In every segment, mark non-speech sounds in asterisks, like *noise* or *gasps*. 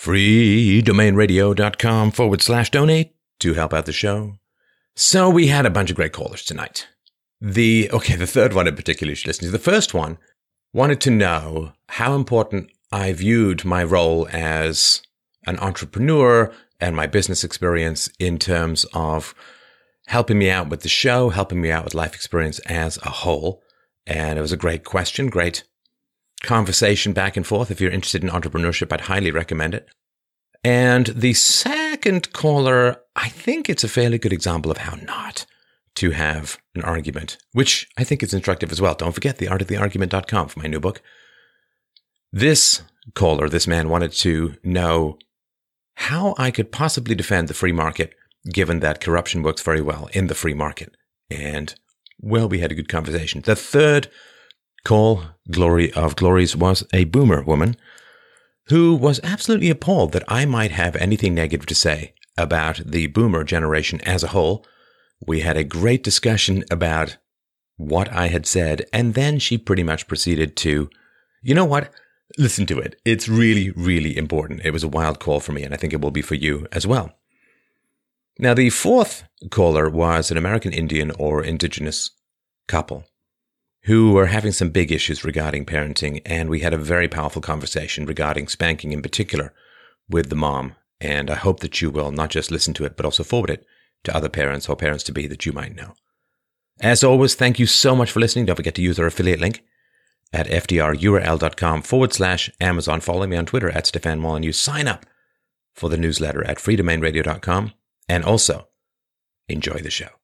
freedomainradio.com forward slash donate to help out the show. So we had a bunch of great callers tonight. The, okay, the third one in particular you should listen to. The first one wanted to know how important I viewed my role as an entrepreneur and my business experience in terms of helping me out with the show, helping me out with life experience as a whole. And it was a great question, great conversation back and forth. If you're interested in entrepreneurship, I'd highly recommend it. And the second caller, I think it's a fairly good example of how not to have an argument, which I think is instructive as well. Don't forget the theartoftheargument.com for my new book. This caller, this man wanted to know how I could possibly defend the free market given that corruption works very well in the free market. And well, we had a good conversation. The third call, Glory of Glories, was a boomer woman who was absolutely appalled that I might have anything negative to say about the boomer generation as a whole. We had a great discussion about what I had said, and then she pretty much proceeded to, you know what? Listen to it. It's really, really important. It was a wild call for me, and I think it will be for you as well. Now, the fourth caller was an American Indian or indigenous couple who were having some big issues regarding parenting, and we had a very powerful conversation regarding spanking in particular with the mom. And I hope that you will not just listen to it, but also forward it to other parents or parents to be that you might know. As always, thank you so much for listening. Don't forget to use our affiliate link at fdrurl.com forward slash Amazon. Follow me on Twitter at Stefan Molyneux. Sign up for the newsletter at freedomainradio.com and also enjoy the show.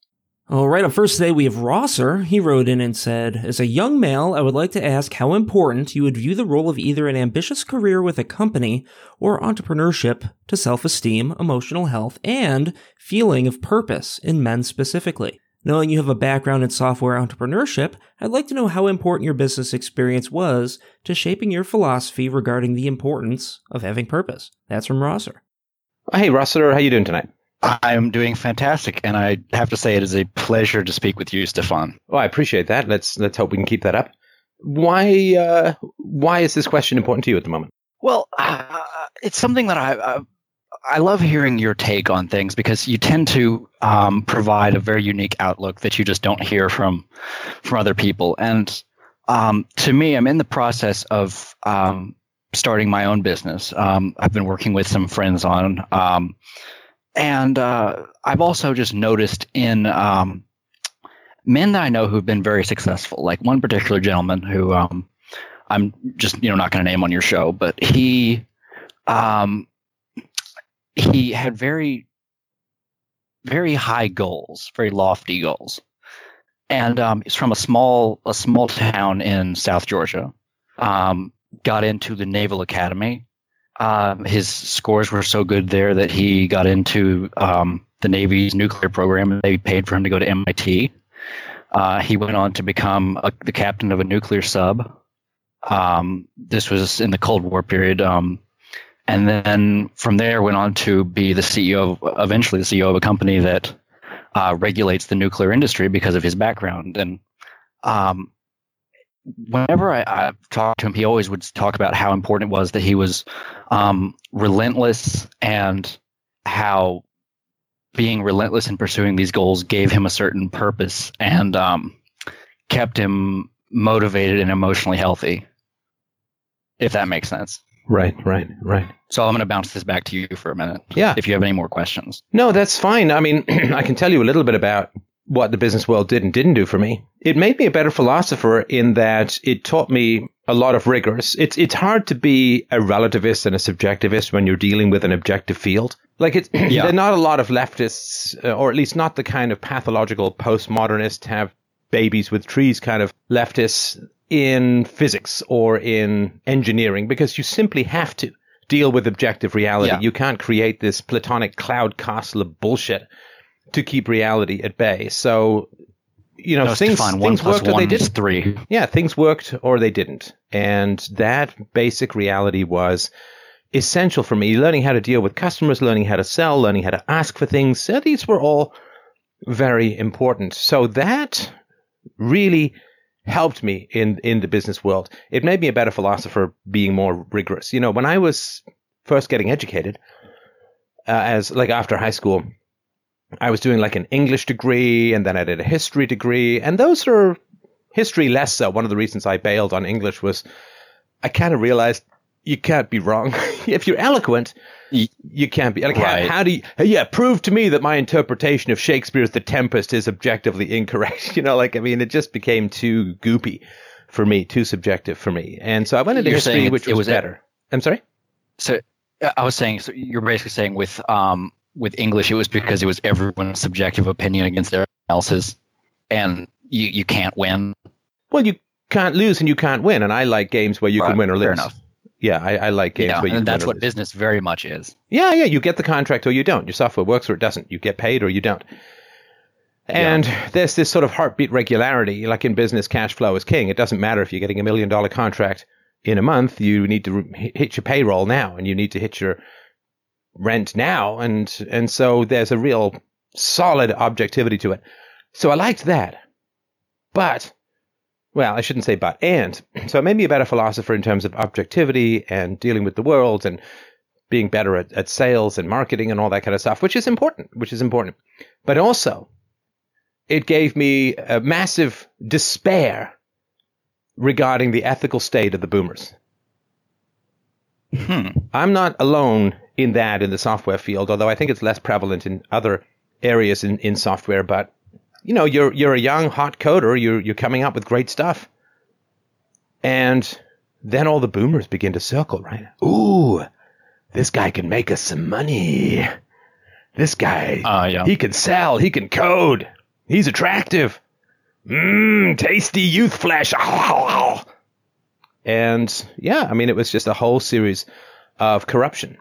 All right, on first today we have Rosser. He wrote in and said, As a young male, I would like to ask how important you would view the role of either an ambitious career with a company or entrepreneurship to self esteem, emotional health, and feeling of purpose in men specifically. Knowing you have a background in software entrepreneurship, I'd like to know how important your business experience was to shaping your philosophy regarding the importance of having purpose. That's from Rosser. Hey, Rosser, how you doing tonight? I'm doing fantastic, and I have to say it is a pleasure to speak with you, Stefan. Well, I appreciate that. Let's let's hope we can keep that up. Why uh, why is this question important to you at the moment? Well, uh, it's something that I, I, I love hearing your take on things because you tend to um, provide a very unique outlook that you just don't hear from from other people. And um, to me, I'm in the process of um, starting my own business. Um, I've been working with some friends on um, and uh, I've also just noticed in um, men that I know who've been very successful, like one particular gentleman who um, I'm just you know not going to name on your show, but he um, he had very very high goals, very lofty goals, and um, he's from a small a small town in South Georgia. Um, got into the Naval Academy um, his scores were so good there that he got into um, the Navy's nuclear program, and they paid for him to go to MIT. Uh, he went on to become a, the captain of a nuclear sub. Um, this was in the Cold War period, um, and then from there went on to be the CEO, of, eventually the CEO of a company that uh, regulates the nuclear industry because of his background. And um, whenever I, I talked to him, he always would talk about how important it was that he was um, relentless and how being relentless in pursuing these goals gave him a certain purpose and um, kept him motivated and emotionally healthy. If that makes sense. Right, right, right. So I'm going to bounce this back to you for a minute. Yeah. If you have any more questions. No, that's fine. I mean, *clears throat* I can tell you a little bit about what the business world did and didn't do for me. It made me a better philosopher in that it taught me a lot of rigors. It's it's hard to be a relativist and a subjectivist when you're dealing with an objective field. Like it's *clears throat* yeah. there are not a lot of leftists, uh, or at least not the kind of pathological postmodernist have babies with trees kind of leftists in physics or in engineering because you simply have to deal with objective reality. Yeah. You can't create this platonic cloud castle of bullshit to keep reality at bay. So, you know, no, things, things worked or they didn't. Three. Yeah, things worked or they didn't. And that basic reality was essential for me. Learning how to deal with customers, learning how to sell, learning how to ask for things. So these were all very important. So that really helped me in, in the business world. It made me a better philosopher being more rigorous. You know, when I was first getting educated, uh, as like after high school, I was doing like an English degree and then I did a history degree. And those are history less so. One of the reasons I bailed on English was I kind of realized you can't be wrong. *laughs* if you're eloquent, you, can't be. Like, Right. how, how do you, yeah, prove to me that my interpretation of Shakespeare's The Tempest is objectively incorrect. *laughs* You know, like, I mean, it just became too goopy for me, too subjective for me. And so I went into You're history, which it was was better. I'm sorry? So uh, I was saying, so you're basically saying with um with English, it was because it was everyone's subjective opinion against everyone else's, and you you can't win. Well, you can't lose and you can't win. And I like games where you can win or fair lose. enough. Yeah, I, I like games Yeah, where you and can that's win or what lose. business very much is. Yeah, yeah, you get the contract or you don't. Your software works or it doesn't. You get paid or you don't. And there's this sort of heartbeat regularity. Like in business, cash flow is king. It doesn't matter if you're getting a million dollar contract in a month. You need to hit your payroll now, and you need to hit your rent now, and and so there's a real solid objectivity to it. So I liked that, but well, I shouldn't say but and. *clears throat* So it made me a better philosopher in terms of objectivity and dealing with the world and being better at, at sales and marketing and all that kind of stuff, which is important, which is important. But also, it gave me a massive despair regarding the ethical state of the boomers. Hmm. I'm not alone in that in the software field, although I think it's less prevalent in other areas in, in software. But you know, you're you're a young hot coder, you're you're coming up with great stuff, and then all the boomers begin to circle, right? Ooh, this guy can make us some money. This guy, Uh, yeah. he can sell, he can code, he's attractive. Mmm, tasty youth flesh. And yeah, I mean, it was just a whole series of corruption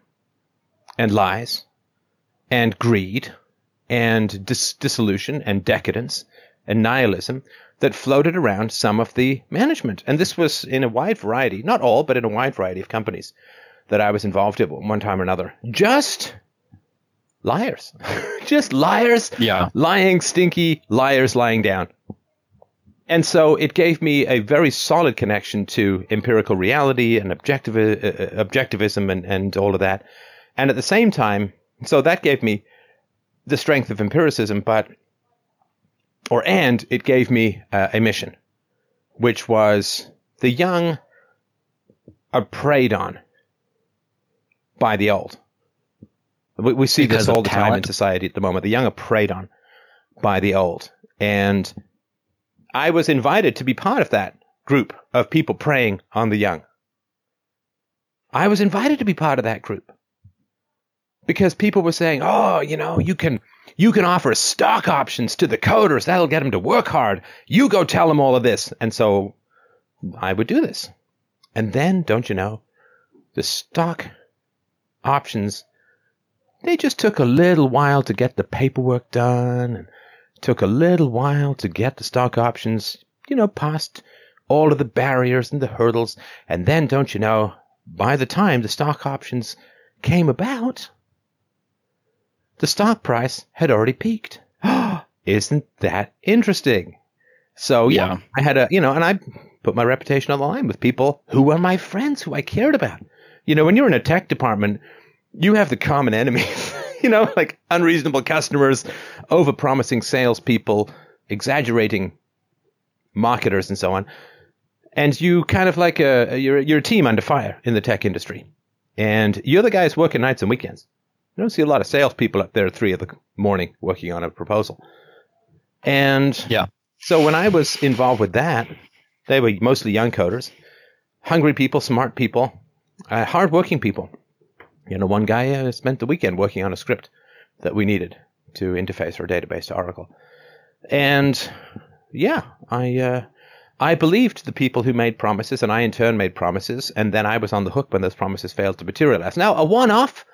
and lies and greed and dis- dissolution and decadence and nihilism that floated around some of the management. And this was in a wide variety, not all, but in a wide variety of companies that I was involved in at one time or another. Just liars. *laughs* just liars Yeah. lying, stinky liars lying down. And so it gave me a very solid connection to empirical reality and objective, uh, objectivism and, and all of that. And at the same time, so that gave me the strength of empiricism, but, or, and it gave me uh, a mission, which was the young are preyed on by the old. We, we see Because this all the time in society at the moment. The young are preyed on by the old. And I was invited to be part of that group of people preying on the young. I was invited to be part of that group because people were saying, "Oh, you know, you can you can offer stock options to the coders. That'll get them to work hard. You go tell them all of this." And so I would do this. And then, don't you know, the stock options they just took a little while to get the paperwork done and took a little while to get the stock options, you know, past all of the barriers and the hurdles. And then, don't you know, by the time the stock options came about, the stock price had already peaked. *gasps* Isn't that interesting? So, yeah, Yeah. I had a, you know, and I put my reputation on the line with people who were my friends, who I cared about. You know, when you're in a tech department, you have the common enemies, *laughs* you know, *laughs* like unreasonable customers, overpromising salespeople, exaggerating marketers, and so on. And you kind of like a you're you're a team under fire in the tech industry, and you're the guys working nights and weekends. You don't see a lot of salespeople up there at three of the morning working on a proposal. And Yeah. so when I was involved with that, they were mostly young coders, hungry people, smart people, uh, hardworking people. You know, one guy uh, spent the weekend working on a script that we needed to interface our database to Oracle. And yeah, I uh, I believed the people who made promises, and I in turn made promises, and then I was on the hook when those promises failed to materialize. Now, a one-off,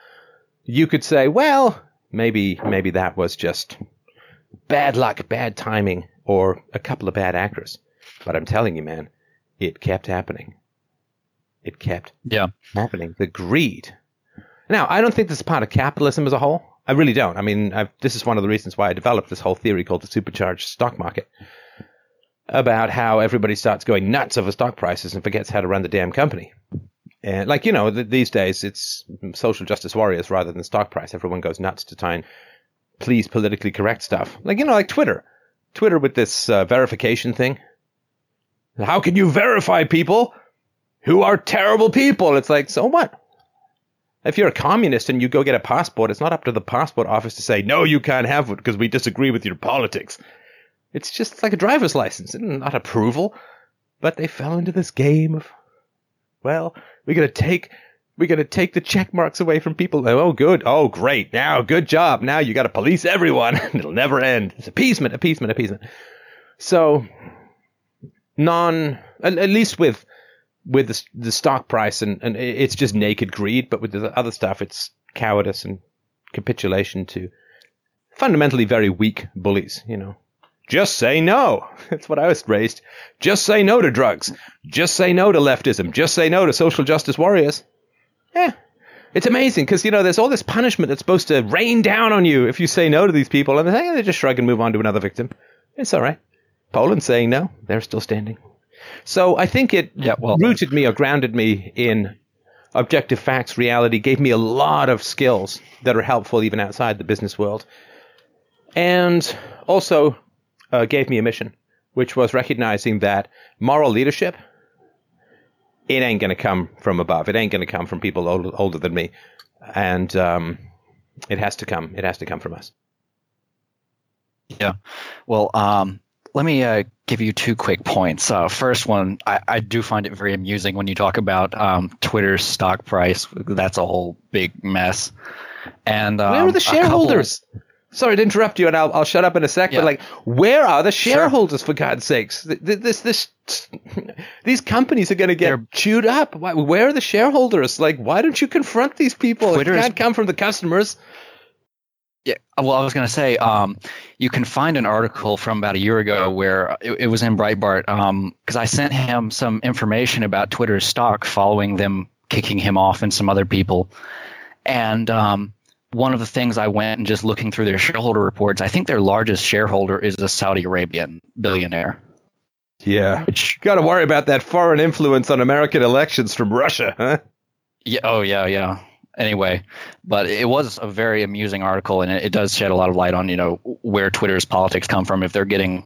you could say, well, maybe maybe that was just bad luck, bad timing, or a couple of bad actors. But I'm telling you, man, it kept happening. It kept Yeah. happening. The greed. Now, I don't think this is part of capitalism as a whole. I really don't. I mean, I've, this is one of the reasons why I developed this whole theory called the supercharged stock market about how everybody starts going nuts over stock prices and forgets how to run the damn company. And like, you know, th- these days it's social justice warriors rather than stock price. Everyone goes nuts to try and please politically correct stuff. Like, you know, like Twitter. Twitter with this uh, verification thing. How can you verify people who are terrible people? It's like, so what? If you're a communist and you go get a passport, it's not up to the passport office to say, no, you can't have it because we disagree with your politics. It's just like a driver's license, not approval. But they fell into this game of, well, we're gonna take, we're gonna take the check marks away from people. Oh, oh good. Oh, great. Now, good job. Now you got to police everyone. *laughs* It'll never end. It's appeasement, appeasement, appeasement. So, non, at, at least with with the, the stock price and, and it's just naked greed, but with the other stuff, it's cowardice and capitulation to fundamentally very weak bullies, you know. Just say no. *laughs* That's what I was raised. Just say no to drugs. Just say no to leftism. Just say no to social justice warriors. Yeah. It's amazing because, you know, there's all this punishment that's supposed to rain down on you if you say no to these people. And they, they just shrug and move on to another victim. It's all right. Poland's saying no. They're still standing. So I think it Yeah, well- rooted me or grounded me in objective facts, reality, gave me a lot of skills that are helpful even outside the business world. And also uh, gave me a mission, which was recognizing that moral leadership, it ain't going to come from above. It ain't going to come from people older, older than me. And um, it has to come. It has to come from us. Yeah. Well, um, let me uh, give you two quick points. Uh, first one, I, I do find it very amusing when you talk about um, Twitter's stock price. That's a whole big mess. And um, Where are the a couple- shareholders? Sorry to interrupt you, and I'll, I'll shut up in a sec. Yeah. But like, where are the shareholders? For God's sakes, Th- th- this this these companies are going to get They're- chewed up. Why, where are the shareholders? Like, why don't you confront these people? Twitter it can't come from the customers. Yeah, well, I was going to say, um, you can find an article from about a year ago where it, it was in Breitbart because I sent him some information about Twitter's stock following them kicking him off and some other people. And um, one of the things I went and just looking through their shareholder reports, I think their largest shareholder is a Saudi Arabian billionaire. Yeah, Which, got to worry about that foreign influence on American elections from Russia, huh? yeah, oh yeah, yeah. Anyway, but it was a very amusing article, and it, it does shed a lot of light on you know where Twitter's politics come from. If they're getting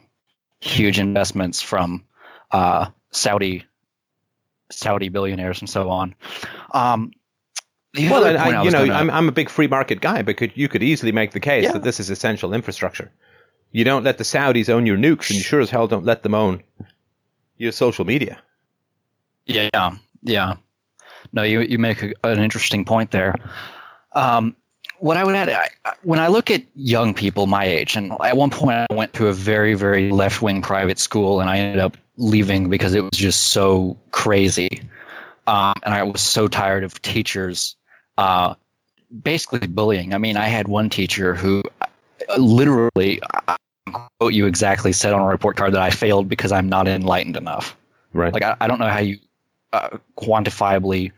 huge investments from uh, Saudi Saudi billionaires and so on. Um, Well, and I I, you know, gonna- I'm I'm a big free market guy, but could, you could easily make the case Yeah. that this is essential infrastructure. You don't let the Saudis own your nukes, and you sure as hell don't let them own your social media. Yeah, yeah, yeah. No, you you make a, an interesting point there. Um, what I would add, I, when I look at young people my age, and at one point I went to a very very left wing private school, and I ended up leaving because it was just so crazy, um, and I was so tired of teachers uh, basically bullying. I mean, I had one teacher who uh, literally. I quote you exactly said on a report card that I failed because I'm not enlightened enough. Right. Like I, I don't know how you uh, quantifiably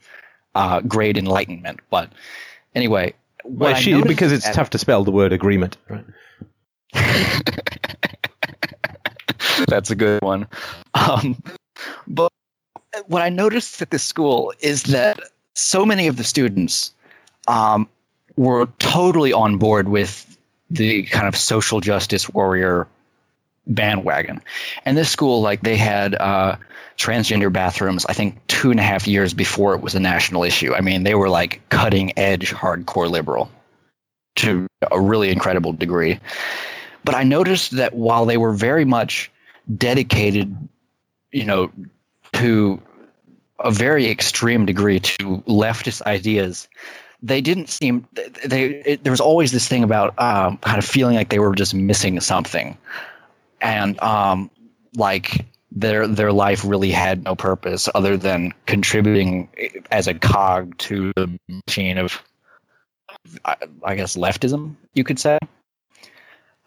uh, grade enlightenment, but anyway, well, she, because it's tough to spell the word agreement. Right. *laughs* That's a good one. Um, but what I noticed at this school is that so many of the students um, were totally on board with the kind of social justice warrior bandwagon. And this school, like, they had uh, transgender bathrooms, I think, two and a half years before it was a national issue. I mean, they were like cutting edge hardcore liberal to a really incredible degree. But I noticed that while they were very much dedicated, you know, to a very extreme degree to leftist ideas, they didn't seem they. It, there was always this thing about um, kind of feeling like they were just missing something, and um, like their their life really had no purpose other than contributing as a cog to the machine of, I, I guess, leftism. You could say.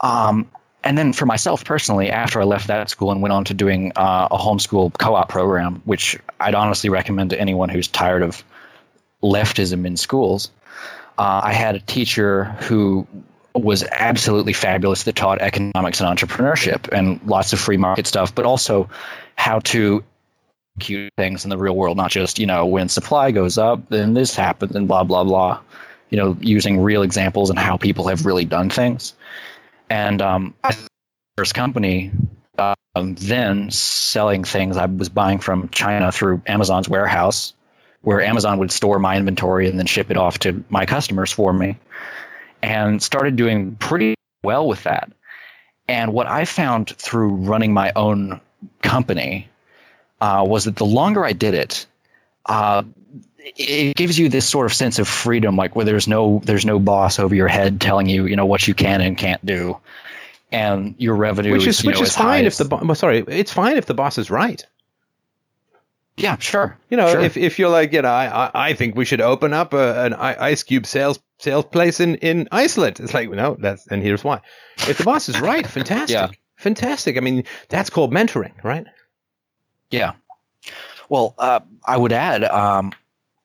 Um, and then for myself personally, after I left that school and went on to doing uh, a homeschool co-op program, which I'd honestly recommend to anyone who's tired of leftism in schools, uh, I had a teacher who was absolutely fabulous that taught economics and entrepreneurship and lots of free market stuff, but also how to execute things in the real world, not just, you know, when supply goes up, then this happens and blah, blah, blah. You know, using real examples and how people have really done things. And um, first company, um, then selling things I was buying from China through Amazon's warehouse, where Amazon would store my inventory and then ship it off to my customers for me, and started doing pretty well with that. And what I found through running my own company uh, was that the longer I did it, uh, it gives you this sort of sense of freedom, like where there's no there's no boss over your head telling you you know what you can and can't do, and your revenue which is, is which know, is as fine if the bo- sorry it's fine if the boss is right yeah sure you know Sure. if, if you're like you know I, I I think we should open up a, an ice cube sales sales place in in Iceland it's like no that's and here's why if the boss is right *laughs* fantastic Yeah. fantastic I mean that's called mentoring right Yeah. Well, uh, I would add um,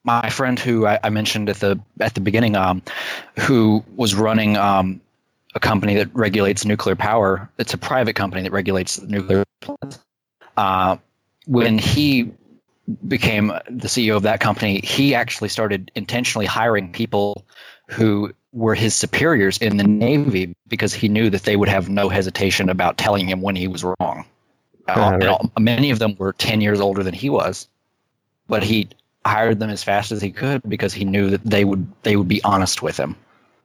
my friend who I, I mentioned at the at the beginning, um, who was running um, a company that regulates nuclear power. It's a private company that regulates nuclear. plants. Uh, when he became the CEO of that company, he actually started intentionally hiring people who were his superiors in the Navy because he knew that they would have no hesitation about telling him when he was wrong. Uh, right. many of them were 10 years older than he was, but he hired them as fast as he could because he knew that they would they would be honest with him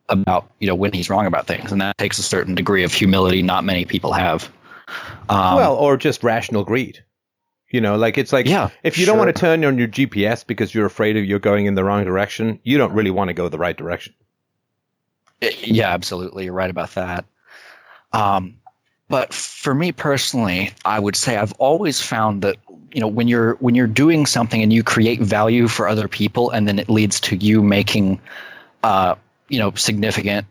about you know when he's wrong about things, and that takes a certain degree of humility not many people have. Um, well or just rational greed you know like it's like Yeah, if you don't want to turn on your GPS because you're afraid of you're going in the wrong direction you don't really want to go the right direction Yeah, absolutely. You're right about that. Um, but for me personally, I would say I've always found that you know when you're when you're doing something and you create value for other people, and then it leads to you making, uh, you know, significant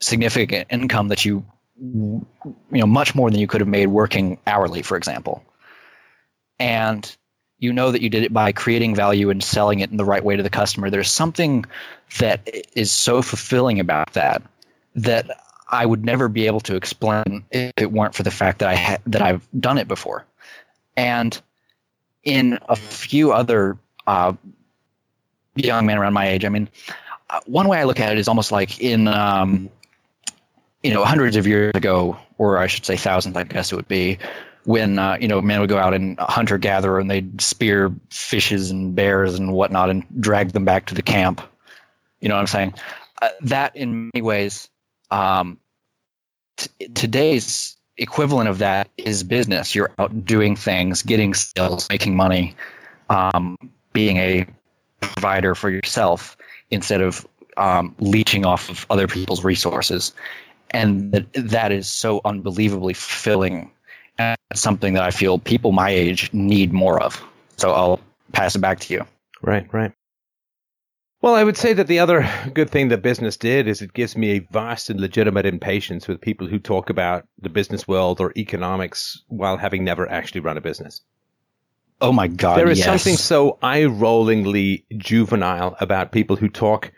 significant income that you you know much more than you could have made working hourly, for example, and you know that you did it by creating value and selling it in the right way to the customer. There's something that is so fulfilling about that that I would never be able to explain if it weren't for the fact that I ha- that I've done it before. And in a few other uh, young men around my age, I mean, uh, one way I look at it is almost like in um, you know hundreds of years ago, or I should say thousands, I guess it would be. When uh, you know men would go out and hunter gatherer and they'd spear fishes and bears and whatnot and drag them back to the camp, you know what I'm saying? Uh, that, in many ways, um, t- today's equivalent of that is business. You're out doing things, getting sales, making money, um, being a provider for yourself instead of um, leeching off of other people's resources. And that, that is so unbelievably fulfilling. It's something that I feel people my age need more of. So I'll pass it back to you. Right, right. Well, I would say that the other good thing that business did is it gives me a vast and legitimate impatience with people who talk about the business world or economics while having never actually run a business. Oh my God! there is yes. something so eye-rollingly juvenile about people who talk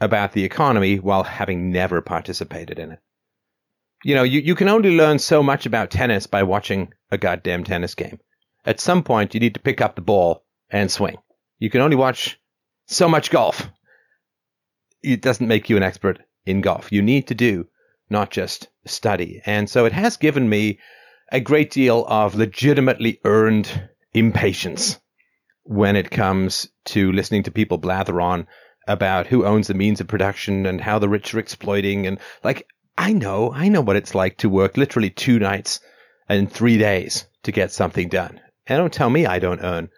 about the economy while having never participated in it. You know, you, you can only learn so much about tennis by watching a goddamn tennis game. At some point, you need to pick up the ball and swing. You can only watch so much golf. It doesn't make you an expert in golf. You need to do not just study. And so it has given me a great deal of legitimately earned impatience when it comes to listening to people blather on about who owns the means of production and how the rich are exploiting. And like, I know, I know what it's like to work literally two nights and three days to get something done. And don't tell me I don't earn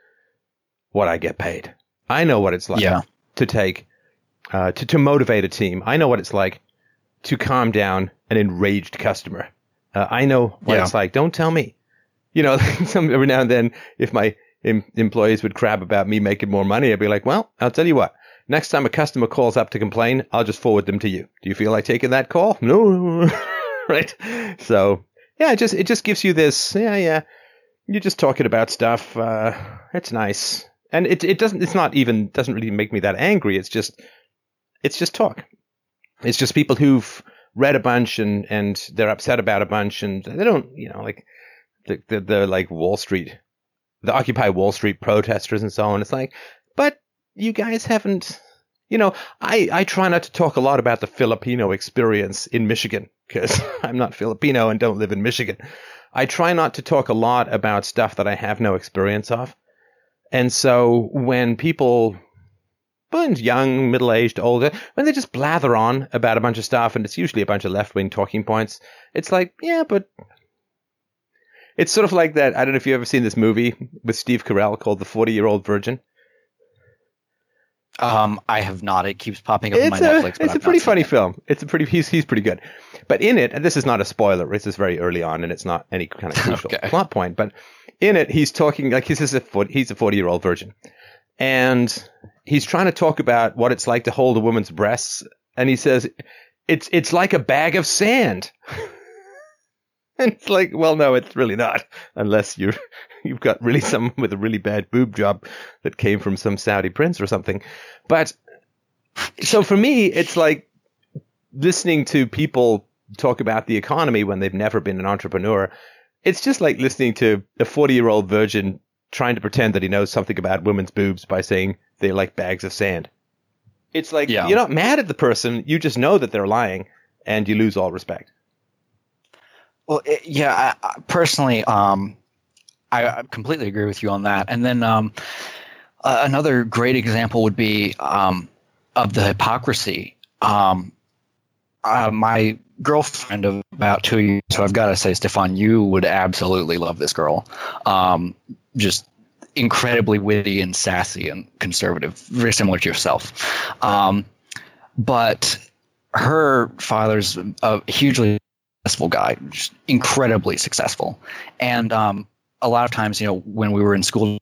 what I get paid. I know what it's like Yeah. to take, uh, to, to motivate a team. I know what it's like to calm down an enraged customer. Uh, I know what Yeah. it's like. Don't tell me. You know, *laughs* some, every now and then, if my em- employees would crab about me making more money, I'd be like, well, I'll tell you what. Next time a customer calls up to complain, I'll just forward them to you. Do you feel like taking that call? No. *laughs* right. So yeah, it just, it just gives you this. Yeah. Yeah. You're just talking about stuff. Uh, it's nice. And it, it doesn't, it's not even, doesn't really make me that angry. It's just, it's just talk. It's just people who've read a bunch and, and they're upset about a bunch and they don't, you know, like, they're, they're, they're like Wall Street the Occupy Wall Street protesters and so on. It's like, but you guys haven't, you know, I, I try not to talk a lot about the Filipino experience in Michigan because *laughs* I'm not Filipino and don't live in Michigan. I try not to talk a lot about stuff that I have no experience of. And so when people, when young, middle aged, older, when they just blather on about a bunch of stuff and it's usually a bunch of left wing talking points, it's like, yeah, but it's sort of like that. I don't know if you've ever seen this movie with Steve Carell called The 40 Year Old Virgin. Um, I have not. It keeps popping up on my a, Netflix. but it's a I've pretty funny it. film. It's a pretty, he's, he's pretty good. But in it, and this is not a spoiler, this is very early on and it's not any kind of *laughs* crucial Okay. plot point, but in it, he's talking like he's a, fo- he's a 40 year old virgin. And he's trying to talk about what it's like to hold a woman's breasts. And he says, it's, it's like a bag of sand. *laughs* and *laughs* it's like, well, no, it's really not, unless you're, *laughs* you've got really someone with a really bad boob job that came from some Saudi prince or something. But so for me, it's like listening to people talk about the economy when they've never been an entrepreneur. It's just like listening to a 40 year old virgin trying to pretend that he knows something about women's boobs by saying they're like bags of sand. It's like Yeah. you're not mad at the person, you just know that they're lying and you lose all respect. Well, it, yeah, I, I personally, um, I, I completely agree with you on that. And then um, uh, another great example would be um, of the hypocrisy. Um, uh, my girlfriend of about two years, so I've got to say, Stefan, you would absolutely love this girl. Um, just incredibly witty and sassy and conservative, very similar to yourself. Um, but her father's hugely successful guy, just incredibly successful. And um, a lot of times, you know, when we were in school,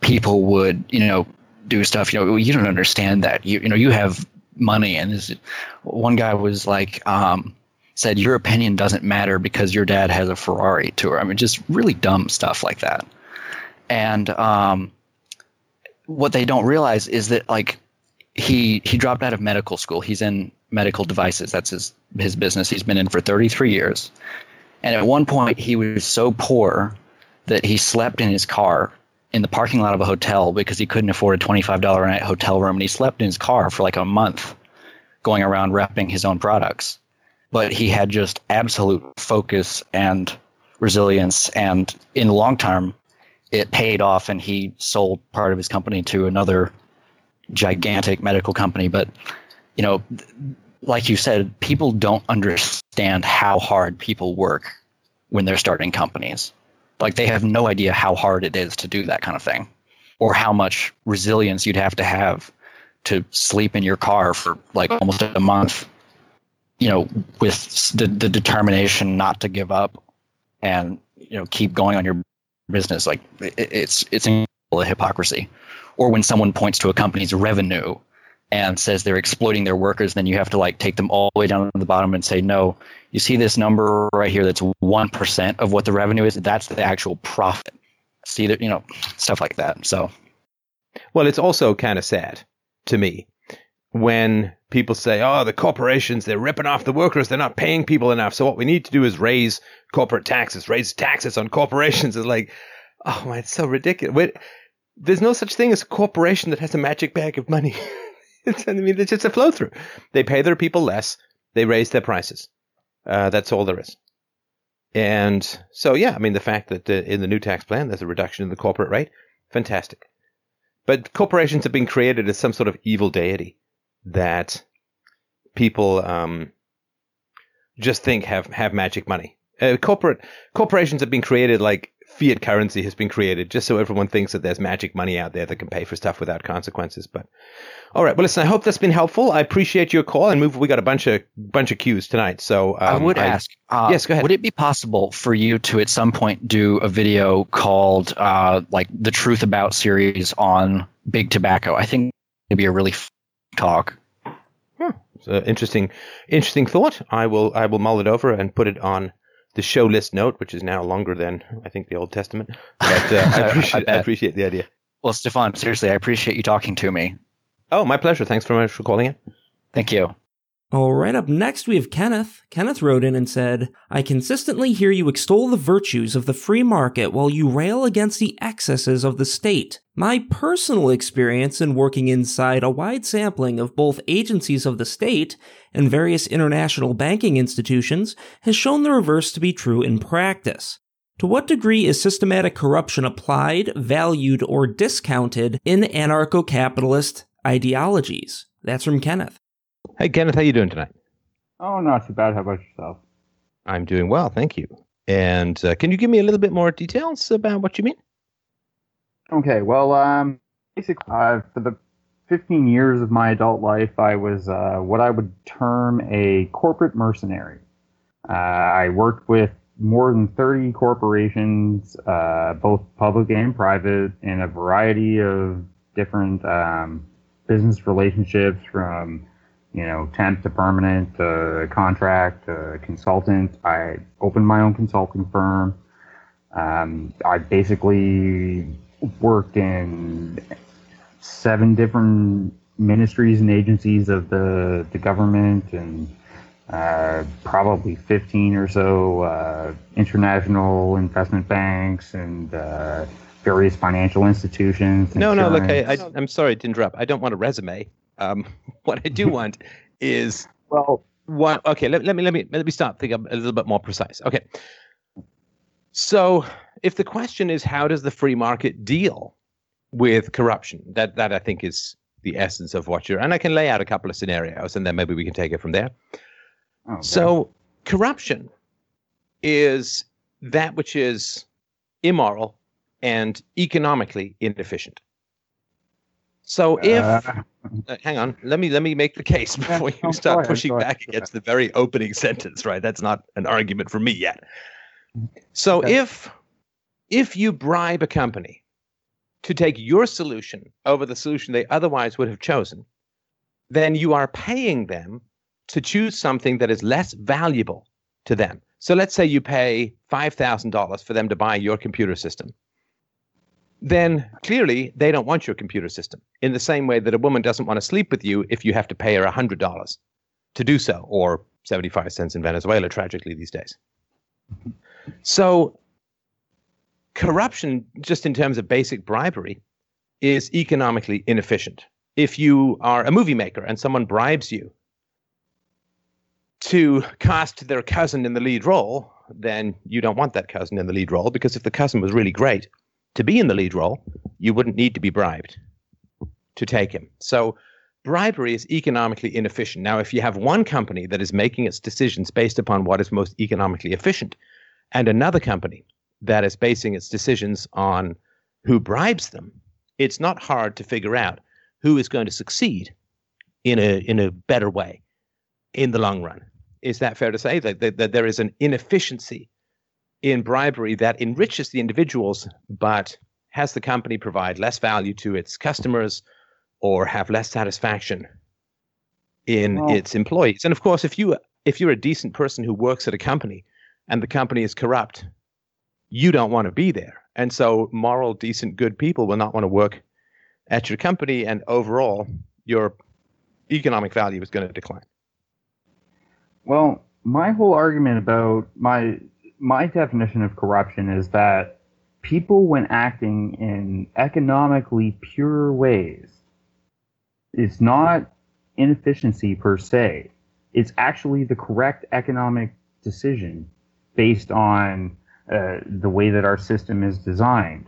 people would, you know, do stuff. You know, you don't understand that. You, you know, you have money, and this, one guy was like, um, said, "Your opinion doesn't matter because your dad has a Ferrari tour." I mean, just really dumb stuff like that. And um, what they don't realize is that like he he dropped out of medical school. He's in medical devices. That's his his business. He's been in for 33 years. And at one point he was so poor that he slept in his car in the parking lot of a hotel because he couldn't afford a $25 a night hotel room and he slept in his car for like a month going around repping his own products. But he had just absolute focus and resilience and in the long term it paid off and he sold part of his company to another gigantic medical company but you know like you said people don't understand how hard people work when they're starting companies. Like they have no idea how hard it is to do that kind of thing or how much resilience you'd have to have to sleep in your car for like almost a month you know with the, the determination not to give up and you know keep going on your business. Like it, it's it's a hypocrisy. Or when someone points to a company's revenue and says they're exploiting their workers, then you have to like take them all the way down to the bottom and say, no, you see this number right here that's 1% of what the revenue is? That's the actual profit. See that, you know, stuff like that. So, Well, it's also kind of sad to me when people say, oh, the corporations, they're ripping off the workers, they're not paying people enough. So what we need to do is raise corporate taxes, raise taxes on corporations. *laughs* It's like, oh, man, it's so ridiculous. Wait, there's no such thing as a corporation that has a magic bag of money. *laughs* it's, *laughs* I mean, it's just a flow through. They pay their people less, they raise their prices. Uh, that's all there is. And so, yeah, I mean, the fact that in the new tax plan there's a reduction in the corporate rate, fantastic. But corporations have been created as some sort of evil deity that people um, just think have, have magic money. Uh, corporate corporations have been created like fiat currency has been created just so everyone thinks that there's magic money out there that can pay for stuff without consequences. But all right, well, listen, I hope that's been helpful. I appreciate your call and move. We got a bunch of bunch of cues tonight, so I um, would ask. Uh, Yes, go ahead. Would it be possible for you to at some point do a video called uh, like the Truth About series on big tobacco? I think it'd be a really f- talk. It's an interesting, interesting thought. I will, I will mull it over and put it on the show list note, which is now longer than I think the Old Testament. *laughs* But uh, I, I appreciate, I, bet. appreciate the idea. Well, Stefan, seriously, I appreciate you talking to me. Oh, my pleasure. Thanks very much for calling in. Thank you. All right, up next we have Kenneth. Kenneth wrote in and said, I consistently hear you extol the virtues of the free market while you rail against the excesses of the state. My personal experience in working inside a wide sampling of both agencies of the state and various international banking institutions has shown the reverse to be true in practice. To what degree is systematic corruption applied, valued, or discounted in anarcho capitalist ideologies? That's from Kenneth. Hey, Kenneth, how you doing tonight? Oh, not too bad. How about yourself? I'm doing well, thank you. And uh, can you give me a little bit more details about what you mean? Okay, well, um, basically, uh, for the 15 years of my adult life, I was uh, what I would term a corporate mercenary. Uh, I worked with more than 30 corporations, uh, both public and private, in a variety of different um, business relationships from you know, temp to permanent, uh, contract, uh, consultant. I opened my own consulting firm. Um, I basically worked in seven different ministries and agencies of the, the government and uh, probably 15 or so uh, international investment banks and uh, various financial institutions. No, no, look, I, I, I'm sorry to interrupt. I don't want a resume. Um, *laughs* what I do *laughs* want is well, what? Okay, let, let me let me let me stop. Think I'm a little bit more precise. Okay, so if the question is how does the free market deal with corruption, that that I think is the essence of what you're. And I can lay out a couple of scenarios, and then maybe we can take it from there. Okay. So corruption is that which is immoral and economically inefficient. So if uh, *laughs* uh, hang on, let me let me make the case *laughs* before you start pushing back against the very opening *laughs* sentence. Right, that's not an argument for me yet. So okay. if if you bribe a company to take your solution over the solution they otherwise would have chosen, then you are paying them to choose something that is less valuable to them. So let's say you pay $5,000 for them to buy your computer system then clearly they don't want your computer system in the same way that a woman doesn't want to sleep with you if you have to pay her $100 to do so, or 75 cents in Venezuela, tragically, these days. So, corruption, just in terms of basic bribery, is economically inefficient. If you are a movie maker and someone bribes you to cast their cousin in the lead role, then you don't want that cousin in the lead role because if the cousin was really great, to be in the lead role, you wouldn't need to be bribed to take him. So bribery is economically inefficient. Now, if you have one company that is making its decisions based upon what is most economically efficient, and another company that is basing its decisions on who bribes them, it's not hard to figure out who is going to succeed in a in a better way in the long run. Is that fair to say that, that, that there is an inefficiency in bribery that enriches the individuals, but has the company provide less value to its customers or have less satisfaction in well, its employees. And of course, if you if you're a decent person who works at a company and the company is corrupt, you don't want to be there. And so moral, decent, good people will not want to work at your company and overall your economic value is going to decline. Well, my whole argument about my my definition of corruption is that people, when acting in economically pure ways, it's not inefficiency per se. It's actually the correct economic decision based on uh, the way that our system is designed.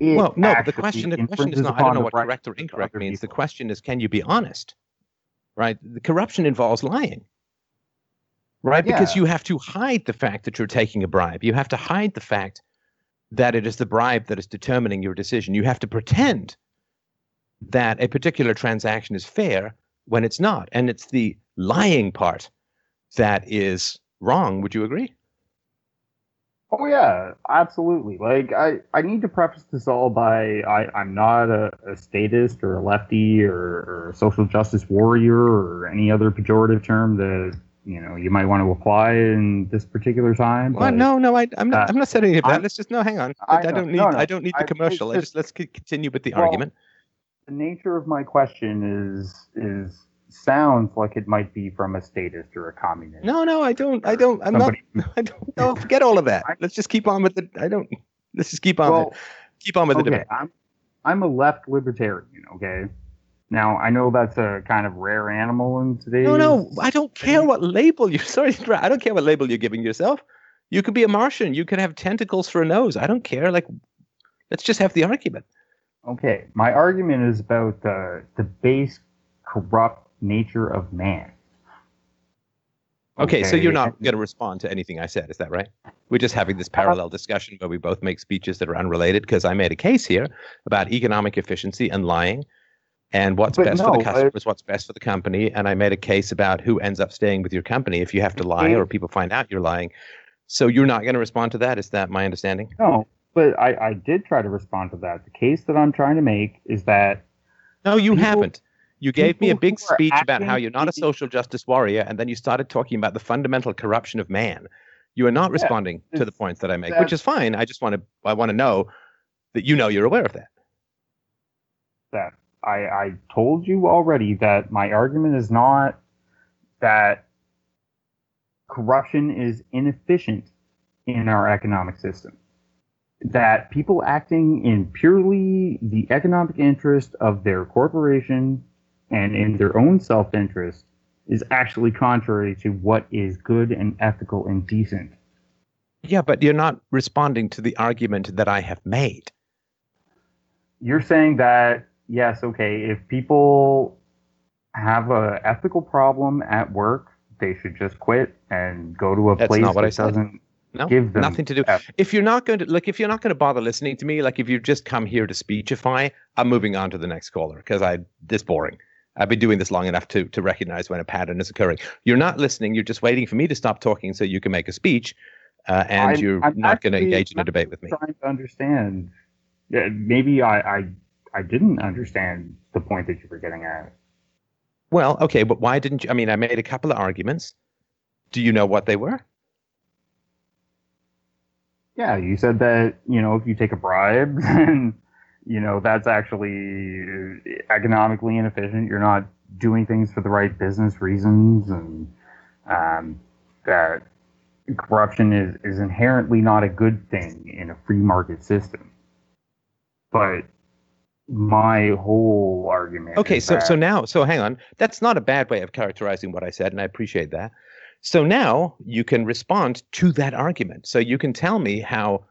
It well, no, the question, the question is not, I don't know what correct or incorrect means. People. The question is, can you be honest? Right? The corruption involves lying right? Yeah. Because you have to hide the fact that you're taking a bribe. You have to hide the fact that it is the bribe that is determining your decision. You have to pretend that a particular transaction is fair when it's not. And it's the lying part that is wrong. Would you agree? Oh yeah, absolutely. Like I, I need to preface this all by I, I'm not a, a statist or a lefty or, or a social justice warrior or any other pejorative term that you know you might want to apply in this particular time. Well, no, no, I, am not. Uh, I'm not saying that. Let's just no. Hang on. I, I don't need. No, no, I don't need the commercial. Just, just, let's continue with the well, argument. The nature of my question is is sounds like it might be from a statist or a communist. No, no, I don't. I don't. I'm Somebody- not. *laughs* I don't. No, forget all of that. Let's just keep on with the. I don't. Let's just keep on. Well, with, keep on with the okay, debate. I'm I'm a left libertarian. Okay. Now I know that's a kind of rare animal in today's. No, no, I don't care what label you. *laughs* Sorry. I don't care what label you're giving yourself. You could be a Martian. You could have tentacles for a nose. I don't care. Like, let's just have the argument. Okay, my argument is about the the base corrupt nature of man. Okay, so you're not going to respond to anything I said. Is that right? We're just having this parallel discussion where we both make speeches that are unrelated because I made a case here about economic efficiency and lying and what's But best for the customer is what's best for the company. And I made a case about who ends up staying with your company if you have to lie or people find out you're lying. So you're not going to respond to that? Is that my understanding? No, but I, I did try to respond to that. The case that I'm trying to make is that No, you People- haven't. You gave me a big speech about how you're not a social justice warrior, and then you started talking about the fundamental corruption of man. You are not responding to the points that I make, which is fine. I just want to I want to know that you know you're aware of that. that I, I told you already that my argument is not that corruption is inefficient in our economic system. That people acting in purely the economic interest of their corporation and in their own self interest is actually contrary to what is good and ethical and decent. Yeah, but you're not responding to the argument that I have made. you're saying that yes, okay, if people have a ethical problem at work, they should just quit and go to a That's place not what that doesn't No, give them nothing to do. F. If you're not going to look, if you're not going to bother listening to me, like if you've just come here to speechify, I'm moving on to the next caller because I this boring. I've been doing this long enough to to recognize when a pattern is occurring. You're not listening. You're just waiting for me to stop talking so you can make a speech, uh, and I'm- you're I'm not going to engage in a debate with me. trying to understand. Yeah, maybe I, I I didn't understand the point that you were getting at. Well, okay, but why didn't you? I mean, I made a couple of arguments. Do you know what they were? Yeah, you said that you know if you take a bribe, *laughs* then you know that's actually economically inefficient. You're not doing things for the right business reasons, and um, that corruption is is inherently not a good thing in a free market system. But my whole argument. Okay, so so now, so hang on. That's not a bad way of characterizing what I said, and I appreciate that. So now you can respond to that argument. So you can tell me how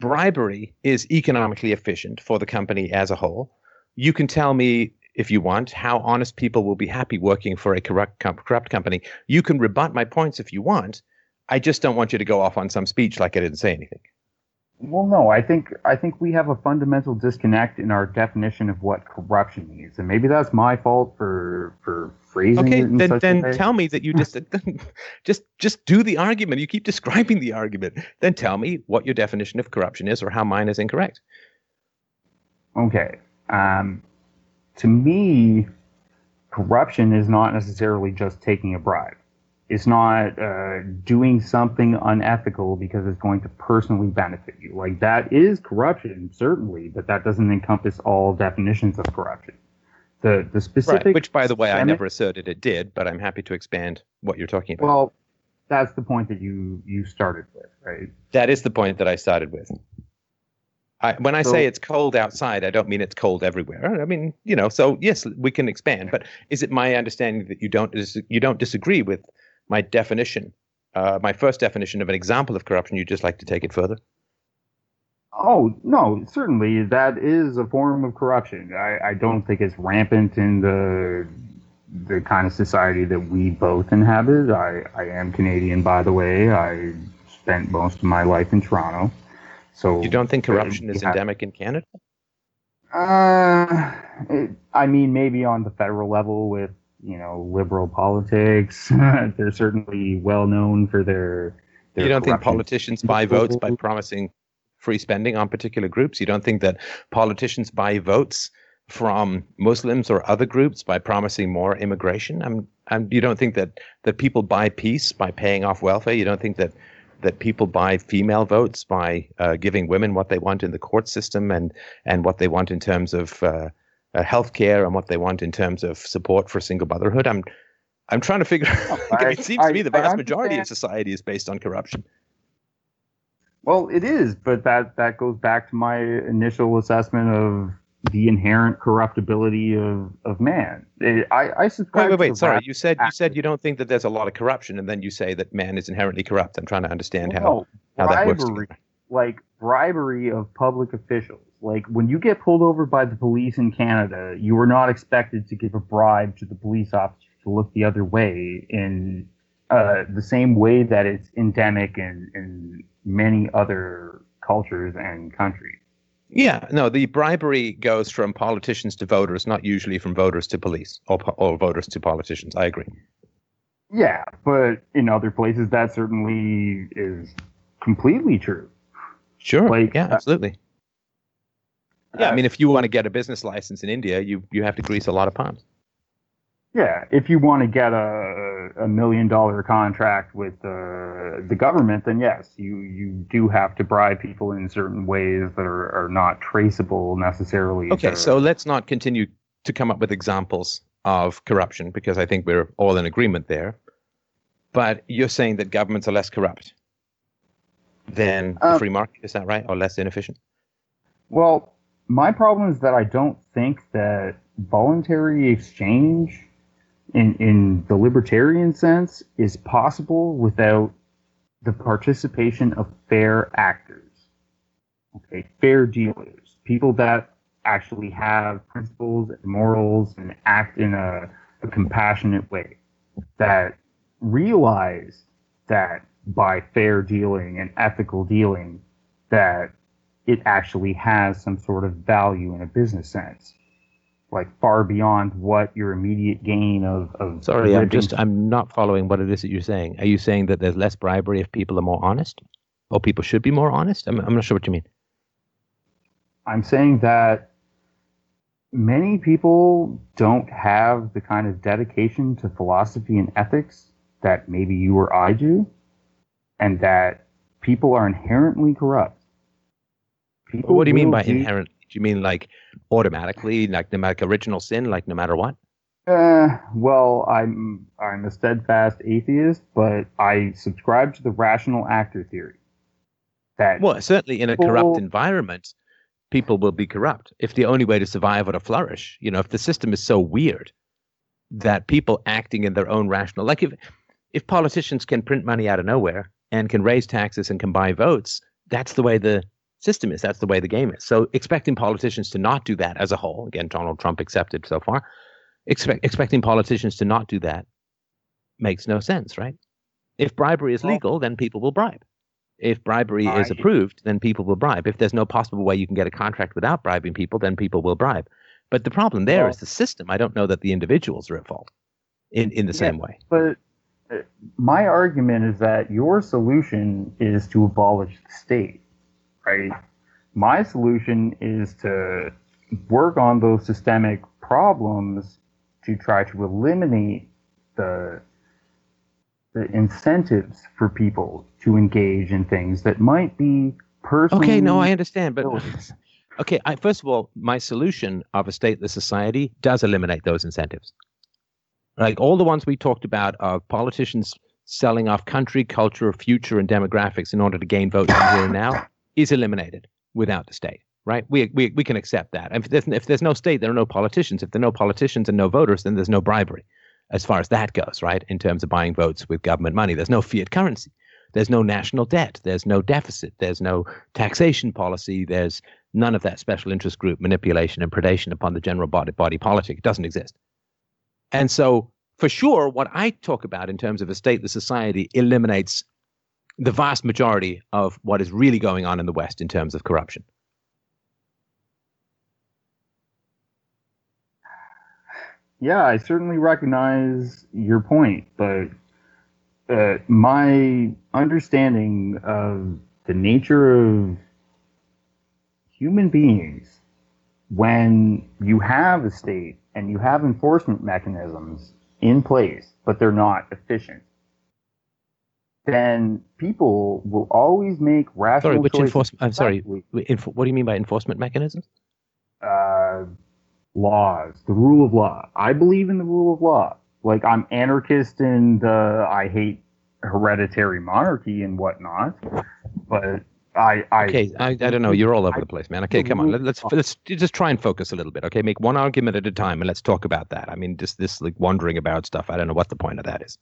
bribery is economically efficient for the company as a whole. You can tell me, if you want, how honest people will be happy working for a corrupt, corrupt company. You can rebut my points if you want. I just don't want you to go off on some speech like I didn't say anything. Well, no, I think I think we have a fundamental disconnect in our definition of what corruption means, and maybe that's my fault for for phrasing Okay, it in then such a then tell me that you just *laughs* just just do the argument. You keep describing the argument. Then tell me what your definition of corruption is, or how mine is incorrect. Okay, um, to me, corruption is not necessarily just taking a bribe. It's not uh, doing something unethical because it's going to personally benefit you. Like that is corruption, certainly, but that doesn't encompass all definitions of corruption. The the specific Right. Which, by the way, I never asserted it did, but I'm happy to expand what you're talking about. Well, that's the point that you you started with, right? that is the point that I started with. I, when I So- say it's cold outside, I don't mean it's cold everywhere. I mean, you know, so yes, we can expand. But is it my understanding that you don't you don't disagree with my definition, uh, my first definition of an example of corruption? You'd just like to take it further? Oh no, certainly that is a form of corruption. I, I don't think it's rampant in the the kind of society that we both inhabit. I, I am Canadian, by the way. I spent most of my life in Toronto. So You don't think uh, corruption is we have- endemic in Canada? Uh, it, I mean, maybe on the federal level with you know liberal politics, *laughs* they're certainly well known for their. their You don't think politicians buy votes by *laughs* promising free spending on particular groups? You don't think that politicians buy votes from Muslims or other groups by promising more immigration? I'm, I'm, you don't think that, that people buy peace by paying off welfare? You don't think that, that people buy female votes by uh, giving women what they want in the court system and, and what they want in terms of uh, uh, healthcare and what they want in terms of support for single motherhood. I'm I'm trying to figure. *laughs* out. it seems I- to me the vast majority of society is based on corruption. Well, it is, but that that goes back to my initial assessment of the inherent corruptibility of of man. It, I I subscribe. Wait, wait, wait. Sorry, you said you said you don't think that there's a lot of corruption, and then you say that man is inherently corrupt. I'm trying to understand how No, how that works. bribery, together. like bribery of public officials. Like when you get pulled over by the police in Canada, you are not expected to give a bribe to the police officer to look the other way in uh, the same way that it's endemic in, in many other cultures and countries. Yeah, no, the bribery goes from politicians to voters, not usually from voters to police or, or voters to politicians. I agree. Yeah, but in other places, that certainly is completely true. Sure. Like, yeah, uh, absolutely. Yeah, I mean, if you want to get a business license in India, you you have to grease a lot of palms. Yeah, if you want to get a, a million dollar contract with uh, the government, then yes, you, you do have to bribe people in certain ways that are, are not traceable necessarily. Okay, to- so let's not continue to come up with examples of corruption because I think we're all in agreement there. But you're saying that governments are less corrupt than the Um, free market, is that right? Or less inefficient? Well, my problem is that I don't think that voluntary exchange in, in the libertarian sense is possible without the participation of fair actors. Okay, fair dealers, people that actually have principles and morals and act in a, a compassionate way, that realize that by fair dealing and ethical dealing, that it actually has some sort of value in a business sense, like far beyond what your immediate gain of. of Sorry, I'm just I'm not following what it is that you're saying. Are you saying that there's less bribery if people are more honest, or people should be more honest? I'm I'm not sure what you mean. I'm saying that many people don't have the kind of dedication to philosophy and ethics that maybe you or I do, and that people are inherently corrupt. People what do you mean by do- inherent? Do you mean like automatically, like no matter original sin, like no matter what? Uh, well, I'm I'm a steadfast atheist, but I subscribe to the rational actor theory. That Well, certainly in a corrupt environment, people will be corrupt. If the only way to survive or to flourish, you know, if the system is so weird that people acting in their own rational, like if if politicians can print money out of nowhere and can raise taxes and can buy votes, that's the way the system is. That's the way the game is. So expecting politicians to not do that as a whole, again, Donald Trump accepted so far, expect, expecting politicians to not do that makes no sense, right? If bribery is legal, then people will bribe. If bribery is approved, then people will bribe. If there's no possible way you can get a contract without bribing people, then people will bribe. But the problem there is Well- the system. I don't know that the individuals are at fault in, in the Yeah. same way. But uh, my argument is that your solution is to abolish the state, right? My solution is to work on those systemic problems to try to eliminate the the incentives for people to engage in things that might be personal. Okay, no, I understand, but *laughs* okay. I, first of all, my solution of a stateless society does eliminate those incentives. Like all the ones we talked about of politicians selling off country, culture, future, and demographics in order to gain votes here and now is eliminated without the state. Right? We we we can accept that. If there's, if there's no state, there are no politicians. If there are no politicians and no voters, then there's no bribery, as far as that goes. Right? In terms of buying votes with government money, there's no fiat currency. There's no national debt. There's no deficit. There's no taxation policy. There's none of that special interest group manipulation and predation upon the general body, body politic. It doesn't exist. And so, for sure, what I talk about in terms of a stateless society eliminates the vast majority of what is really going on in the West in terms of corruption. Yeah, I certainly recognize your point, but uh, my understanding of the nature of human beings, when you have a state and you have enforcement mechanisms in place, but they're not efficient, then people will always make rational Sorry, which choices. enforcement? I'm sorry. What do you mean by enforcement mechanisms? Uh, laws, the rule of law. I believe in the rule of law. Like I'm anarchist and uh, I hate hereditary monarchy and whatnot, but I, I okay, I, I don't know. You're all over I, the place, man. Okay, come on. Let, us let's just try and focus a little bit. Okay, make one argument at a time, and let's talk about that. I mean, just this like wondering about stuff. I don't know what the point of that is.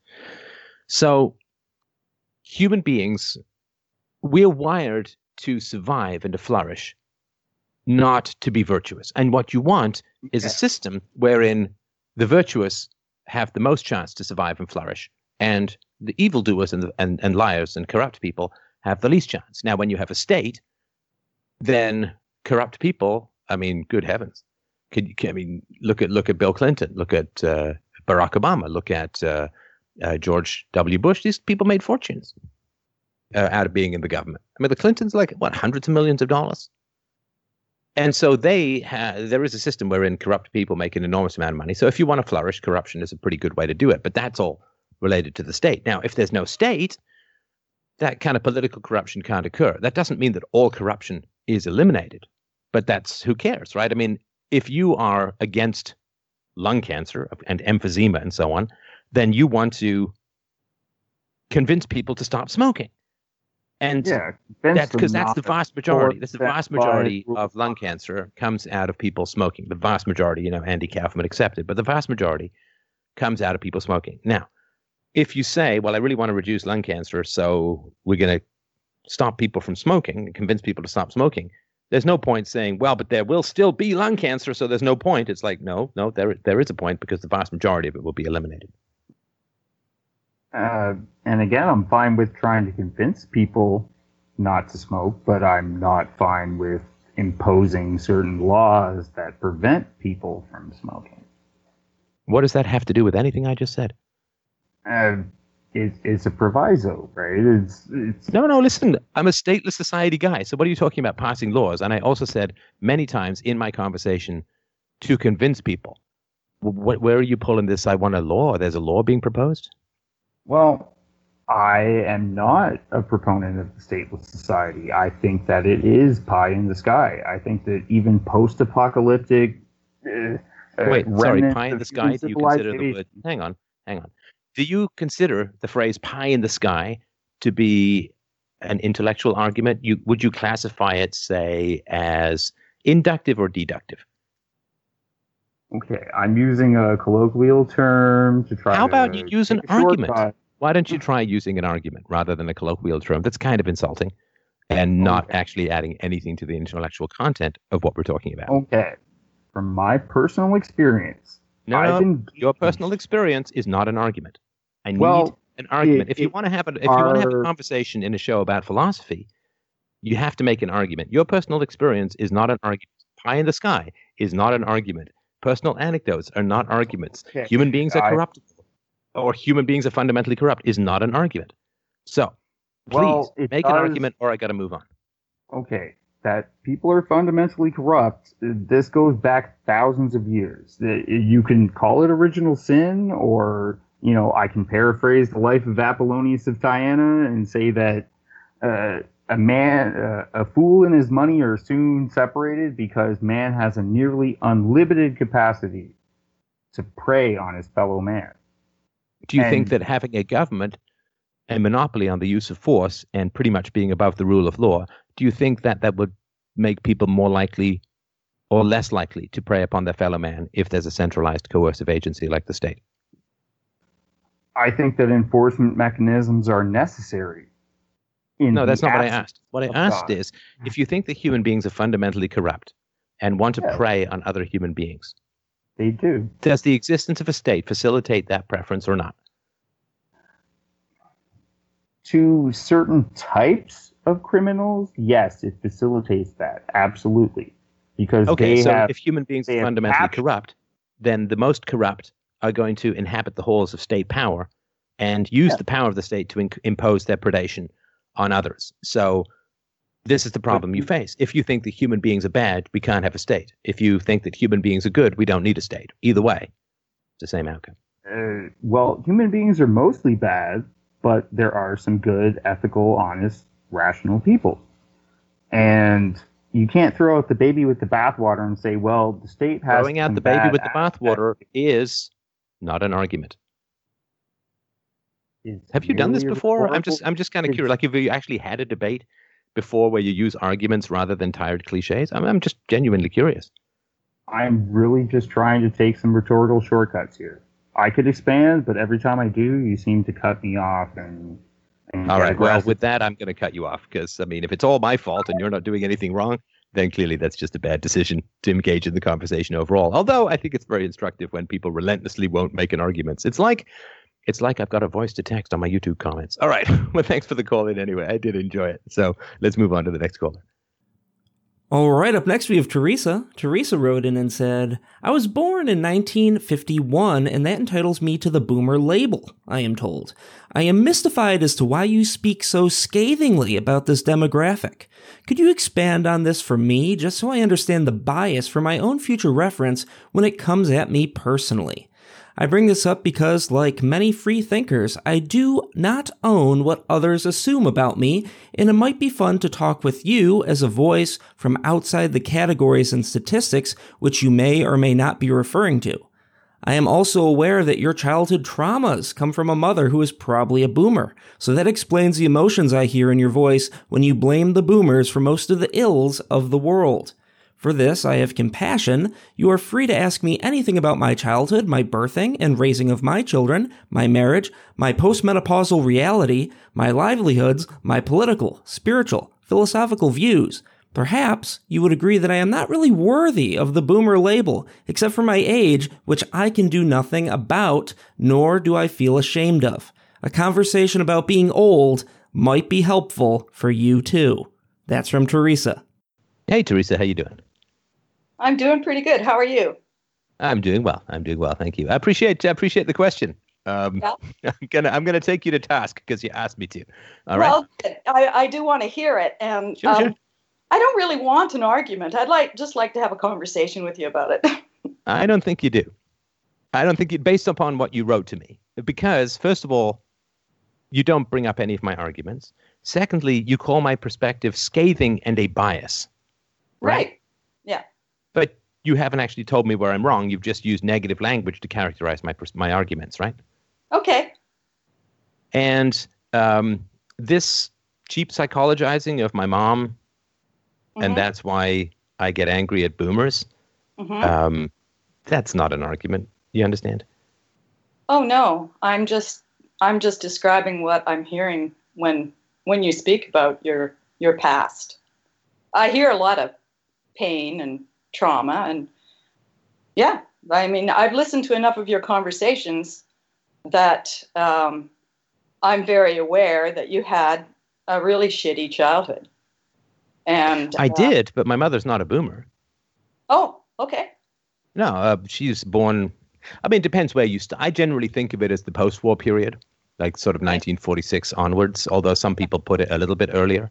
So, human beings, we're wired to survive and to flourish, not to be virtuous. And what you want is a system wherein the virtuous have the most chance to survive and flourish, and the evildoers and, the, and, and liars and corrupt people have the least chance. Now, when you have a state, then corrupt people, I mean, good heavens. Can Could, I mean, look at look at Bill Clinton, look at uh, Barack Obama, look at uh, uh, George W. Bush. These people made fortunes uh, out of being in the government. I mean, the Clintons like what hundreds of millions of dollars, and so they have. There is a system wherein corrupt people make an enormous amount of money. So if you want to flourish, corruption is a pretty good way to do it. But that's all related to the state. Now, if there's no state, that kind of political corruption can't occur. That doesn't mean that all corruption is eliminated, but that's who cares, right? I mean, if you are against lung cancer and emphysema and so on, then you want to convince people to stop smoking. And yeah, that's because that's the vast majority. That's the vast majority of lung cancer comes out of people smoking. The vast majority, you know, Andy Kaufman accepted, but the vast majority comes out of people smoking. Now, if you say, well, I really want to reduce lung cancer, so we're going to stop people from smoking and convince people to stop smoking, there's no point saying, well, but there will still be lung cancer, so there's no point. It's like, no, no, there there is a point because the vast majority of it will be eliminated. Uh, and again, I'm fine with trying to convince people not to smoke, but I'm not fine with imposing certain laws that prevent people from smoking. What does that have to do with anything I just said? uh, it, it's a proviso, right? It's, it's no, no. Listen, I'm a stateless society guy. So what are you talking about passing laws? And I also said many times in my conversation to convince people. Where are you pulling this? I want a law. There's a law being proposed. Well, I am not a proponent of the stateless society. I think that it is pie in the sky. I think that even post-apocalyptic. Uh, Wait, sorry, pie in the sky. Do you consider the word? Hang on, hang on do you consider the phrase pie in the sky to be an intellectual argument? You, would you classify it, say, as inductive or deductive? Okay, I'm using a colloquial term to try. How about you use an argument? Why don't you try using an argument rather than a colloquial term? That's kind of insulting and not okay. actually adding anything to the intellectual content of what we're talking about. Okay. From my personal experience, no, no your personal experience is not an argument. I need well, an argument. It, if you want to have a, if are, you want to have a conversation in a show about philosophy, you have to make an argument. Your personal experience is not an argument. Pie in the sky is not an argument. Personal anecdotes are not arguments. Okay. Human beings are corrupt, or human beings are fundamentally corrupt is not an argument. So, please well, make does, an argument, or I got to move on. Okay, that people are fundamentally corrupt. This goes back thousands of years. You can call it original sin, or you know, I can paraphrase the life of Apollonius of Tyana and say that uh, a man, uh, a fool and his money are soon separated because man has a nearly unlimited capacity to prey on his fellow man. Do you and, think that having a government, a monopoly on the use of force, and pretty much being above the rule of law, do you think that that would make people more likely or less likely to prey upon their fellow man if there's a centralized coercive agency like the state? I think that enforcement mechanisms are necessary. No, that's not what I asked. What I asked God. is if you think that human beings are fundamentally corrupt and want to yeah. prey on other human beings, they do. Does the existence of a state facilitate that preference or not? To certain types of criminals, yes, it facilitates that. Absolutely. Because okay, so have, if human beings are fundamentally corrupt, then the most corrupt are going to inhabit the halls of state power and use yeah. the power of the state to in- impose their predation on others. So this is the problem you face. If you think that human beings are bad, we can't have a state. If you think that human beings are good, we don't need a state. Either way, it's the same outcome. Uh, well, human beings are mostly bad, but there are some good, ethical, honest, rational people. And you can't throw out the baby with the bathwater and say, well, the state has Throwing out the baby with the bathwater is not an argument. It's Have you done this before? I'm just I'm just kind of curious. Like, have you actually had a debate before where you use arguments rather than tired cliches? I'm I'm just genuinely curious. I'm really just trying to take some rhetorical shortcuts here. I could expand, but every time I do, you seem to cut me off and. and All. Well, with that, I'm going to cut you off because I mean, if it's all my fault and you're not doing anything wrong, then clearly that's just a bad decision to engage in the conversation overall. Although I think it's very instructive when people relentlessly won't make an argument. It's like it's like I've got a voice to text on my YouTube comments. All right. *laughs* Well, thanks for the call in anyway. I did enjoy it. So let's move on to the next caller. All right, up next we have Teresa. Teresa wrote in and said, I was born in 1951, and that entitles me to the boomer label, I am told. I am mystified as to why you speak so scathingly about this demographic. Could you expand on this for me, just so I understand the bias for my own future reference when it comes at me personally? I bring this up because, like many free thinkers, I do not own what others assume about me, and it might be fun to talk with you as a voice from outside the categories and statistics which you may or may not be referring to. I am also aware that your childhood traumas come from a mother who is probably a boomer, so that explains the emotions I hear in your voice when you blame the boomers for most of the ills of the world. For this, I have compassion. You are free to ask me anything about my childhood, my birthing and raising of my children, my marriage, my postmenopausal reality, my livelihoods, my political, spiritual, philosophical views. Perhaps you would agree that I am not really worthy of the boomer label, except for my age, which I can do nothing about, nor do I feel ashamed of. A conversation about being old might be helpful for you too. That's from Teresa. Hey, Teresa, how you doing? I'm doing pretty good. How are you? I'm doing well. I'm doing well. Thank you. I appreciate I appreciate the question. Um, Yeah. *laughs* I'm gonna I'm gonna take you to task because you asked me to. All right. well, I, I do want to hear it, and Sure, um, sure. I don't really want an argument. I'd like just like to have a conversation with you about it. *laughs* I don't think you do. I don't think you, based upon what you wrote to me, because first of all, you don't bring up any of my arguments. Secondly, you call my perspective scathing and a bias, right. But you haven't actually told me where I'm wrong. You've just used negative language to characterize my my arguments, right? Okay. And um, this cheap psychologizing of my mom, Mhm. and that's why I get angry at boomers. Mhm. Um, that's not an argument. You understand? oh no, I'm just I'm just describing what I'm hearing when when you speak about your your past. I hear a lot of pain and trauma, and yeah, I mean I've listened to enough of your conversations that um, I'm very aware that you had a really shitty childhood. And I uh, did, but my mother's not a boomer. Oh, okay. No, uh, she's born. I mean, it depends where you. St- I generally think of it as the post-war period, like sort of 1946 onwards. Although some people put it a little bit earlier,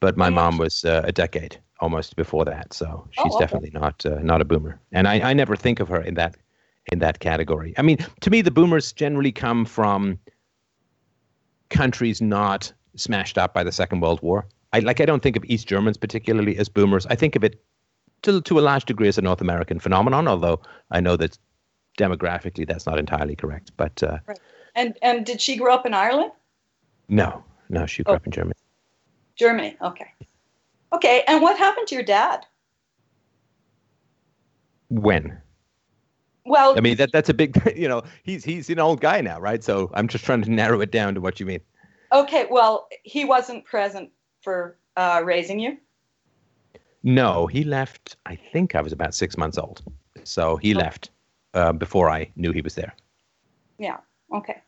but my mom was uh, a decade almost before that, so she's Oh, okay. definitely not uh, not a boomer. And I, I never think of her in that in that category. I mean, to me, the boomers generally come from countries not smashed up by the Second World War. I like. I don't think of East Germans particularly as boomers. I think of it to, to a large degree as a North American phenomenon, although I know that demographically that's not entirely correct. But uh, And and did she grow up in Ireland? no, no, she grew Oh. up in Germany. Germany. Okay. Okay. And what happened to your dad? When? Well, I mean, that that's a big, *laughs* you know, he's he's an old guy now, right? So I'm just trying to narrow it down to what you mean. okay. Well, he wasn't present for uh, raising you. No, he left. I think I was about six months old, so he Oh. left uh, before I knew he was there. Yeah. Okay.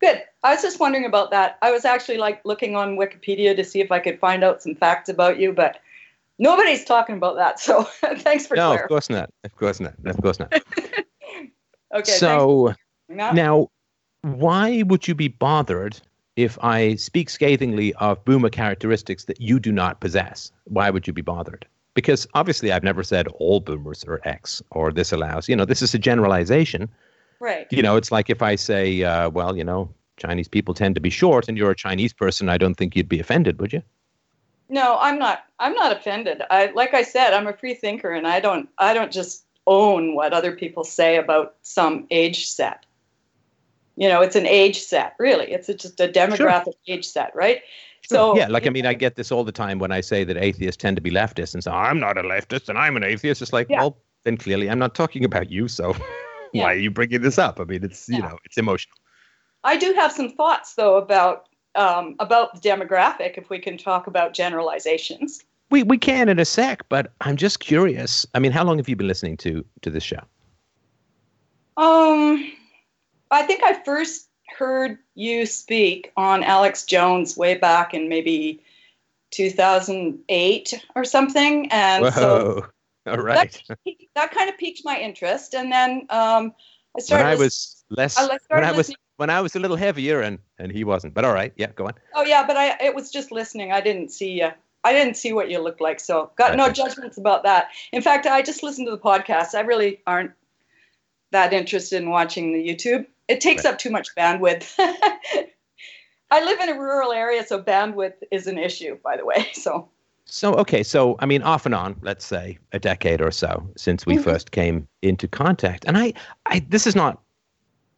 Good. I was just wondering about that. I was actually like looking on Wikipedia to see if I could find out some facts about you, but nobody's talking about that. So *laughs* thanks for no, of course not. Of course not. Of course not. *laughs* Okay. so. Now, why would you be bothered if I speak scathingly of boomer characteristics that you do not possess? Why would you be bothered? Because obviously, I've never said all boomers are X or this allows. You know, this is a generalization. Right. You know, it's like if I say, uh, well, you know, Chinese people tend to be short and you're a Chinese person, I don't think you'd be offended, would you? No, I'm not. I'm not offended. I like I said, I'm a free thinker, and I don't. I don't just own what other people say about some age set. You know, it's an age set, really. It's a, just a demographic sure. age set, right? So yeah, like I mean, I get this all the time when I say that atheists tend to be leftists, and so I'm not a leftist and I'm an atheist. It's like, yeah. well, then clearly I'm not talking about you. So *laughs* yeah. why are you bringing this up? I mean, it's you know, it's emotional. I do have some thoughts though about um, about the demographic. If we can talk about generalizations, we we can in a sec. But I'm just curious. I mean, how long have you been listening to to this show? Um, I think I first heard you speak on Alex Jones way back in maybe 2008 or something, and Whoa. so all right, that, that, kind of piqued my interest. And then um, I started. When I was less, I when I was when I was a little heavier, and and he wasn't. But all right, yeah, go on. Oh yeah, but I it was just listening. I didn't see you. I didn't see what you looked like, so got no judgments about that. In fact, I just listened to the podcast. I really aren't that interested in watching the YouTube. It takes right. up too much bandwidth. *laughs* I live in a rural area, so bandwidth is an issue, by the way. *laughs* So. So okay, so I mean, off and on, let's say a decade or so since we mm-hmm. first came into contact, and I, I, this is not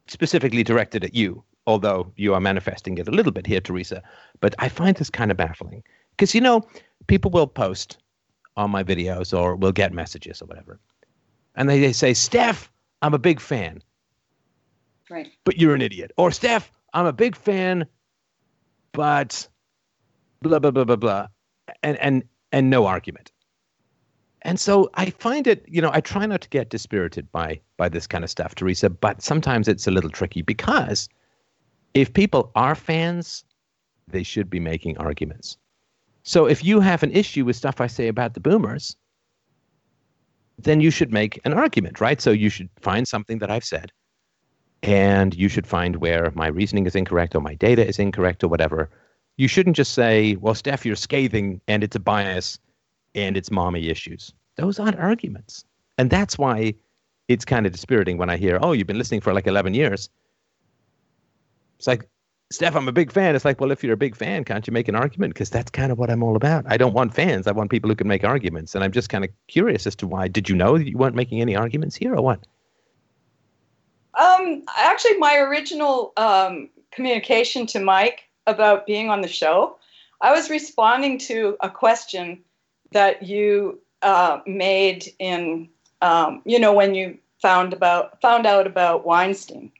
specifically directed at you, although you are manifesting it a little bit here, Teresa. But I find this kind of baffling because you know, people will post on my videos or will get messages or whatever, and they, they say, "Steph, I'm a big fan," Right. But you're an idiot. Or Steph, I'm a big fan, but blah blah blah blah blah. And and and no argument. And so I find it, you know, I try not to get dispirited by by this kind of stuff, Teresa, but sometimes it's a little tricky because if people are fans, they should be making arguments. So if you have an issue with stuff I say about the boomers, then you should make an argument, right? So you should find something that I've said and you should find where my reasoning is incorrect or my data is incorrect or whatever. You shouldn't just say, well, Steph, you're scathing and it's a bias and it's mommy issues. Those aren't arguments. And that's why it's kind of dispiriting when I hear, oh, you've been listening for like 11 years. It's like, Steph, I'm a big fan. It's like, well, if you're a big fan, can't you make an argument? Because that's kind of what I'm all about. I don't want fans. I want people who can make arguments. And I'm just kind of curious as to why. Did you know you weren't making any arguments here or what? Um, actually, my original um, communication to Mike about being on the show, I was responding to a question that you uh, made in, um, you know, when you found about found out about Weinstein,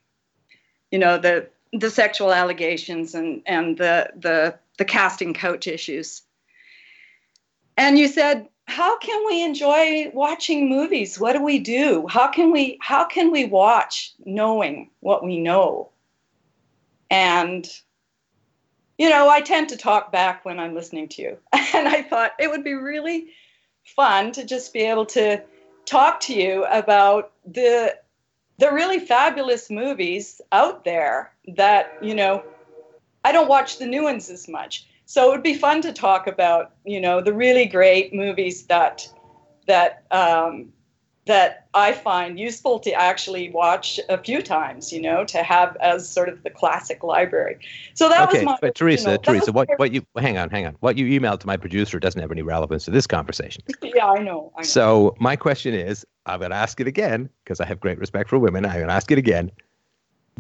you know, the the sexual allegations and and the the the casting couch issues. And you said how can we enjoy watching movies? What do we do? How can we how can we watch knowing what we know? And you know i tend to talk back when i'm listening to you. *laughs* And i thought it would be really fun to just be able to talk to you about the the really fabulous movies out there that you know i don't watch the new ones as much. So it would be fun to talk about, you know, the really great movies that that um, that I find useful to actually watch a few times, you know, to have as sort of the classic library. So that okay, was my. But Teresa, Teresa, what, what you hang on, hang on. What you emailed to my producer doesn't have any relevance to this conversation. *laughs* yeah, I know, I know. So my question is, I'm going to ask it again because I have great respect for women. I'm going to ask it again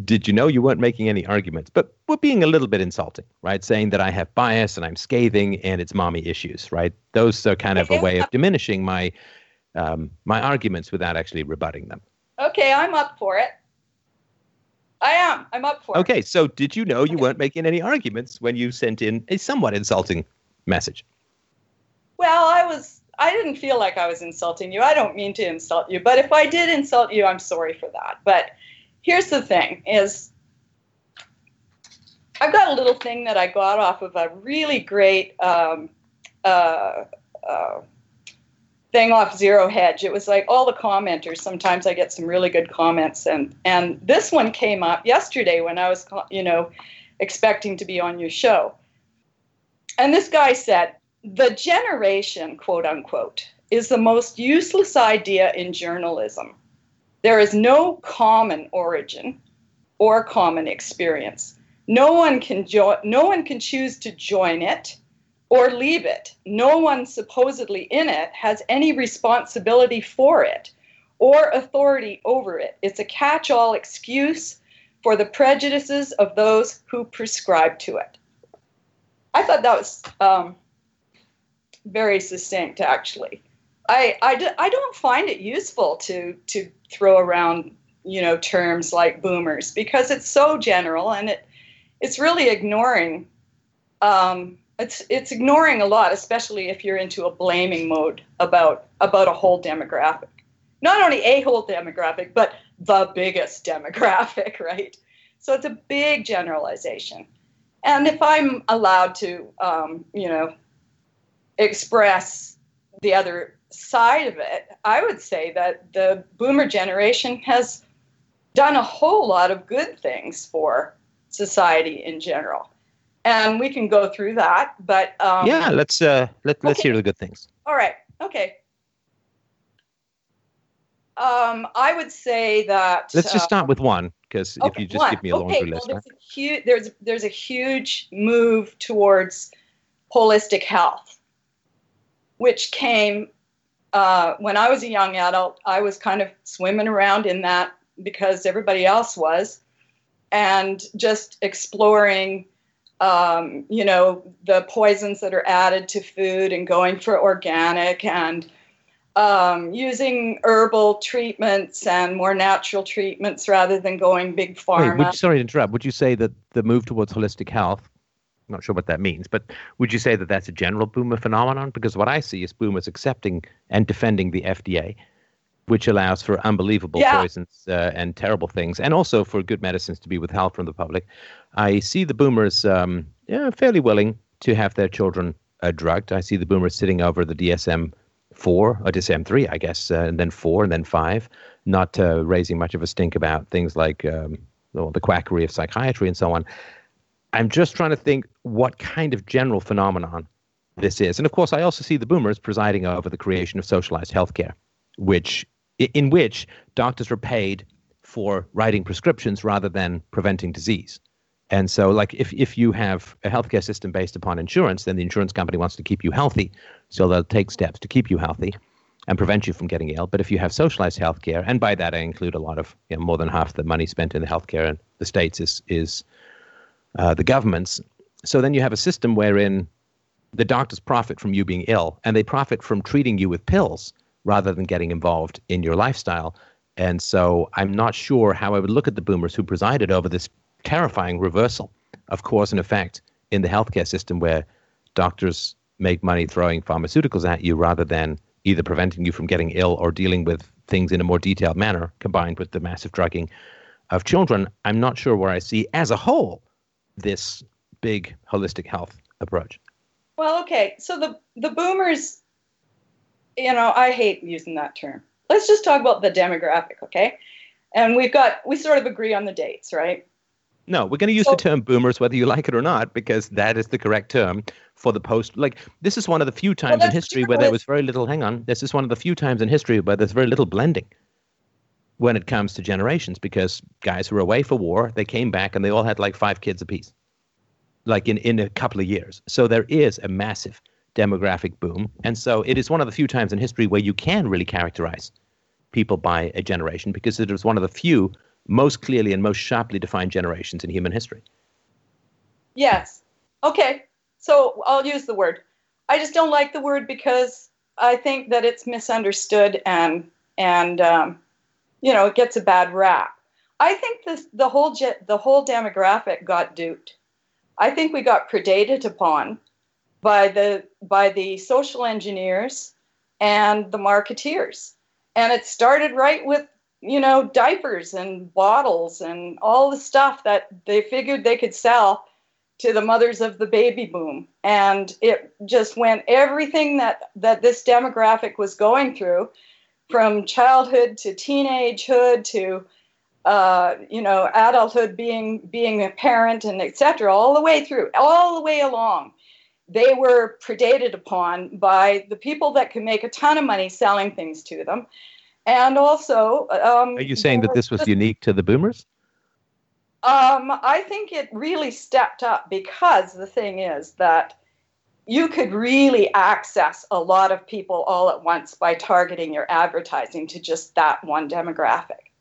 did you know you weren't making any arguments? But we're being a little bit insulting, right? Saying that I have bias and I'm scathing and it's mommy issues, right? Those are kind of a way of diminishing my um, my arguments without actually rebutting them. Okay, I'm up for it. I am. I'm up for okay, it. Okay, so did you know you weren't making any arguments when you sent in a somewhat insulting message? Well, I was. I didn't feel like I was insulting you. I don't mean to insult you, but if I did insult you, I'm sorry for that. But here's the thing is I've got a little thing that I got off of a really great um, uh, uh, thing off Zero Hedge. It was like all the commenters. Sometimes I get some really good comments, and and this one came up yesterday when I was, you know, expecting to be on your show. And this guy said, "The generation, quote unquote, is the most useless idea in journalism." There is no common origin or common experience. No one can jo- no one can choose to join it or leave it. No one supposedly in it has any responsibility for it or authority over it. It's a catch all excuse for the prejudices of those who prescribe to it. I thought that was um, very succinct, actually. I, I, I don't find it useful to, to throw around you know terms like boomers because it's so general and it it's really ignoring um, it's it's ignoring a lot especially if you're into a blaming mode about about a whole demographic. Not only a whole demographic but the biggest *laughs* demographic right? So it's a big generalization. And if i'm allowed to um, you know express the other side of it i would say that the boomer generation has done a whole lot of good things for society in general. And we can go through that, but um, yeah, let's uh, let let's hear the good things. All right, okay. Um, I would say that. Let's just start with one, because okay, if you just one. give me a okay, laundry list. Well, there's, a huge, there's there's a huge move towards holistic health, which came uh, when I was a young adult. I was kind of swimming around in that because everybody else was, and just exploring, um, you know, the poisons that are added to food and going for organic and um, using herbal treatments and more natural treatments rather than going big pharma. Wait, would, sorry to interrupt. Would you say that the move towards holistic health? I'm not sure what that means, but would you say that that's a general boomer phenomenon? Because what I see is boomers accepting and defending the FDA which allows for unbelievable yeah. poisons uh, and terrible things, and also for good medicines to be withheld from the public. I see the boomers um, yeah, fairly willing to have their children uh, drugged. I see the boomers sitting over the DSM four or DSM three, I guess, uh, and then four, and then five, not uh, raising much of a stink about things like um, the quackery of psychiatry and so on. I'm just trying to think what kind of general phenomenon this is. And of course, I also see the boomers presiding over the creation of socialized healthcare, which in which doctors are paid for writing prescriptions rather than preventing disease. And so, like, if, if you have a healthcare system based upon insurance, then the insurance company wants to keep you healthy. So they'll take steps to keep you healthy and prevent you from getting ill. But if you have socialized healthcare, and by that I include a lot of, you know, more than half the money spent in the healthcare in the states is, is uh, the government's. So then you have a system wherein the doctors profit from you being ill and they profit from treating you with pills rather than getting involved in your lifestyle. And so I'm not sure how I would look at the boomers who presided over this terrifying reversal of cause and effect in the healthcare system where doctors make money throwing pharmaceuticals at you rather than either preventing you from getting ill or dealing with things in a more detailed manner combined with the massive drugging of children. I'm not sure where I see as a whole this big holistic health approach. Well, okay. So the the boomers you know, I hate using that term. Let's just talk about the demographic, okay? And we've got, we sort of agree on the dates, right? No, we're going to use so, the term boomers whether you like it or not because that is the correct term for the post. Like, this is one of the few times well, in history where there was very little, hang on, this is one of the few times in history where there's very little blending when it comes to generations because guys who were away for war, they came back and they all had like five kids apiece, like in, in a couple of years. So there is a massive demographic boom. And so it is one of the few times in history where you can really characterize people by a generation because it is one of the few most clearly and most sharply defined generations in human history. Yes. Okay. So I'll use the word. I just don't like the word because I think that it's misunderstood and and um, you know it gets a bad rap. I think this the whole the whole demographic got duped. I think we got predated upon by the by the social engineers and the marketeers. And it started right with you know diapers and bottles and all the stuff that they figured they could sell to the mothers of the baby boom and it just went everything that that this demographic was going through from childhood to teenagehood to uh, you know adulthood being being a parent and etc all the way through all the way along they were predated upon by the people that can make a ton of money selling things to them. And also, um, are you saying that this was just, unique to the boomers? Um, I think it really stepped up because the thing is that you could really access a lot of people all at once by targeting your advertising to just that one demographic.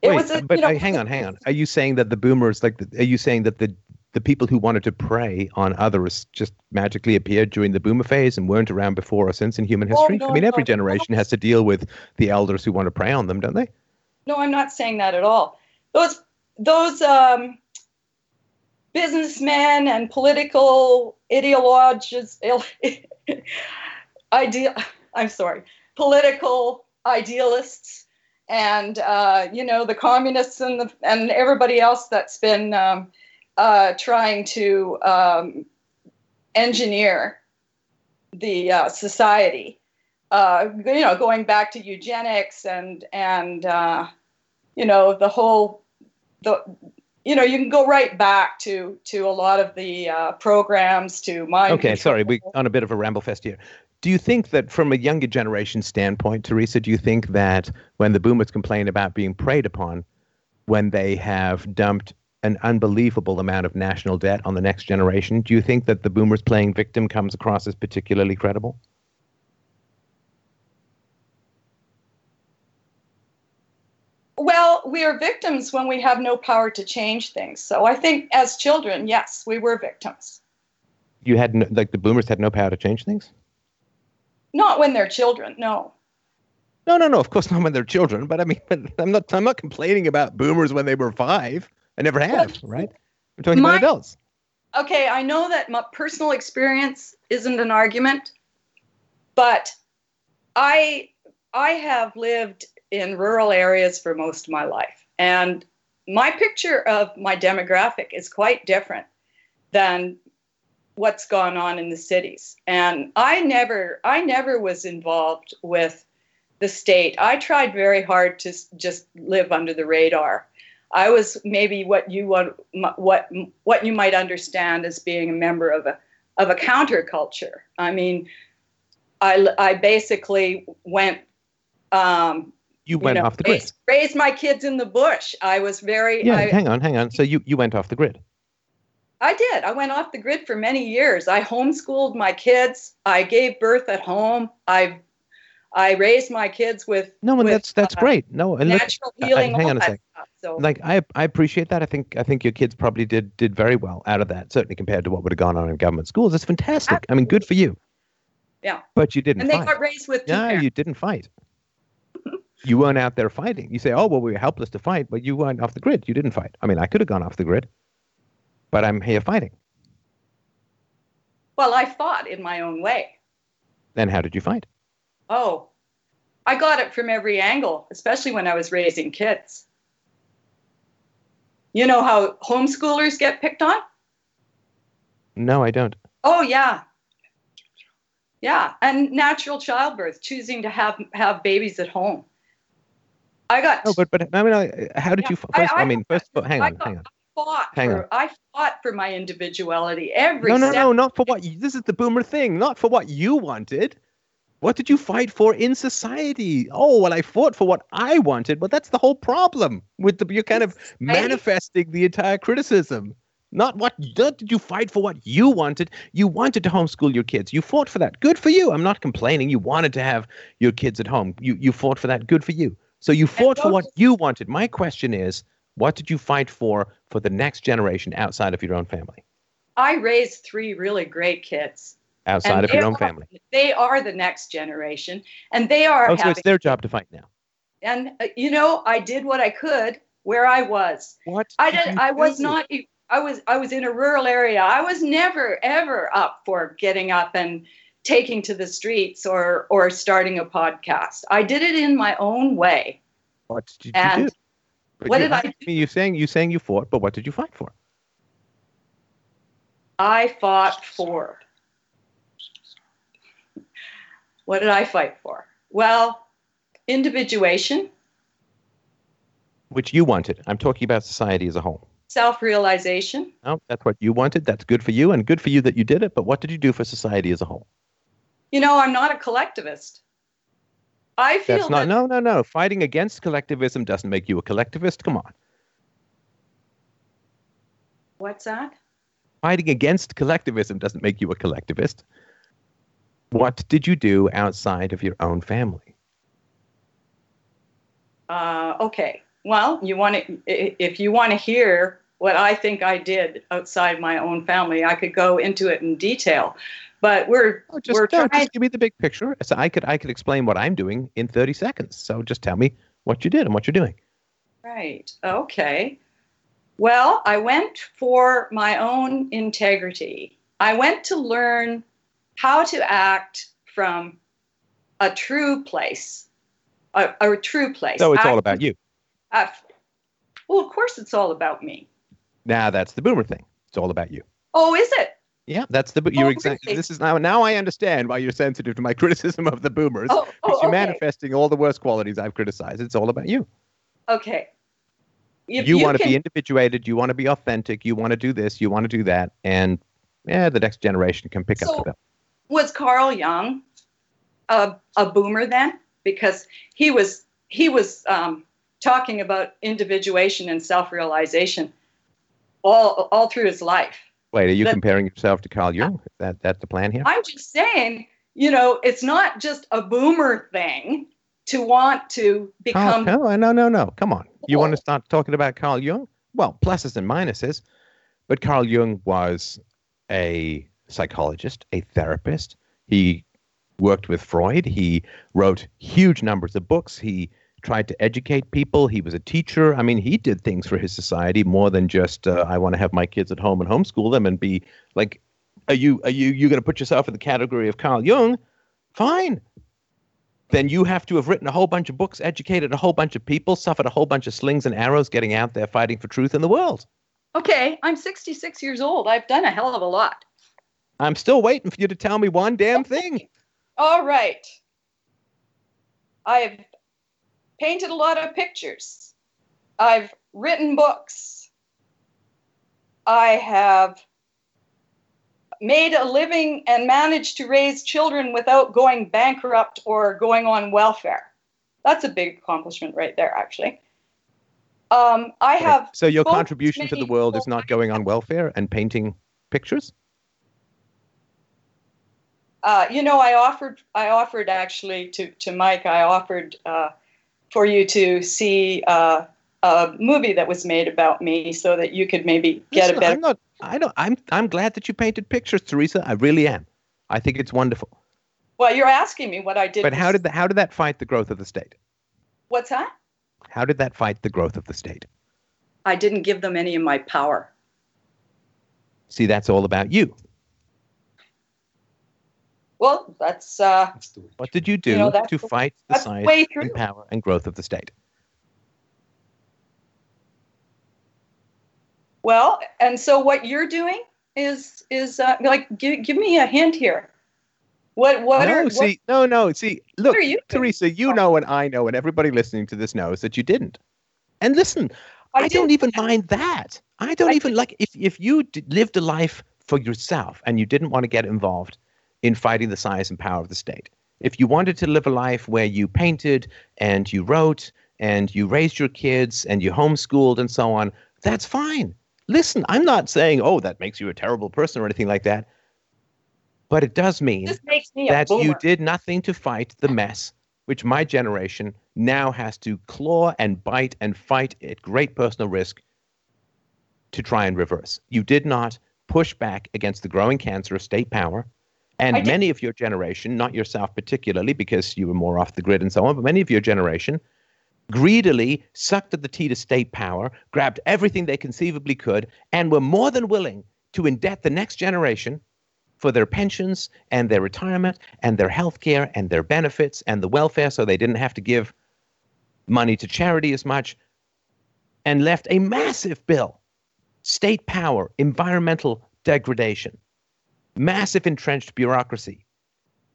It Wait, was a, but you know, hang on, hang on. Are you saying that the boomers, like, the, are you saying that the the people who wanted to prey on others just magically appeared during the boomer phase and weren't around before or since in human oh, history? Oh, no, I mean, every no, generation no. has to deal with the elders who want to prey on them, don't they? No, I'm not saying that at all. Those those um, businessmen and political ideologies, *laughs* ideal. I'm sorry, political idealists, and uh, you know the communists and the, and everybody else that's been um, uh, trying to um, engineer the uh, society. Uh, you know, going back to eugenics and and uh, you know the whole the you know you can go right back to to a lot of the uh, programs to mind okay control. sorry we on a bit of a ramble fest here do you think that from a younger generation standpoint teresa do you think that when the boomers complain about being preyed upon when they have dumped an unbelievable amount of national debt on the next generation do you think that the boomers playing victim comes across as particularly credible Well, we are victims when we have no power to change things. So I think as children, yes, we were victims. You had no, like the boomers had no power to change things? Not when they're children, no. No, no, no. Of course not when they're children. But I mean, *laughs* I'm not. I'm not complaining about boomers when they were five. I never have. right? I'm talking my, about adults. Okay, I know that my personal experience isn't an argument, but I I have lived in rural areas for most of my life. And my picture of my demographic is quite different than what's gone on in the cities. And I never I never was involved with the state. I tried very hard to just live under the radar. I was maybe what you want what what you might understand as being a member of a of a counterculture. I mean, I I basically went um, you went you know, off the grid. Raised, raised, my kids in the bush. I was very. Yeah, I, hang on, hang on. So you, you went off the grid. I did. I went off the grid for many years. I homeschooled my kids. I gave birth at home. I I raised my kids with no, and with, that's that's uh, great. No, and natural look, healing. I, hang on a second. So. Like I I appreciate that. I think I think your kids probably did did very well out of that. Certainly compared to what would have gone on in government schools. It's fantastic. Absolutely. I mean, good for you. Yeah. But you didn't. And they fight. got raised with. Yeah, you didn't fight you weren't out there fighting. You say, oh, well, we were helpless to fight, but you went off the grid. You didn't fight. I mean, I could have gone off the grid, but I'm here fighting. Well, I fought in my own way. Then how did you fight? Oh, I got it from every angle, especially when I was raising kids. You know how homeschoolers get picked on? No, I don't. Oh, yeah. Yeah, and natural childbirth, choosing to have have babies at home. I got. No, but but I mean, how did yeah, you? First, I, I, I, mean, first, all, hang on, got, hang on. Fought hang for, on. I fought for my individuality every. No, no, step. no, not for what. You, this is the boomer thing. Not for what you wanted. What did you fight for in society? Oh, well, I fought for what I wanted, but that's the whole problem with the you're kind of manifesting the entire criticism. Not what not did you fight for what you wanted. You wanted to homeschool your kids. You fought for that. Good for you. I'm not complaining. You wanted to have your kids at home. You you fought for that. Good for you. So you fought for what you wanted. My question is, what did you fight for for the next generation outside of your own family? I raised three really great kids. Outside of your own are, family. They are the next generation, and they are. Oh, so it's their job to fight now. And uh, you know, I did what I could where I was. What? I did. I was not. I was. I was in a rural area. I was never ever up for getting up and taking to the streets or or starting a podcast. I did it in my own way. What did you and do? what you, did I do? You saying you saying you fought, but what did you fight for? I fought for. What did I fight for? Well, individuation. Which you wanted. I'm talking about society as a whole. Self realization. Oh, that's what you wanted. That's good for you, and good for you that you did it. But what did you do for society as a whole? You know, I'm not a collectivist. I feel That's not, that, no, no, no. Fighting against collectivism doesn't make you a collectivist. Come on. What's that? fighting against collectivism doesn't make you a collectivist. What did you do outside of your own family? Uh, okay. Well, you want to if you want to hear what I think I did outside my own family, I could go into it in detail. But we're Oh, just, we're no, trying. just give me the big picture. So I could I could explain what I'm doing in 30 seconds. So just tell me what you did and what you're doing. Right. Okay. Well, I went for my own integrity. I went to learn how to act from a true place, a, a true place. So it's all about you. uh, well, of course, it's all about me. Now that's the boomer thing. It's all about you. Oh, is it? Yeah, that's the you're Oh, exactly. really? This is now. Now I understand why you're sensitive to my *laughs* criticism of the boomers. Oh, because oh you're okay. manifesting all the worst qualities I've criticized. It's all about you. Okay. If you, want to can- be individuated. You want to be authentic. You want to do this. You want to do that. And yeah, the next generation can pick up So- the bill. Was Carl Jung a, a boomer then? Because he was he was um, talking about individuation and self-realization all all through his life. Wait, are you that- comparing yourself to Carl Jung? Is that that's the plan here? I'm just saying, you know, it's not just a boomer thing to want to Carl, become. no, no, no, no. Come on. You want to start talking about Carl Jung? Well, pluses and minuses. But Carl Jung was a psychologist, a therapist. He worked with Freud. He wrote huge numbers of books. He tried to educate people. He was a teacher. I mean, he did things for his society more than just uh, I want to have my kids at home and homeschool them and be like, are you are you you going to put yourself in the category of Carl Jung? Fine. Then you have to have written a whole bunch of books, educated a whole bunch of people, suffered a whole bunch of slings and arrows getting out there fighting for truth in the world. Okay, I'm 66 years old. I've done a hell of a lot. I'm still waiting for you to tell me one damn thing. All right. I've painted a lot of pictures. I've written books. I have made a living and managed to raise children without going bankrupt or going on welfare. That's a big accomplishment right there, actually. Um, I have so your contribution to the world is not going on welfare and painting pictures? Uh, you know, I offered, I offered actually to, to Mike, I offered uh, for you to see uh, a movie that was made about me so that you could maybe get Listen, a better. I'm not I don't I'm I'm glad that you painted pictures, Teresa. I really am. I think it's wonderful. well, you're asking me what I did. But how did that how did that fight the growth of the state? What's that? How did that fight the growth of the state? I didn't give them any of my power. See, that's all about you. Well, that's uh, What did you do know, to the- fight the that's size way and power and growth of the state? well, and so what you're doing is is uh, like give, give me a hint here. What what no, are see, what, no, no. See, look, are you doing? Teresa, you know, and I know, and everybody listening to this knows that you didn't. And listen, I, don't even mind that. I don't I even like if if you d- lived a life for yourself and you didn't want to get involved in fighting the size and power of the state. If you wanted to live a life where you painted and you wrote and you raised your kids and you homeschooled and so on, that's fine. Listen, I'm not saying, oh, that makes you a terrible person or anything like that. But it does mean me that you did nothing to fight the mess which my generation now has to claw and bite and fight at great personal risk to try and reverse. You did not push back against the growing cancer of state power. And many of your generation, not yourself particularly, because you were more off the grid and so on, but many of your generation greedily sucked at the teat of state power, grabbed everything they conceivably could, and were more than willing to indebt the next generation for their pensions and their retirement and their health care and their benefits and the welfare so they didn't have to give money to charity as much and left a massive bill state power, environmental degradation, massive entrenched bureaucracy,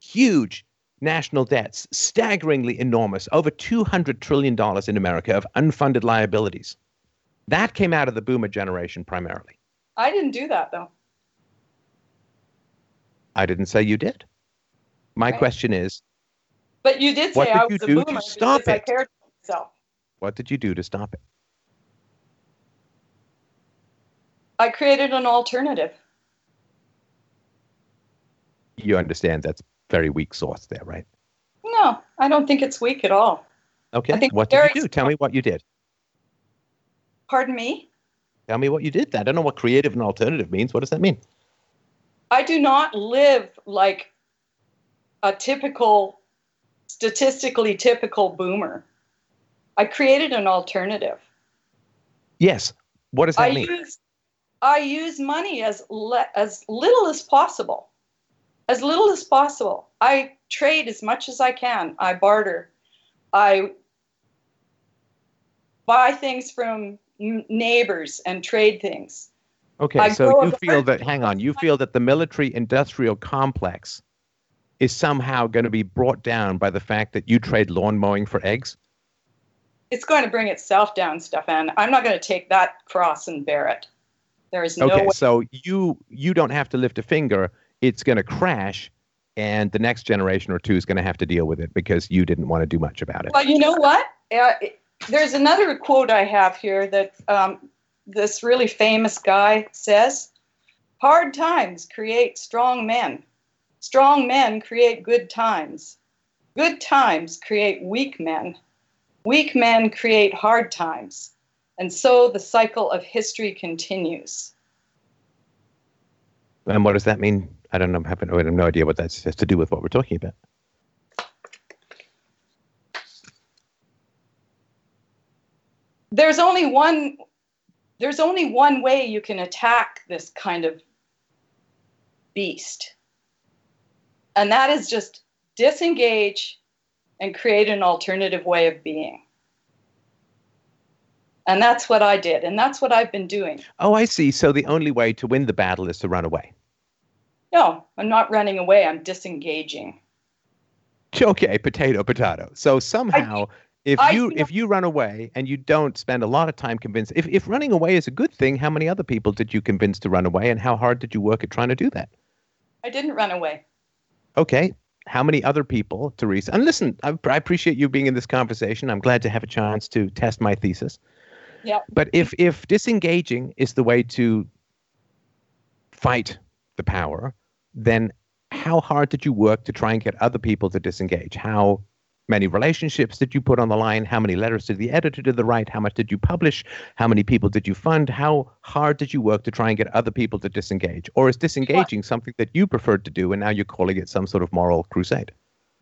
huge national debts, staggeringly enormous, over $200 trillion in America of unfunded liabilities. That came out of the boomer generation primarily. I didn't do that though. I didn't say you did. My Right. question is But you did say What did I you was a do to boomer stop because I it? cared for myself. what did you do to stop it? I created an alternative. You understand that's very weak source there, right? No, I don't think it's weak at all. Okay. I think What did you do? Tell me what you did. Pardon me? Tell me what you did. I don't know what creative and alternative means. What does that mean? I do not live like a typical, statistically typical boomer. I created an alternative. Yes. What does that I mean? use I use money as le- as little as possible, as little as possible. I trade as much as I can. I barter. I buy things from neighbors and trade things. Okay, I so you feel that, hang on, you feel that the military industrial complex is somehow going to be brought down by the fact that you trade lawn mowing for eggs? It's going to bring itself down, Stefan. I'm not going to take that cross and bear it. There is no Okay, way. so you you don't have to lift a finger. It's going to crash, and the next generation or two is going to have to deal with it because you didn't want to do much about it. Well, you know what? Uh, it- there's another quote I have here that um, this really famous guy says Hard times create strong men. Strong men create good times. Good times create weak men. Weak men create hard times. And so the cycle of history continues. And what does that mean? I don't know. I have no, I have no idea what that has to do with what we're talking about. there's only one there's only one way you can attack this kind of beast and that is just disengage and create an alternative way of being and that's what i did and that's what i've been doing Oh, I see. So the only way to win the battle is to run away. No i'm not running away i'm disengaging Okay, potato, potato. So somehow, if I you if you run away and you don't spend a lot of time convincing, if if running away is a good thing, how many other people did you convince to run away, and how hard did you work at trying to do that? i didn't run away Okay, how many other people, Teresa? And listen, I, I appreciate you being in this conversation. I'm glad to have a chance to test my thesis. Yeah. But if if disengaging is the way to fight the power, then how hard did you work to try and get other people to disengage? How many relationships did you put on the line? How many letters did the editor to the right? How much did you publish? How many people did you fund? How hard did you work to try and get other people to disengage? Or is disengaging something that you preferred to do and now you're calling it some sort of moral crusade?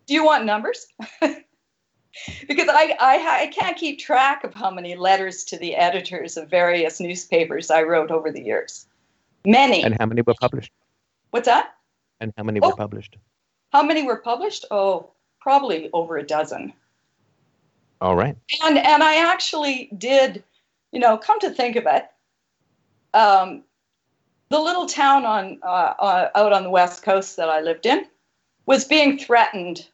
do you want numbers *laughs* because I, I i can't keep track of how many letters to the editors of various newspapers i wrote over the years many And how many were published? what's that And how many Oh. were published? How many were published? Oh, probably over a dozen. All right. And and I actually did, you know, come to think of it, um, the little town on uh, uh, out on the west coast that I lived in was being threatened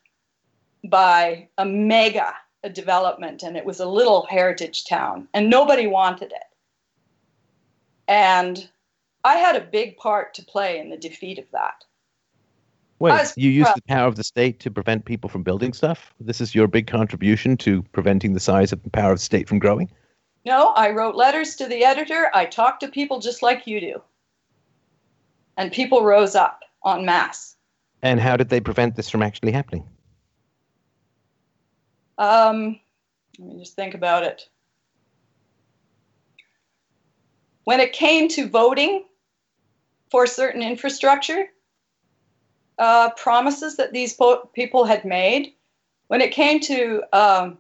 by a mega a development, and it was a little heritage town, and nobody wanted it. And I had a big part to play in the defeat of that. Wait, was- you used well- the power of the state to prevent people from building stuff? This is your big contribution to preventing the size of the power of the state from growing? No, I wrote letters to the editor. I talked to people just like you do. And people rose up en masse. And how did they prevent this from actually happening? Um, let me just think about it. When it came to voting for certain infrastructure, uh, promises that these po- people had made, when it came to um,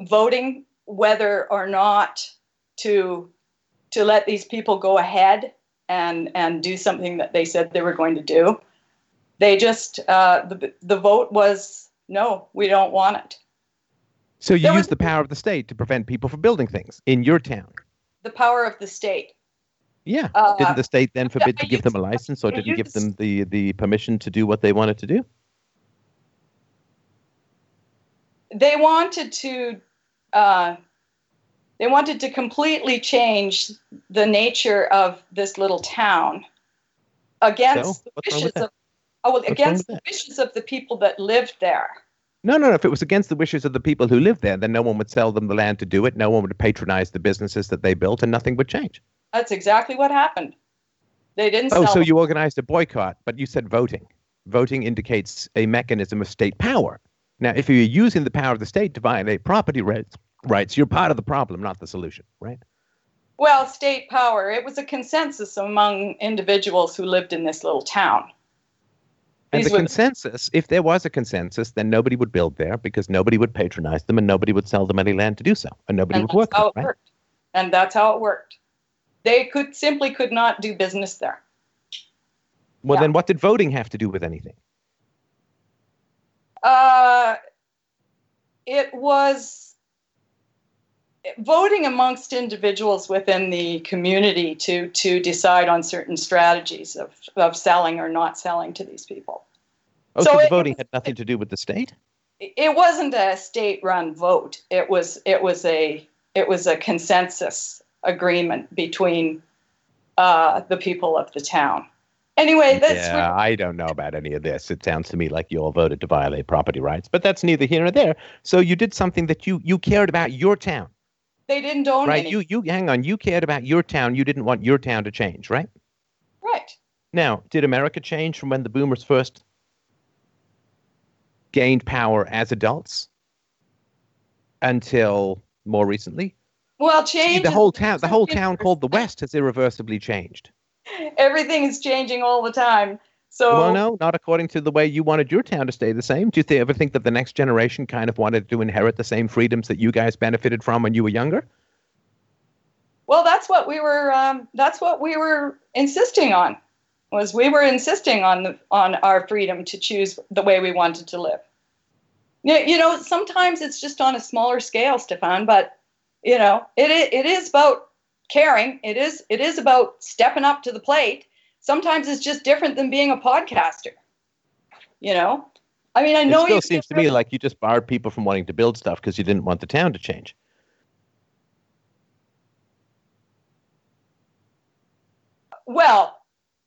voting whether or not to to let these people go ahead and and do something that they said they were going to do, they just uh, the the vote was no, we don't want it. So you There was- the power of the state to prevent people from building things in your town. The power of the state. Yeah. Uh, didn't the state then forbid to give them a license or didn't give them the, the permission to do what they wanted to do? they wanted to uh, they wanted to completely change the nature of this little town against So? the What's wrong with wishes of oh, well, against the wishes of the people that lived there. No, no, no. If it was against the wishes of the people who lived there, then no one would sell them the land to do it. No one would patronize the businesses that they built, and nothing would change. That's exactly what happened. They didn't Oh, so you organized a boycott, but you said voting. voting indicates a mechanism of state power. Now, if you're using the power of the state to violate property rights, rights, you're part of the problem, not the solution, right? Well, state power. It was a consensus among individuals who lived in this little town. And These the consensus, if there was a consensus, then nobody would build there because nobody would patronize them and nobody would sell them any land to do so. And nobody and would work how there, it right? worked. And that's how it worked. They could simply could not do business there. Well, Yeah. then what did voting have to do with anything? Uh, it was voting amongst individuals within the community to to decide on certain strategies of, of selling or not selling to these people. Oh, So so, the it- voting had nothing to do with the state? It- It wasn't a state-run vote. It was it was a it was a consensus agreement between uh, the people of the town. Anyway, that's yeah, I don't know about any of this. It sounds to me like you all voted to violate property rights, but that's neither here nor there. So you did something that you you cared about your town, they didn't own right? any. You you hang on, you cared about your town. You didn't want your town to change, right? right. Now, did America change from when the boomers first gained power as adults until more recently? Well, See, change. the whole town, the whole town called the West has irreversibly changed. everything is changing all the time. So Well, no, not according to the way you wanted your town to stay the same. Do you th- ever think that the next generation kind of wanted to inherit the same freedoms that you guys benefited from when you were younger? well, that's what we were. Um, that's what we were insisting on. Was we were insisting on the on our freedom to choose the way we wanted to live. You, you know, sometimes it's just on a smaller scale, Stefan. But you know, it it is about caring. It is it is about stepping up to the plate. Sometimes it's just different than being a podcaster. You know, I mean, I know it still seems to me like you just barred people from wanting to build stuff because you didn't want the town to change. Well,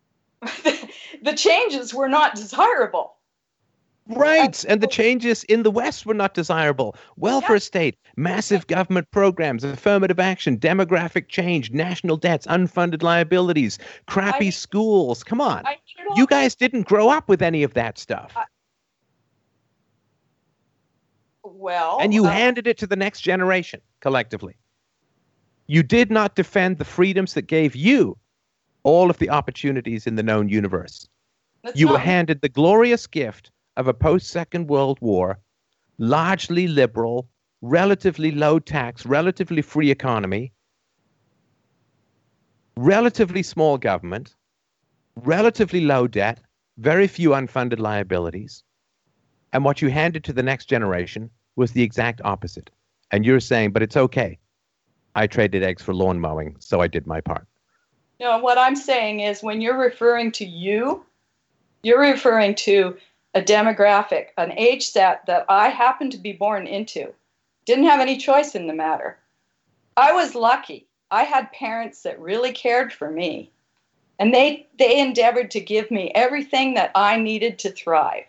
*laughs* the changes were not desirable. Right. And the changes in the West were not desirable. Welfare state, massive government programs, affirmative action, demographic change, national debts, unfunded liabilities, crappy I- schools. Come on. I heard all You guys didn't grow up with any of that stuff. well, and you uh, handed it to the next generation collectively. You did not defend the freedoms that gave you all of the opportunities in the known universe. You were handed the glorious gift of a post Second World War, largely liberal, relatively low tax, relatively free economy, relatively small government, relatively low debt, very few unfunded liabilities. And what you handed to the next generation was the exact opposite. And you're saying, but it's okay. I traded eggs for lawn mowing, so I did my part. No, what I'm saying is when you're referring to you, you're referring to a demographic, an age set that I happened to be born into. Didn't have any choice in the matter. I was lucky. I had parents that really cared for me. And they they endeavored to give me everything that I needed to thrive.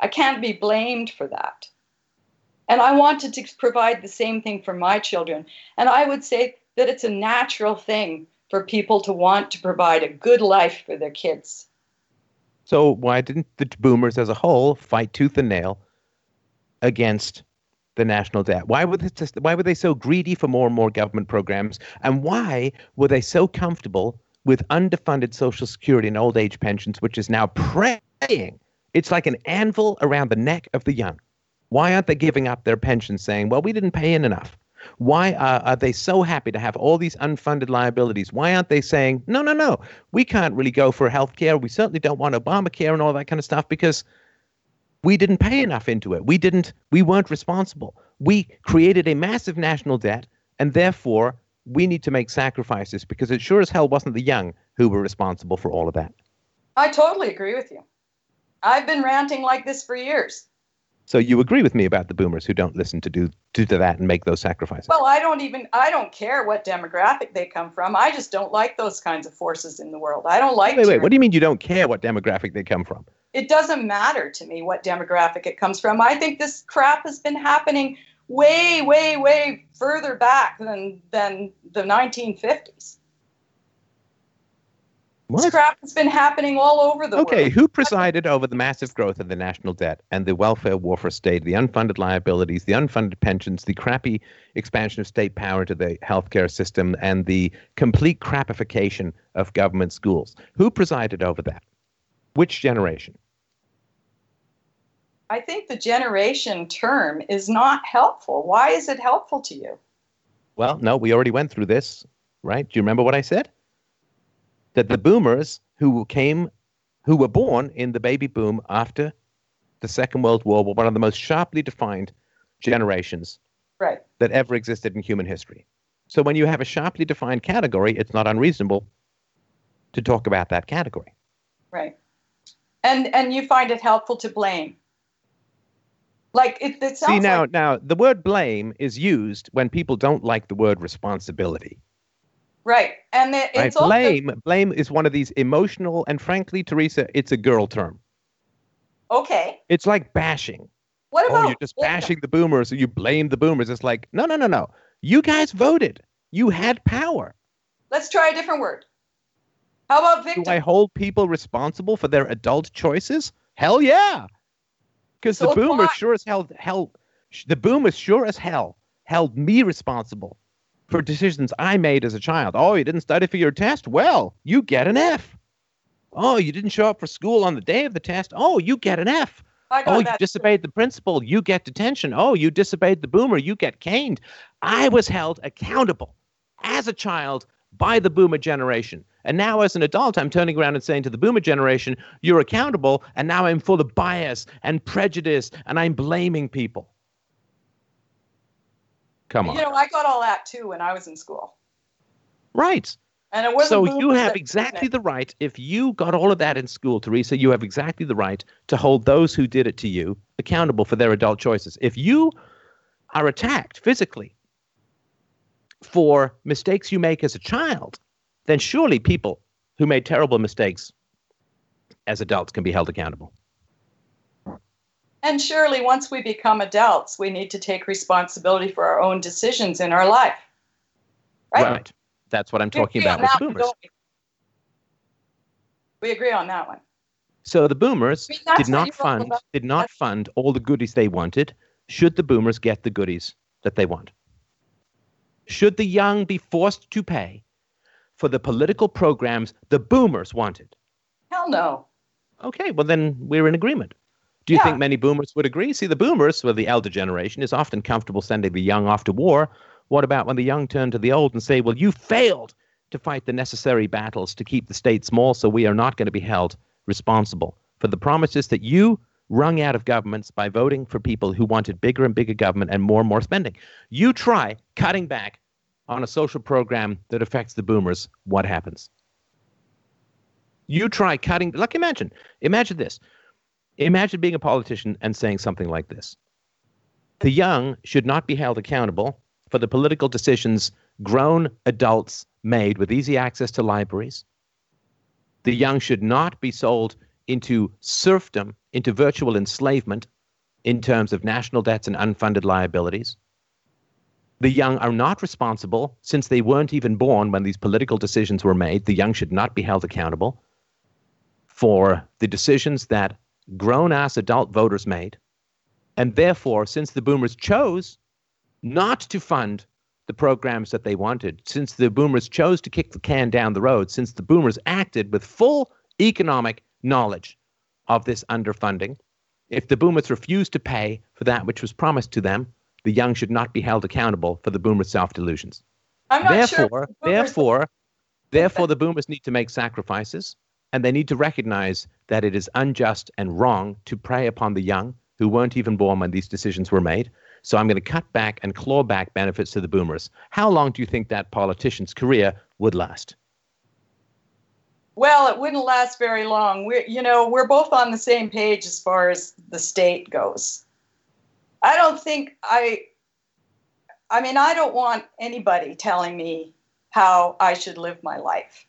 I can't be blamed for that. And I wanted to provide the same thing for my children. And I would say that it's a natural thing for people to want to provide a good life for their kids. So why didn't the boomers as a whole fight tooth and nail against the national debt? Why were they just, why were they so greedy for more and more government programs? And why were they so comfortable with underfunded social security and old age pensions, which is now praying? It's like an anvil around the neck of the young. Why aren't they giving up their pensions saying, well, we didn't pay in enough? Why are, are they so happy to have all these unfunded liabilities? Why aren't they saying, no, no, no, we can't really go for health care. We certainly don't want Obamacare and all that kind of stuff because we didn't pay enough into it. We didn't, we weren't responsible. We created a massive national debt and therefore we need to make sacrifices because it sure as hell wasn't the young who were responsible for all of that. I totally agree with you. I've been ranting like this for years. So you agree with me about the boomers who don't listen to do, do to that and make those sacrifices? Well, I don't even I don't care what demographic they come from. I just don't like those kinds of forces in the world. I don't like wait, wait, what do you mean you don't care what demographic they come from? it doesn't matter to me what demographic it comes from. I think this crap has been happening way, way, way further back than than the 1950s. What? Crap has been happening all over the Okay, world. who presided over the massive growth of the national debt and the welfare war for state, the unfunded liabilities, the unfunded pensions, the crappy expansion of state power to the healthcare system, and the complete crapification of government schools? Who presided over that? Which generation? I think the generation term is not helpful. Why is it helpful to you? Well, no, we already went through this, right? Do you remember what I said? That the boomers who came, who were born in the baby boom after the Second World War were one of the most sharply defined generations Right. that ever existed in human history. So when you have a sharply defined category, it's not unreasonable to talk about that category. Right. And and you find it helpful to blame. Like it, it sounds See now, like now the word blame is used when people don't like the word responsibility. Right. And it, Right? it's also Blame, blame is one of these emotional, and frankly, Teresa, it's a girl term. okay. It's like bashing. What about Oh, you're just bashing the boomers, so you blame the boomers. It's like, no, no, no, no. You guys voted. You had power. Let's try a different word. How about victim? Do? I hold people responsible for their adult choices? Hell yeah. Because So the boomers sure as hell, hell, sh- the boomers sure as hell held me responsible for decisions I made as a child. Oh, you didn't study for your test? Well, you get an F. Oh, you didn't show up for school on the day of the test? Oh, you get an F. I got Oh, you disobeyed the principal, you get detention. Oh, you disobeyed the boomer, you get caned. I was held accountable as a child by the boomer generation. And now, as an adult, I'm turning around and saying to the boomer generation, you're accountable. And now I'm full of bias and prejudice and I'm blaming people. Come on. You know, I got all that too when I was in school. right. And it wasn't So you have exactly the right, if you got all of that in school, Teresa, you have exactly the right to hold those who did it to you accountable for their adult choices. If you are attacked physically for mistakes you make as a child, then surely people who made terrible mistakes as adults can be held accountable. And surely, once we become adults, we need to take responsibility for our own decisions in our life. Right? That's what I'm talking about with one, boomers. we? We agree on that one. So the boomers I mean, did not fund about- did not fund all the goodies they wanted. Should the boomers get the goodies that they want? Should the young be forced to pay for the political programs the boomers wanted? Hell no. Okay, well then we're in agreement. Do you Yeah. think many boomers would agree? See, the boomers, well, the elder generation, is often comfortable sending the young off to war. What about when the young turn to the old and say, well, you failed to fight the necessary battles to keep the state small, so we are not going to be held responsible for the promises that you wrung out of governments by voting for people who wanted bigger and bigger government and more and more spending. You try cutting back on a social program that affects the boomers, what happens? You try cutting, like imagine, imagine this. Imagine being a politician and saying something like this The young should not be held accountable for the political decisions grown adults made with easy access to libraries. The young should not be sold into serfdom, into virtual enslavement in terms of national debts and unfunded liabilities. The young are not responsible since they weren't even born when these political decisions were made. The young should not be held accountable for the decisions that grown ass adult voters made. And therefore, since the boomers chose not to fund the programs that they wanted, since the boomers chose to kick the can down the road, since the boomers acted with full economic knowledge of this underfunding, if the boomers refused to pay for that which was promised to them, the young should not be held accountable for the boomers' self delusions. Sure. Therefore, the therefore, *laughs* therefore, the boomers need to make sacrifices, and they need to recognize that it is unjust and wrong to prey upon the young who weren't even born when these decisions were made. So I'm going to cut back and claw back benefits to the boomers. How long do you think that politician's career would last? Well, it wouldn't last very long. We're, you know, we're both on the same page as far as the state goes. I don't think I, I mean, I don't want anybody telling me how I should live my life.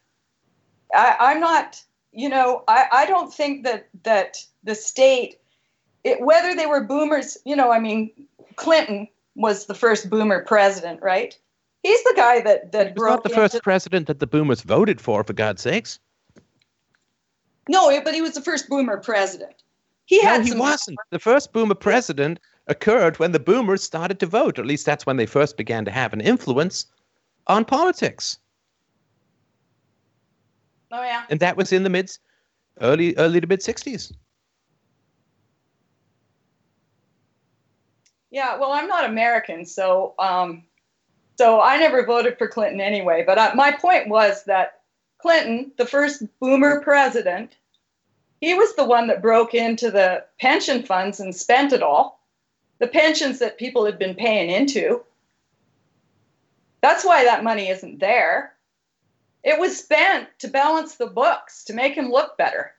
I, I'm not, you know, I, I don't think that that the state, it, whether they were boomers, you know, I mean, Clinton was the first boomer president, right? He's the guy that that He was broke not the into first president that the boomers voted for, for God's sakes. No, but he was the first boomer president. He had no, he some wasn't. The first boomer president occurred when the boomers started to vote, or at least that's when they first began to have an influence on politics. Oh yeah. And that was in the mid early early to mid 60s. Yeah, well, I'm not American, so um, so I never voted for Clinton anyway. But I, my point was that Clinton, the first boomer president, he was the one that broke into the pension funds and spent it all, the pensions that people had been paying into. That's why that money isn't there. It was spent to balance the books to make him look better.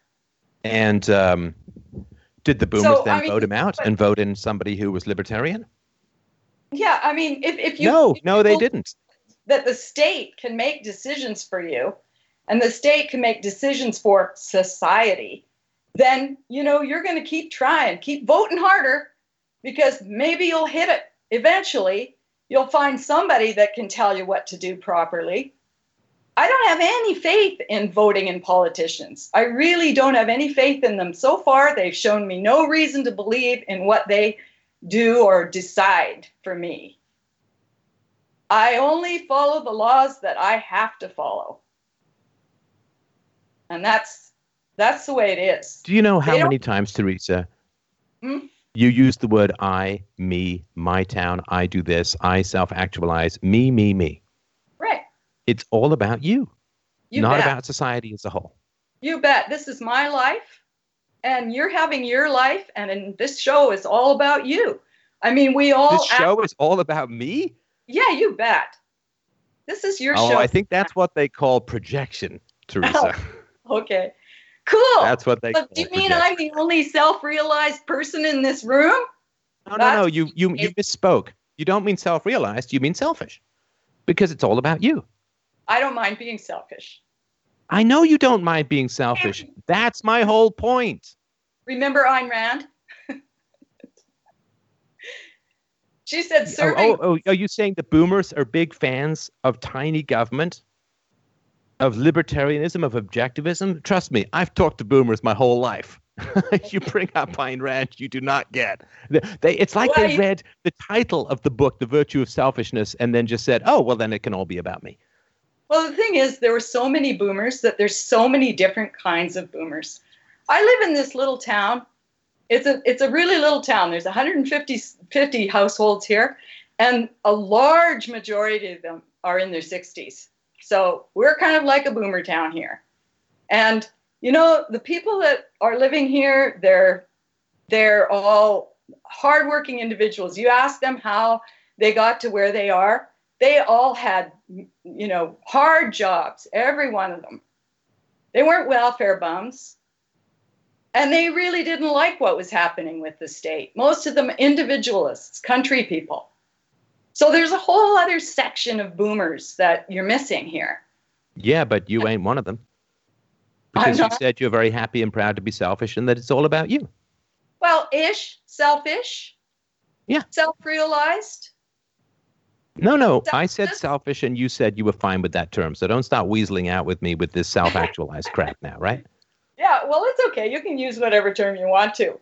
And um, did the boomers So, then I mean, vote him out but- and vote in somebody who was libertarian? Yeah, I mean, if, if you no, if no, they didn't. That the state can make decisions for you, and the state can make decisions for society, then you know you're going to keep trying, keep voting harder, because maybe you'll hit it eventually. You'll find somebody that can tell you what to do properly. I don't have any faith in voting in politicians. I really don't have any faith in them. So far, they've shown me no reason to believe in what they do or decide for me. I only follow the laws that I have to follow. And that's that's the way it is. Do you know how many times, Teresa, Hmm? you use the word I, me, my town, I do this, I self actualize, me, me, me? It's all about you, You not bet. about society as a whole. You bet. This is my life, and you're having your life, and in this show is all about you. I mean, we all. This show is all about me? yeah, you bet. This is your show. Oh, show. I think that's what they call projection, Teresa. *laughs* Okay. Cool. That's what they call but do you mean projection. I'm the only self-realized person in this room? No, no, no. You, you, you misspoke. You don't mean self realized, you mean selfish. Because it's all about you. I don't mind being selfish. I know you don't mind being selfish. That's my whole point. Remember Ayn Rand? *laughs* she said Oh, serving. oh, oh, are you saying the boomers are big fans of tiny government, of libertarianism, of objectivism? Trust me, I've talked to boomers my whole life. *laughs* you bring up Ayn Rand, you do not get. They, they- it's like Well, they read the title of the book, The Virtue of Selfishness, and then just said, oh, well, then it can all be about me. Well, the thing is, there were so many boomers that there's so many different kinds of boomers. I live in this little town. It's a it's a really little town. There's 150 50 households here, and a large majority of them are in their 60s. So we're kind of like a boomer town here. And you know, the people that are living here, they're they're all hardworking individuals. You ask them how they got to where they are. They all had you know, hard jobs, every one of them. They weren't welfare bums. And they really didn't like what was happening with the state. Most of them individualists, country people. So there's a whole other section of boomers that you're missing here. Yeah, but you ain't one of them. Because you said you're very happy and proud to be selfish and that it's all about you. Well, ish, selfish. Yeah. Self realized. No, no. I said selfish and you said you were fine with that term. So don't start weaseling out with me with this self actualized crap now, right? *laughs* Yeah, well, it's okay. You can use whatever term you want to.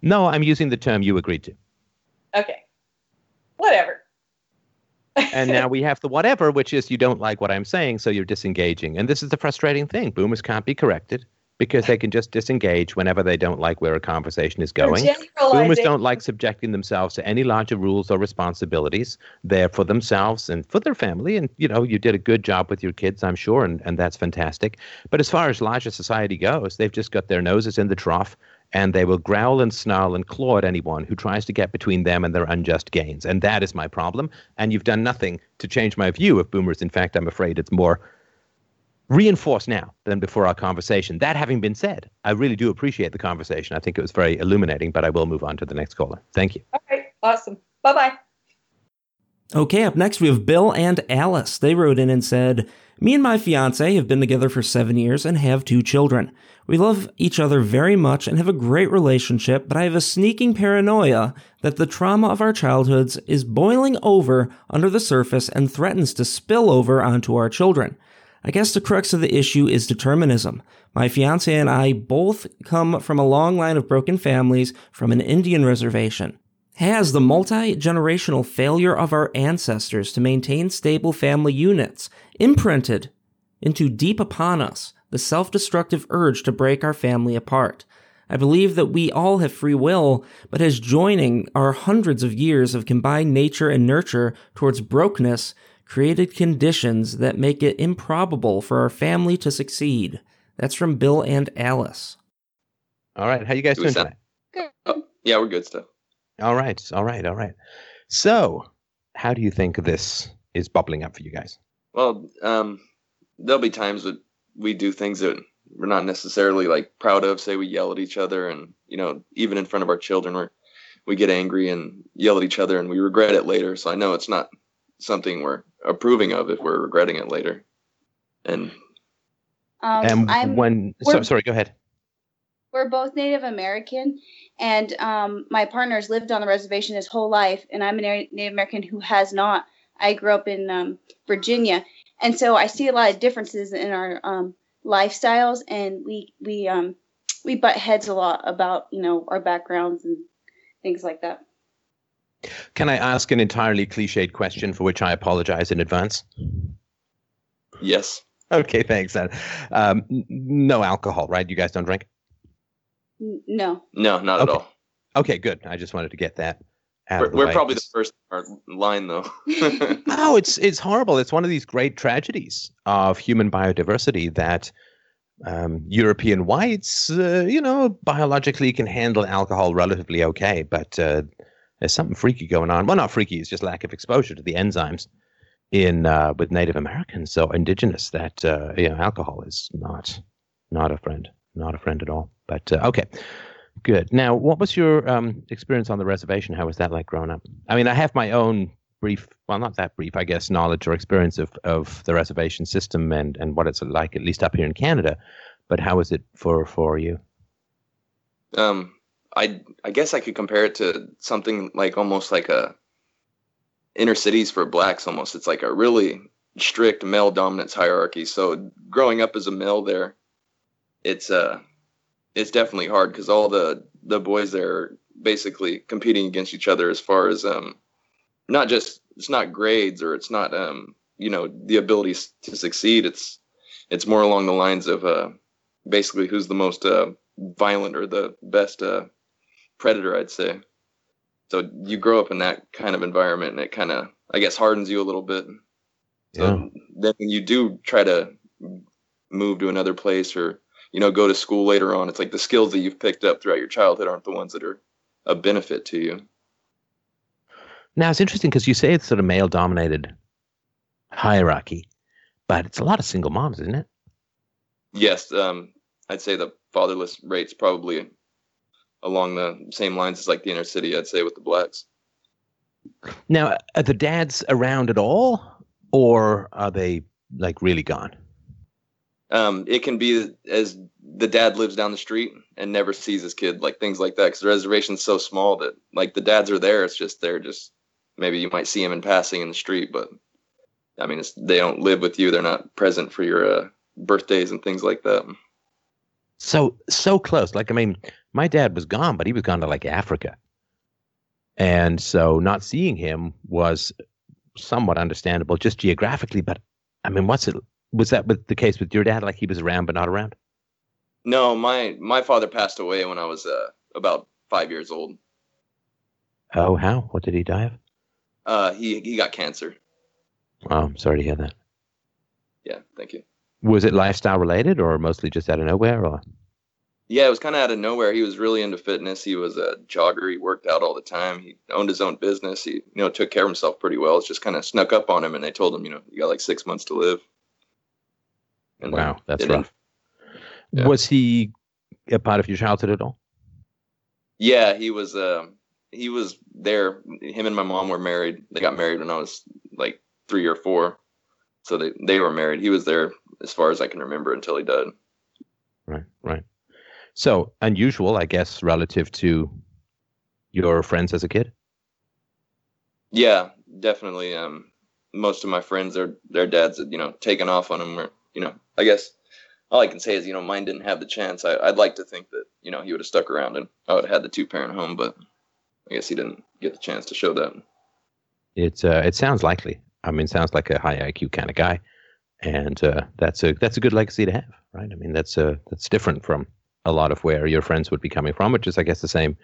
No, I'm using the term you agreed to. Okay. Whatever. And now we have the whatever, which is you don't like what I'm saying, so you're disengaging. And this is the frustrating thing. Boomers can't be corrected because they can just disengage whenever they don't like where a conversation is going. Boomers don't like subjecting themselves to any larger rules or responsibilities. They're for themselves and for their family. And, you know, you did a good job with your kids, I'm sure, and, and that's fantastic. But as far as larger society goes, they've just got their noses in the trough and they will growl and snarl and claw at anyone who tries to get between them and their unjust gains. And that is my problem. And you've done nothing to change my view of boomers. In fact, I'm afraid it's more reinforced now than before our conversation. That having been said, I really do appreciate the conversation. I think it was very illuminating, but I will move on to the next caller. Thank you. All right. Awesome. Bye bye. Okay, up next we have Bill and Alice. They wrote in and said, Me and my fiance have been together for seven years and have two children. We love each other very much and have a great relationship, but I have a sneaking paranoia that the trauma of our childhoods is boiling over under the surface and threatens to spill over onto our children. I guess the crux of the issue is determinism. My fiance and I both come from a long line of broken families from an Indian reservation. Has the multi generational failure of our ancestors to maintain stable family units imprinted into deep upon us the self destructive urge to break our family apart? I believe that we all have free will, but as joining our hundreds of years of combined nature and nurture towards brokenness created conditions that make it improbable for our family to succeed. That's from Bill and Alice. All right. How you guys Do doing sound- tonight? Oh, yeah, we're good stuff. All right. All right. All right. So, how do you think this is bubbling up for you guys? Well, um, there'll be times that we do things that we're not necessarily like proud of. Say we yell at each other, and you know, even in front of our children, we we get angry and yell at each other, and we regret it later. So I know it's not something we're approving of if we're regretting it later. And Um, and I'm when so, sorry, go ahead. we're both Native American, and um, my partner's lived on the reservation his whole life, and I'm a Native American who has not. I grew up in um, Virginia, and so I see a lot of differences in our um, lifestyles, and we we um, we butt heads a lot about you know our backgrounds and things like that. Can I ask an entirely cliched question for which I apologize in advance? yes, Okay, thanks. Then. Um, no alcohol, right? You guys don't drink? No, no, not at all. Okay, good. I just wanted to get that out We're, of the we're way. probably the first line, though. *laughs* No, it's it's horrible. It's one of these great tragedies of human biodiversity that um, European whites, uh, you know, biologically can handle alcohol relatively okay, but uh, there's something freaky going on. Well, not freaky; it's just lack of exposure to the enzymes in uh, with Native Americans, so indigenous. That uh, you know, alcohol is not not a friend, not a friend at all. But uh, okay. Good. Now, what was your um, experience on the reservation? How was that like growing up? I mean, I have my own brief, well, not that brief, I guess, knowledge or experience of, of the reservation system and, and what it's like, at least up here in Canada. But how was it for, for you? um, I I guess I could compare it to something like almost like a inner cities for blacks. Almost, it's like a really strict male dominance hierarchy. So growing up as a male there, it's uh it's definitely hard because all the the boys there are basically competing against each other as far as um not just it's not grades or it's not um you know the ability to succeed it's it's more along the lines of uh basically who's the most uh violent or the best uh predator i'd say. So you grow up in that kind of environment and it kind of i guess hardens you a little bit. So then when you do try to move to another place or you know go to school later on it's like the skills that you've picked up throughout your childhood aren't the ones that are a benefit to you. Now, it's interesting because you say it's sort of male dominated hierarchy, but it's a lot of single moms, isn't it? yes um i'd say the fatherless rate's probably along the same lines as like the inner city i'd say with the blacks Now, are the dads around at all, or are they like really gone? um, it can be as the dad lives down the street and never sees his kid, like things like that. Because the reservation's so small that like the dads are there. It's just they're just maybe you might see him in passing in the street, but I mean, it's, they don't live with you. They're not present for your uh, birthdays and things like that. So so close. Like I mean, my dad was gone, but he was gone to like Africa, and so not seeing him was somewhat understandable just geographically. But I mean, what's it? Was that with the case with your dad? Like he was around but not around? No, my my father passed away when I was uh, about five years old. Oh, how? What did he die of? Uh, he he got cancer. Oh, I'm sorry to hear that. Yeah, thank you. Was it lifestyle related or mostly just out of nowhere? Or Yeah, it was kind of out of nowhere. He was really into fitness. He was a jogger. He worked out all the time. He owned his own business. He, you know, took care of himself pretty well. It's just kind of snuck up on him, and they told him, you know, you got like six months to live. And wow, that's rough. Yeah. Was he a part of your childhood at all? Yeah, he was. Uh, he was there. Him and my mom were married. They got married when I was like three or four, so they they were married. He was there as far as I can remember until he died. Right, right. So unusual, I guess, relative to your friends as a kid. Yeah, definitely. Um, most of my friends, their their dads had you know taken off on him or you know, I guess all I can say is, you know, mine didn't have the chance. I, would like to think that, you know, he would have stuck around and I would have had the two parent home, but I guess he didn't get the chance to show that. It's uh, it sounds likely. I mean, sounds like a high IQ kind of guy, and uh, that's a that's a good legacy to have, right? I mean, that's a uh, that's different from a lot of where your friends would be coming from, which is, I guess, the same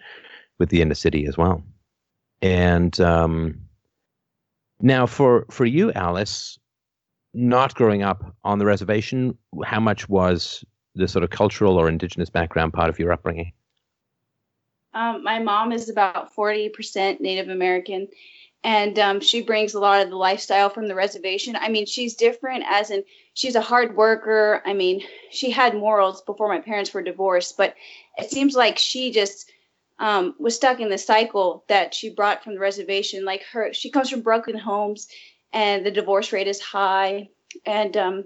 with the inner city as well. And um, now, for for you, Alice, not growing up on the reservation, how much was the sort of cultural or indigenous background part of your upbringing? Um, my mom is about 40% Native American, and um, she brings a lot of the lifestyle from the reservation. I mean, she's different, as in, she's a hard worker. I mean, she had morals before my parents were divorced, but it seems like she just um, was stuck in the cycle that she brought from the reservation. Like her, she comes from broken homes and the divorce rate is high. And um,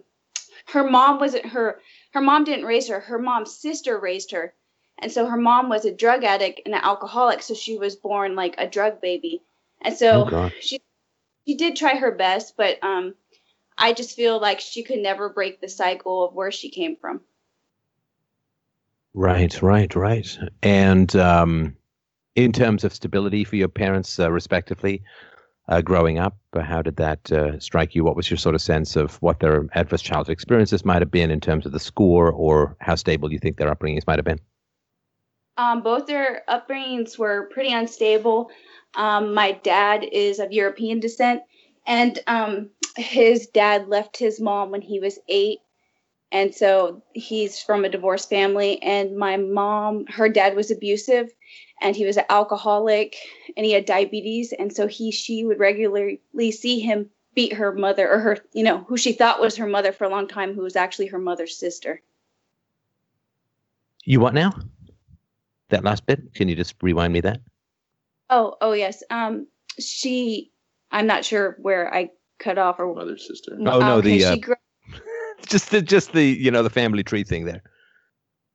her mom wasn't her. Her mom didn't raise her. Her mom's sister raised her, and so her mom was a drug addict and an alcoholic. So she was born like a drug baby, and so oh she she did try her best, but um, I just feel like she could never break the cycle of where she came from. Right, right, right. And um, in terms of stability for your parents, uh, respectively, uh, growing up? How did that uh, strike you? What was your sort of sense of what their adverse childhood experiences might have been in terms of the score, or how stable you think their upbringings might have been? Um, both their upbringings were pretty unstable. Um, my dad is of European descent, and um, his dad left his mom when he was eight. And so he's from a divorced family. And my mom, her dad was abusive and he was an alcoholic and he had diabetes. And so he she would regularly see him beat her mother or her you know who she thought was her mother for a long time who was actually her mother's sister. You what now? That last bit? Can you just rewind me that? Oh oh yes. Um she i'm not sure where i cut off or mother's sister. Oh no okay, the uh, grew- *laughs* just the just the you know the family tree thing there.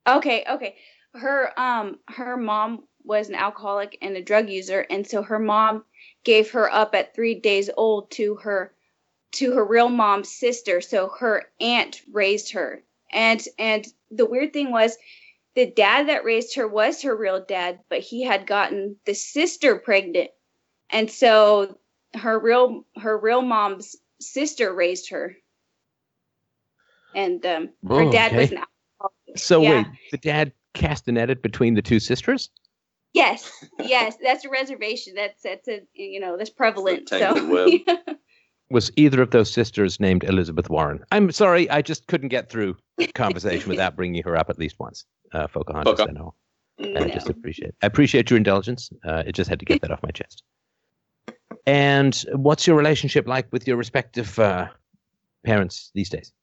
Okay okay. Her um her mom was an alcoholic and a drug user and so her mom gave her up at 3 days old to her to her real mom's sister. So her aunt raised her. And and the weird thing was the dad that raised her was her real dad but he had gotten the sister pregnant. And so her real her real mom's sister raised her and um, her oh, dad okay. was an alcoholic. so yeah. wait the dad cast an edit between the two sisters Yes, yes, that's a reservation. That's that's a you know that's prevalent. So. *laughs* Was either of those sisters named Elizabeth Warren? I'm sorry, I just couldn't get through *laughs* conversation without bringing her up at least once. Uh, Pocahontas, I know. No. I just appreciate. I appreciate your indulgence. Uh, it just had to get that off my chest. And what's your relationship like with your respective uh, parents these days?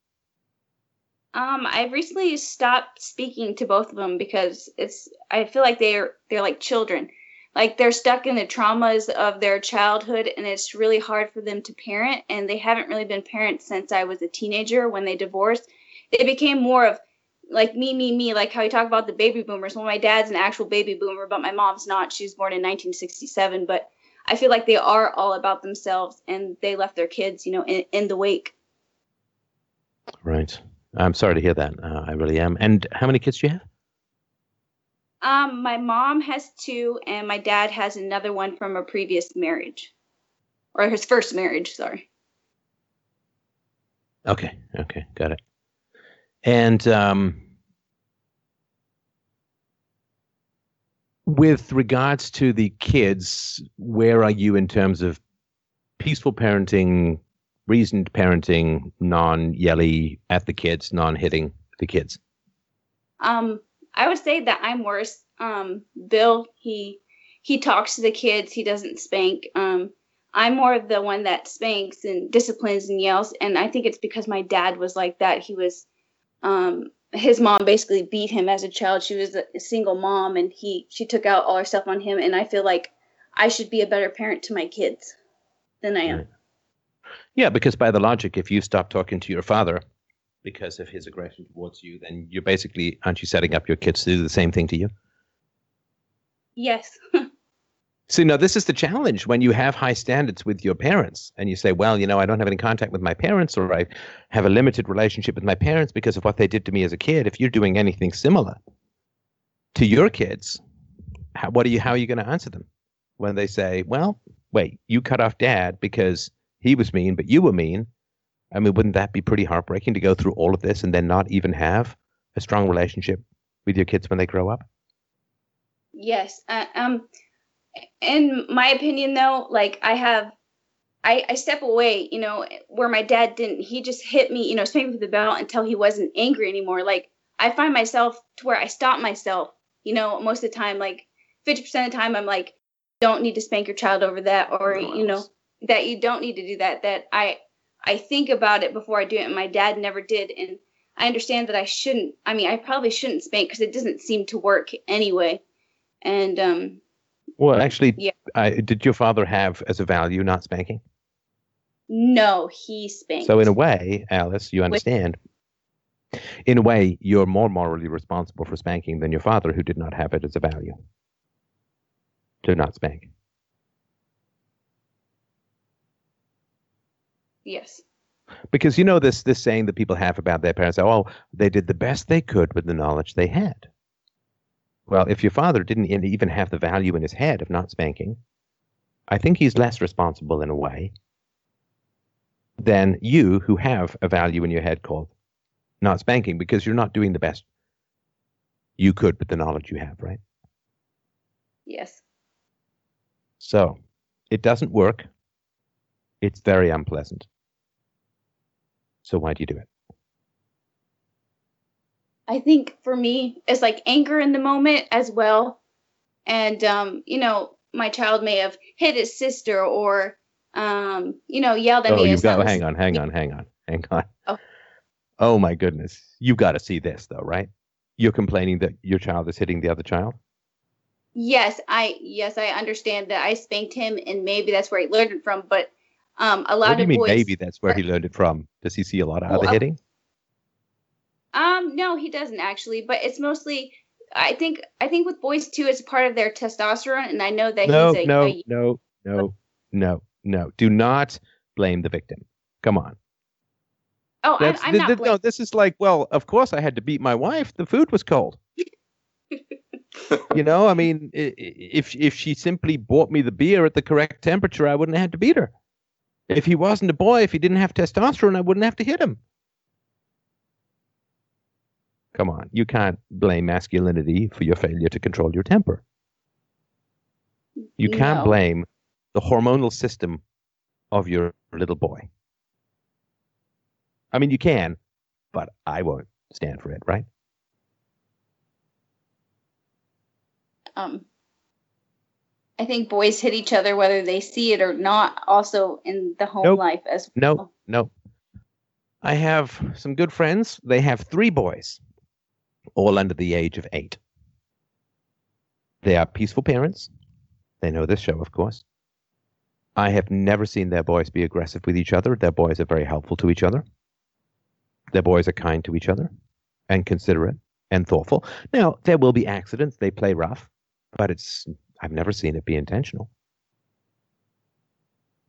Um, I've recently stopped speaking to both of them because it's I feel like they're they're like children. Like they're stuck in the traumas of their childhood and it's really hard for them to parent and they haven't really been parents since I was a teenager when they divorced. They became more of like me, me, me, like how you talk about the baby boomers. Well, my dad's an actual baby boomer, but my mom's not. She was born in 1967. But I feel like they are all about themselves and they left their kids, you know, in, in the wake. Right. I'm sorry to hear that. Uh, I really am. And how many kids do you have? Um, my mom has two, and my dad has another one from a previous marriage, or his first marriage. Sorry. Okay. Okay. Got it. And um, with regards to the kids, where are you in terms of peaceful parenting reasoned parenting, non yelly at the kids, non hitting the kids? Um, I would say that I'm worse. Um, Bill, he he talks to the kids. He doesn't spank. Um, I'm more of the one that spanks and disciplines and yells. And I think it's because my dad was like that. He was, um, his mom basically beat him as a child. She was a single mom, and he she took out all her stuff on him. And I feel like I should be a better parent to my kids than I am. Yeah, because by the logic, if you stop talking to your father because of his aggression towards you, then you're basically aren't you setting up your kids to do the same thing to you? Yes. *laughs* So, now this is the challenge when you have high standards with your parents and you say, well, you know, I don't have any contact with my parents or I have a limited relationship with my parents because of what they did to me as a kid. If you're doing anything similar to your kids, how, what are you, how are you going to answer them when they say, well, wait, you cut off dad because he was mean, but you were mean? I mean, wouldn't that be pretty heartbreaking to go through all of this and then not even have a strong relationship with your kids when they grow up? Yes. Uh, um, in my opinion, though, like I have, I, I step away, you know, where my dad didn't. He just hit me, you know, spanked me with the belt until he wasn't angry anymore. Like I find myself to where I stop myself, you know, most of the time, like 50% of the time, I'm like, don't need to spank your child over that, or, you know, that you don't need to do that. That I, I think about it before I do it. And my dad never did. And I understand that I shouldn't. I mean, I probably shouldn't spank because it doesn't seem to work anyway. And um, well, actually, yeah. I, did your father have as a value not spanking? No, he spanked. So in a way, Alice, you understand. In a way, you're more morally responsible for spanking than your father, who did not have it as a value to not spank. Yes. Because you know this this saying that people have about their parents, oh, they did the best they could with the knowledge they had. Well, if your father didn't even have the value in his head of not spanking, I think he's less responsible in a way than you who have a value in your head called not spanking because you're not doing the best you could with the knowledge you have, right? Yes. So it doesn't work. It's very unpleasant. So why do you do it? I think for me, it's like anger in the moment as well. And, um, you know, my child may have hit his sister or, um, you know, yelled at oh, me. you've got, hang on, hang on, hang on, hang on. Oh. oh my goodness. You've got to see this though, right? You're complaining that your child is hitting the other child? Yes, I yes, I understand that I spanked him and maybe that's where he learned it from, but um, a lot what do you of mean boys. maybe that's where he learned it from? Does he see a lot of Well, other hitting? Um, no, he doesn't actually, but it's mostly. I think I think with boys too, it's part of their testosterone, and I know that No, he's a, no, a no, no, no, no. Do not blame the victim. Come on. oh, I'm, That's I'm th- not. th- no. This is like, well, of course I had to beat my wife. The food was cold. *laughs* you know, I mean, if if she simply bought me the beer at the correct temperature, I wouldn't have had to beat her. If he wasn't a boy, if he didn't have testosterone, I wouldn't have to hit him. Come on, you can't blame masculinity for your failure to control your temper. You can't blame the hormonal system of your little boy. I mean, you can, but I won't stand for it, right? um, I think boys hit each other whether they see it or not. Also in the home Nope. life as well. No, no. I have some good friends. They have three boys, all under the age of eight. They are peaceful parents. They know this show, of course. I have never seen their boys be aggressive with each other. Their boys are very helpful to each other. Their boys are kind to each other and considerate and thoughtful. Now, there will be accidents. They play rough, but it's I've never seen it be intentional.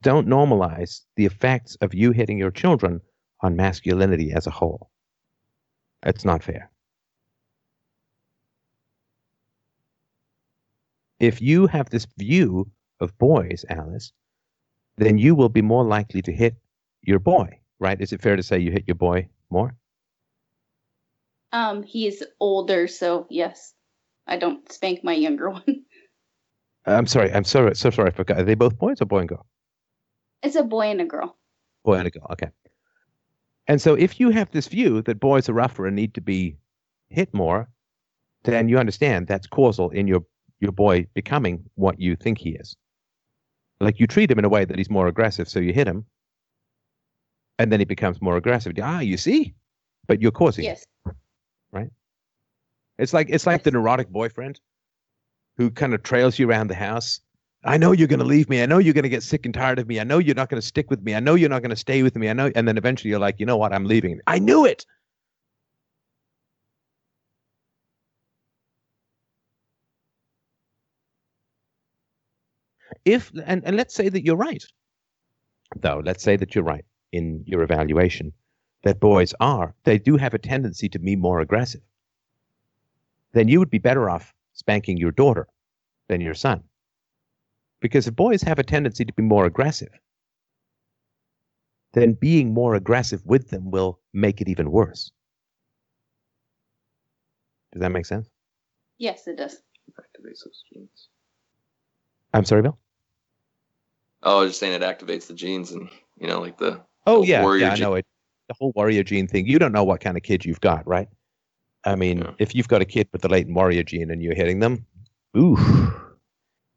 Don't normalize the effects of you hitting your children on masculinity as a whole. It's not fair. If you have this view of boys, Alice, then you will be more likely to hit your boy, right? Is it fair to say you hit your boy more? Um, he is older, so yes, I don't spank my younger *laughs* one. I'm sorry. I'm sorry. So sorry. I forgot. Are they both boys or boy and girl? It's a boy and a girl. Boy and a girl. Okay. And so if you have this view that boys are rougher and need to be hit more, then you understand that's causal in your your boy becoming what you think he is. Like you treat him in a way that he's more aggressive, so you hit him, and then he becomes more aggressive. Ah, you see, but you're causing. it. Yes. Right? It's like it's like the neurotic boyfriend who kind of trails you around the house. I know you're going to leave me. I know you're going to get sick and tired of me. I know you're not going to stick with me. I know you're not going to stay with me. I know. And then eventually you're like, you know what? I'm leaving. I knew it. If and, and let's say that you're right, though, let's say that you're right in your evaluation that boys are, they do have a tendency to be more aggressive. Then you would be better off spanking your daughter than your son. Because if boys have a tendency to be more aggressive, then being more aggressive with them will make it even worse. Does that make sense? Yes, it does. Activates those genes. I'm sorry, Bill? Oh, I was just saying it activates the genes and you know, like the Oh The yeah, yeah, I know it. The whole warrior gene thing. You don't know what kind of kid you've got, right? I mean, Yeah. if you've got a kid with the latent warrior gene and you're hitting them, ooh,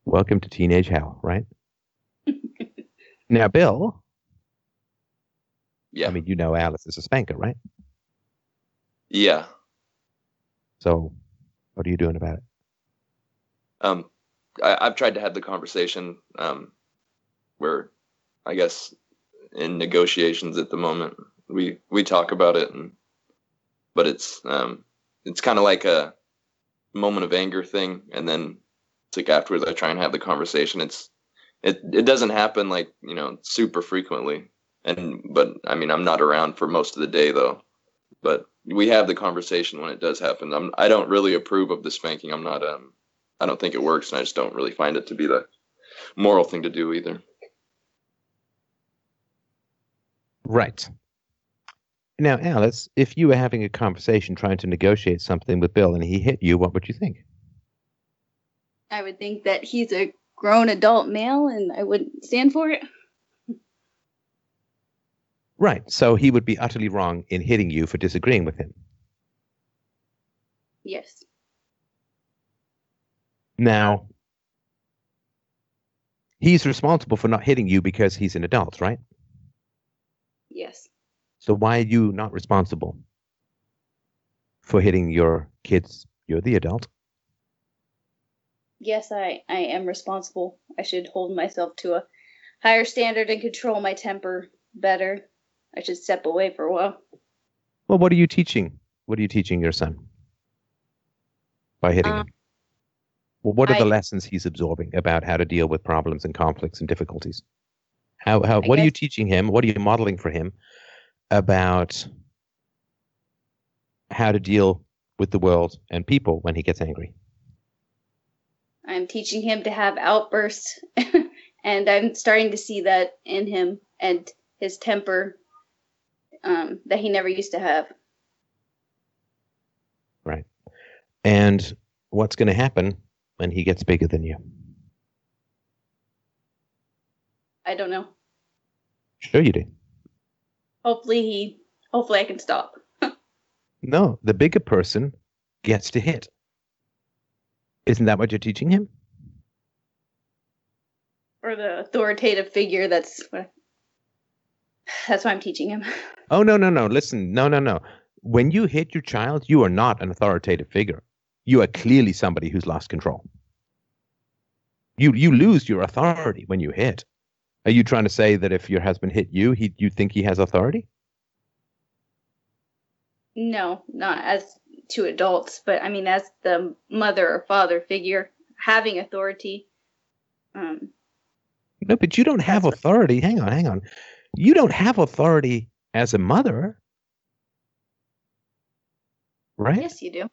welcome to teenage hell, right? *laughs* now, Bill, yeah, I mean, you know Alice is a spanker, right? yeah. So, what are you doing about it? Um, I, I've tried to have the conversation um, where, I guess, in negotiations at the moment, we we talk about it, and but it's um, it's kind of like a moment of anger thing, and then it's like afterwards I try and have the conversation. It's it it doesn't happen like you know super frequently, and but I mean I'm not around for most of the day though, but we have the conversation when it does happen. I'm I don't really approve of the spanking. I'm not um I don't think it works, and I just don't really find it to be the moral thing to do either. Right. Now, Alice, if you were having a conversation trying to negotiate something with Bill and he hit you, what would you think? I would think that he's a grown adult male and I wouldn't stand for it. Right. So he would be utterly wrong in hitting you for disagreeing with him. Yes. Now, he's responsible for not hitting you because he's an adult, right? Yes. So why are you not responsible for hitting your kids? You're the adult. Yes, I, I am responsible. I should hold myself to a higher standard and control my temper better. I should step away for a while. Well, what are you teaching? What are you teaching your son by hitting Um, him? Well, what are the lessons he's absorbing about how to deal with problems and conflicts and difficulties? How, how I what are you teaching him? What are you modeling for him about how to deal with the world and people when he gets angry? I'm teaching him to have outbursts, *laughs* and I'm starting to see that in him and his temper um, that he never used to have. Right. And what's going to happen when he gets bigger than you? I don't know. Sure, you do. Hopefully he. Hopefully I can stop. *laughs* No, the bigger person gets to hit. Isn't that what you're teaching him? Or the authoritative figure. That's. That's why I'm teaching him. *laughs* Oh, no, no, no. Listen, no, no, no. When you hit your child, you are not an authoritative figure. You are clearly somebody who's lost control. You you lose your authority when you hit. Are you trying to say that if your husband hit you, he you think he has authority? No, not as to adults, but I mean as the mother or father figure having authority. Um, No, but you don't have authority. Hang on, hang on. You don't have authority as a mother. Right? yes, you do.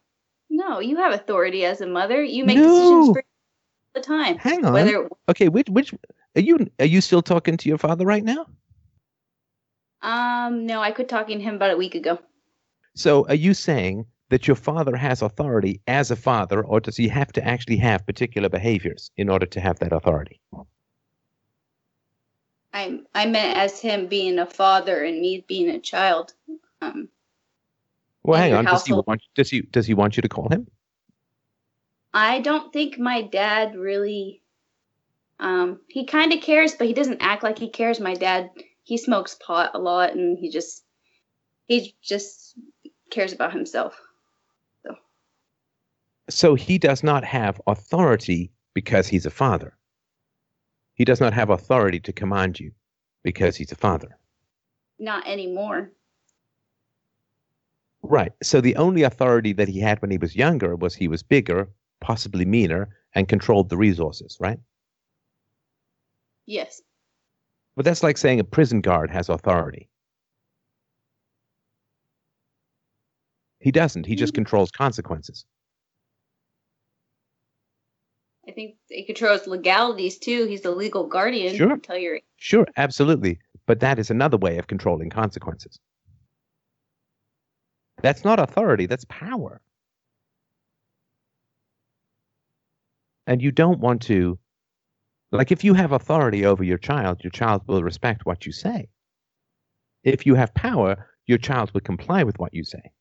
No, you have authority as a mother. You make No. decisions for all the time. Hang on. Whether Okay, which which are you are you still talking to your father right now? um no, I quit talking to him about a week ago. So are you saying that your father has authority as a father, or does he have to actually have particular behaviors in order to have that authority? I I meant as him being a father and me being a child. Um, Well, hang on. Does he want does he does he want you to call him? I don't think my dad really. Um, he kind of cares, but he doesn't act like he cares. My dad, he smokes pot a lot, and he just, he just cares about himself. So he does not have authority because he's a father. He does not have authority to command you because he's a father. Not anymore. Right. So the only authority that he had when he was younger was he was bigger, possibly meaner, and controlled the resources, right? Yes. But that's like saying a prison guard has authority. He doesn't. He just mm-hmm. controls consequences. I think he controls legalities too. He's the legal guardian Sure. until you're Sure, absolutely. But that is another way of controlling consequences. That's not authority, that's power. And you don't want to, like, if you have authority over your child, your child will respect what you say. If you have power, your child will comply with what you say.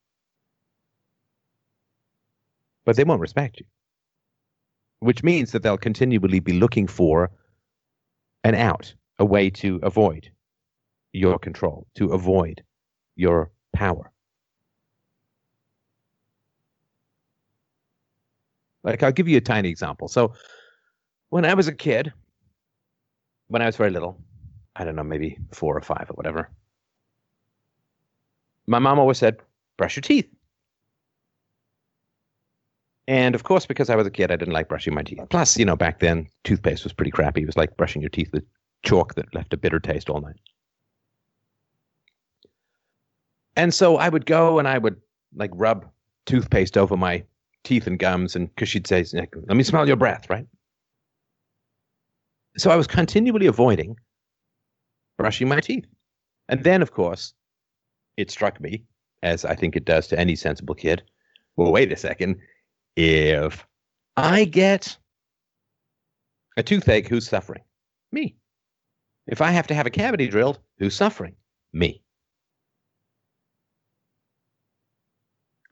But they won't respect you, which means that they'll continually be looking for an out, a way to avoid your control, to avoid your power. Like, I'll give you a tiny example. So, when I was a kid, when I was very little, I don't know, maybe four or five or whatever, my mom always said, brush your teeth. And of course, because I was a kid, I didn't like brushing my teeth. Plus, you know, back then, toothpaste was pretty crappy. It was like brushing your teeth with chalk that left a bitter taste all night. And so I would go and I would like rub toothpaste over my teeth and gums, and because she'd say, "Let me smell your breath," right? So I was continually avoiding brushing my teeth, and then, of course, it struck me, as I think it does to any sensible kid. Well, wait a second. If I get a toothache, who's suffering? Me. If I have to have a cavity drilled, who's suffering? Me.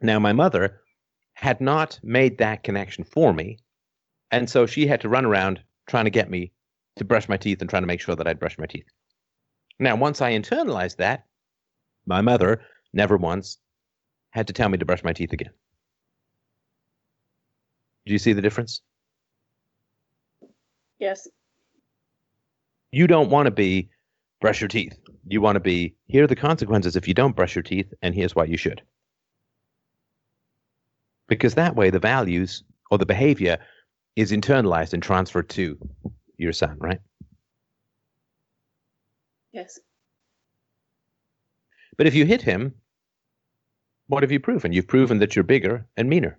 Now, my mother had not made that connection for me. And so she had to run around trying to get me to brush my teeth and trying to make sure that I'd brush my teeth. Now, once I internalized that, my mother never once had to tell me to brush my teeth again. Do you see the difference? yes. You don't want to be brush your teeth. You want to be here are the consequences if you don't brush your teeth, and here's why you should. Because that way the values or the behavior is internalized and transferred to your son, right? Yes. But if you hit him, what have you proven? You've proven that you're bigger and meaner.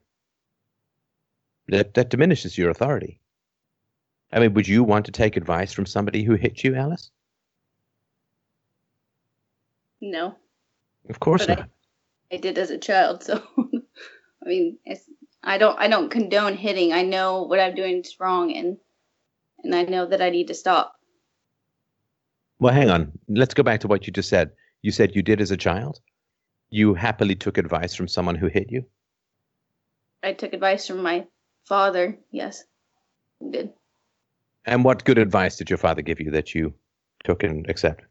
That that diminishes your authority. I mean, would you want to take advice from somebody who hit you, Alice? No. Of course But I- not. I did as a child, so *laughs* I mean, it's I don't I don't condone hitting. I know what I'm doing is wrong, and and I know that I need to stop. Well, hang on. Let's go back to what you just said. You said you did as a child. You happily took advice from someone who hit you. I took advice from my father. Yes, I did. And what good advice did your father give you that you took and accepted?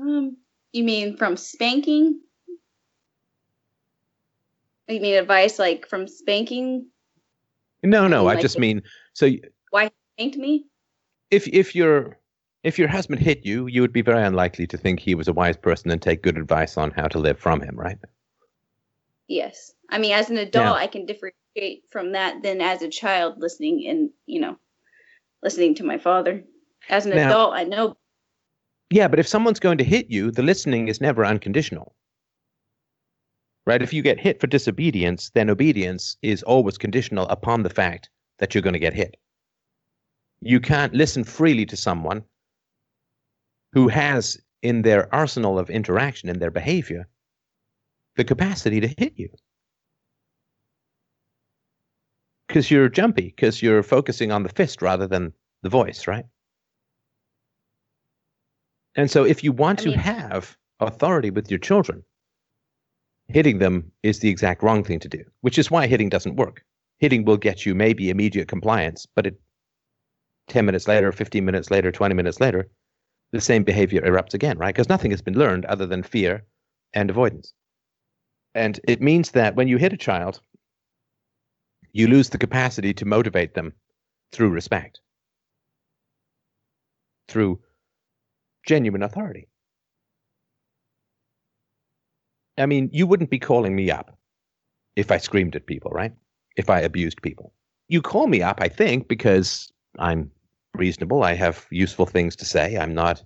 Um, you mean from spanking? You mean advice like from spanking? No, no. I Like just mean so. Why spanked me? if if your if your husband hit you, you would be very unlikely to think he was a wise person and take good advice on how to live from him, right? Yes. I mean, as an adult, I can differentiate from that than as a child listening and you know, listening to my father. As an Now- adult, I know. Yeah, but if someone's going to hit you, the listening is never unconditional. Right? If you get hit for disobedience, then obedience is always conditional upon the fact that you're going to get hit. You can't listen freely to someone who has in their arsenal of interaction, in their behavior, the capacity to hit you. Because you're jumpy, because you're focusing on the fist rather than the voice, right? And so, if you want I to have authority with your children, hitting them is the exact wrong thing to do, which is why hitting doesn't work. Hitting will get you maybe immediate compliance, but it, 10 minutes later, 15 minutes later, 20 minutes later, the same behavior erupts again, right? Because nothing has been learned other than fear and avoidance. And it means that when you hit a child, you lose the capacity to motivate them through respect, through genuine authority. I mean, you wouldn't be calling me up if I screamed at people, right? If I abused people. You call me up, I think, because I'm reasonable. I have useful things to say. I'm not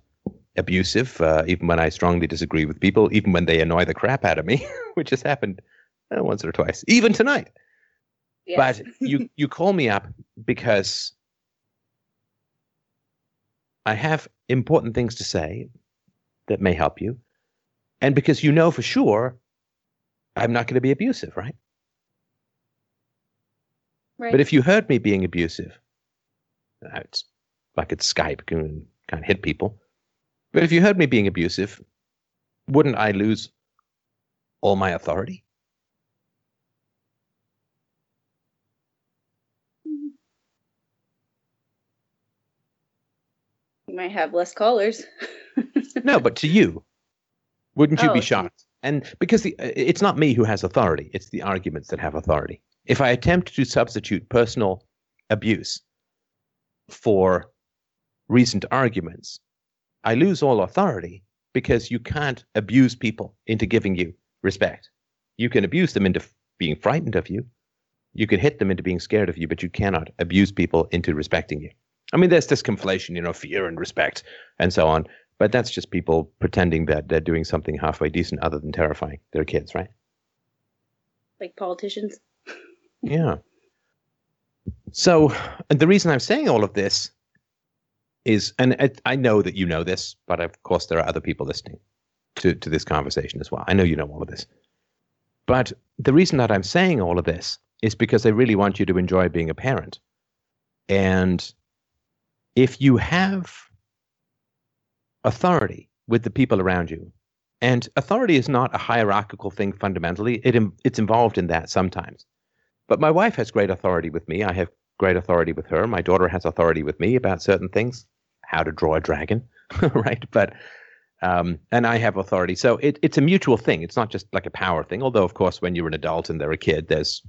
abusive, uh, even when I strongly disagree with people, even when they annoy the crap out of me, *laughs* which has happened uh, once or twice, even tonight. Yes. But you *laughs* you call me up because I have important things to say that may help you, and because you know for sure I'm not going to be abusive, right? right. But if you heard me being abusive, uh, it's like it's Skype can kind of hit people. But if you heard me being abusive, wouldn't I lose all my authority? you might have less callers. *laughs* No, but to you, wouldn't you Oh, be shocked? And because the, uh, it's not me who has authority, it's the arguments that have authority. If I attempt to substitute personal abuse for recent arguments, I lose all authority because you can't abuse people into giving you respect. You can abuse them into being frightened of you. You can hit them into being scared of you, but you cannot abuse people into respecting you. I mean, there's this conflation, you know, fear and respect and so on. But that's just people pretending that they're doing something halfway decent other than terrifying their kids, right? like politicians. Yeah. So and the reason I'm saying all of this is, and I, I know that you know this, but of course there are other people listening to, to this conversation as well. I know you know all of this. But the reason that I'm saying all of this is because I really want you to enjoy being a parent. And if you have authority with the people around you, and authority is not a hierarchical thing fundamentally, it, it's involved in that sometimes. But my wife has great authority with me. I have great authority with her. My daughter has authority with me about certain things, how to draw a dragon, *laughs* right? But um, and I have authority, so it, it's a mutual thing. It's not just like a power thing. Although, of course, when you're an adult and they're a kid, there's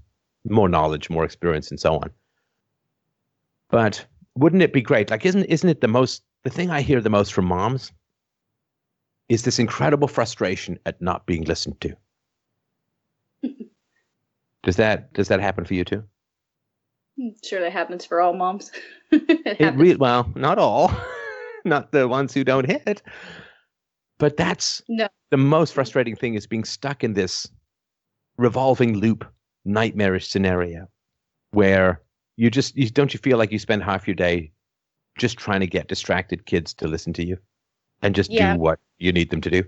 more knowledge, more experience, and so on. But wouldn't it be great? Like, isn't isn't it the most the thing I hear the most from moms is this incredible frustration at not being listened to. *laughs* does that does that happen for you too? Mm, I'm sure that happens for all moms. *laughs* it It re- well, not all, *laughs* not the ones who don't hit, but that's No. the most frustrating thing is being stuck in this revolving loop, nightmarish scenario where you just you, don't you feel like you spend half your day just trying to get distracted kids to listen to you and just Yeah. do what you need them to do.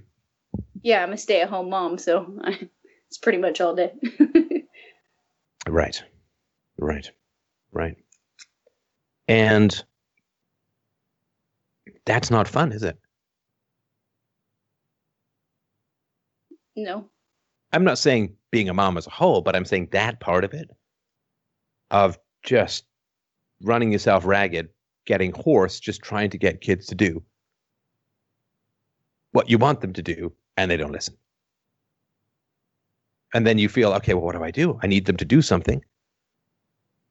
yeah, I'm a stay-at-home mom, so *laughs* it's pretty much all day. Right. Right. Right. And that's not fun, is it? no. I'm not saying being a mom as a whole, but I'm saying that part of it of just running yourself ragged, getting hoarse, just trying to get kids to do what you want them to do, and they don't listen. And then you feel, okay, well, what do I do? I need them to do something.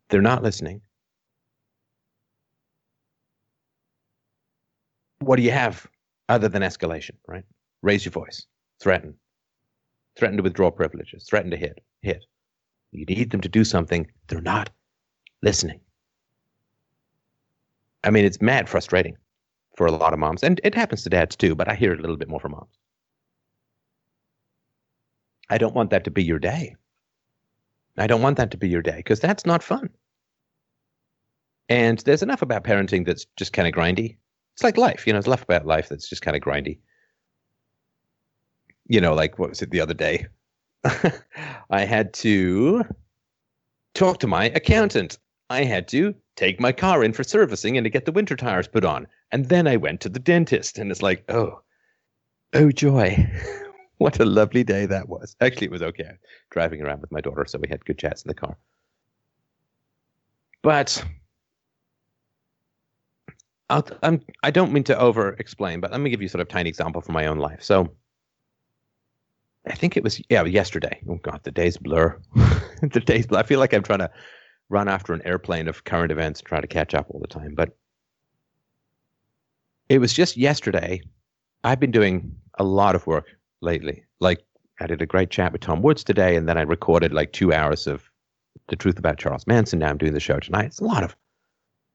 They're not listening. What do you have other than escalation, right? Raise your voice, threaten, threaten to withdraw privileges, threaten to hit, hit. You need them to do something. They're not listening. I mean, it's mad frustrating for a lot of moms, and it happens to dads too, but I hear it a little bit more from moms. I don't want that to be your day. I don't want that to be your day because that's not fun. And there's enough about parenting that's just kind of grindy. It's like life, you know, there's enough about life that's just kind of grindy. You know, like what was it the other day? *laughs* I had to talk to my accountant. I had to take my car in for servicing and to get the winter tires put on. And then I went to the dentist and it's like, oh, oh joy. *laughs* what a lovely day that was. Actually, it was okay. Driving around with my daughter, so we had good chats in the car. But I'll, I'm, I don't mean to over explain, but let me give you sort of tiny example from my own life. So I think it was, yeah, yesterday. Oh, God, the days blur. *laughs* the days blur. I feel like I'm trying to run after an airplane of current events and try to catch up all the time. But it was just yesterday. I've been doing a lot of work lately. Like, I did a great chat with Tom Woods today, and then I recorded like two hours of the truth about Charles Manson. Now I'm doing the show tonight. It's a lot of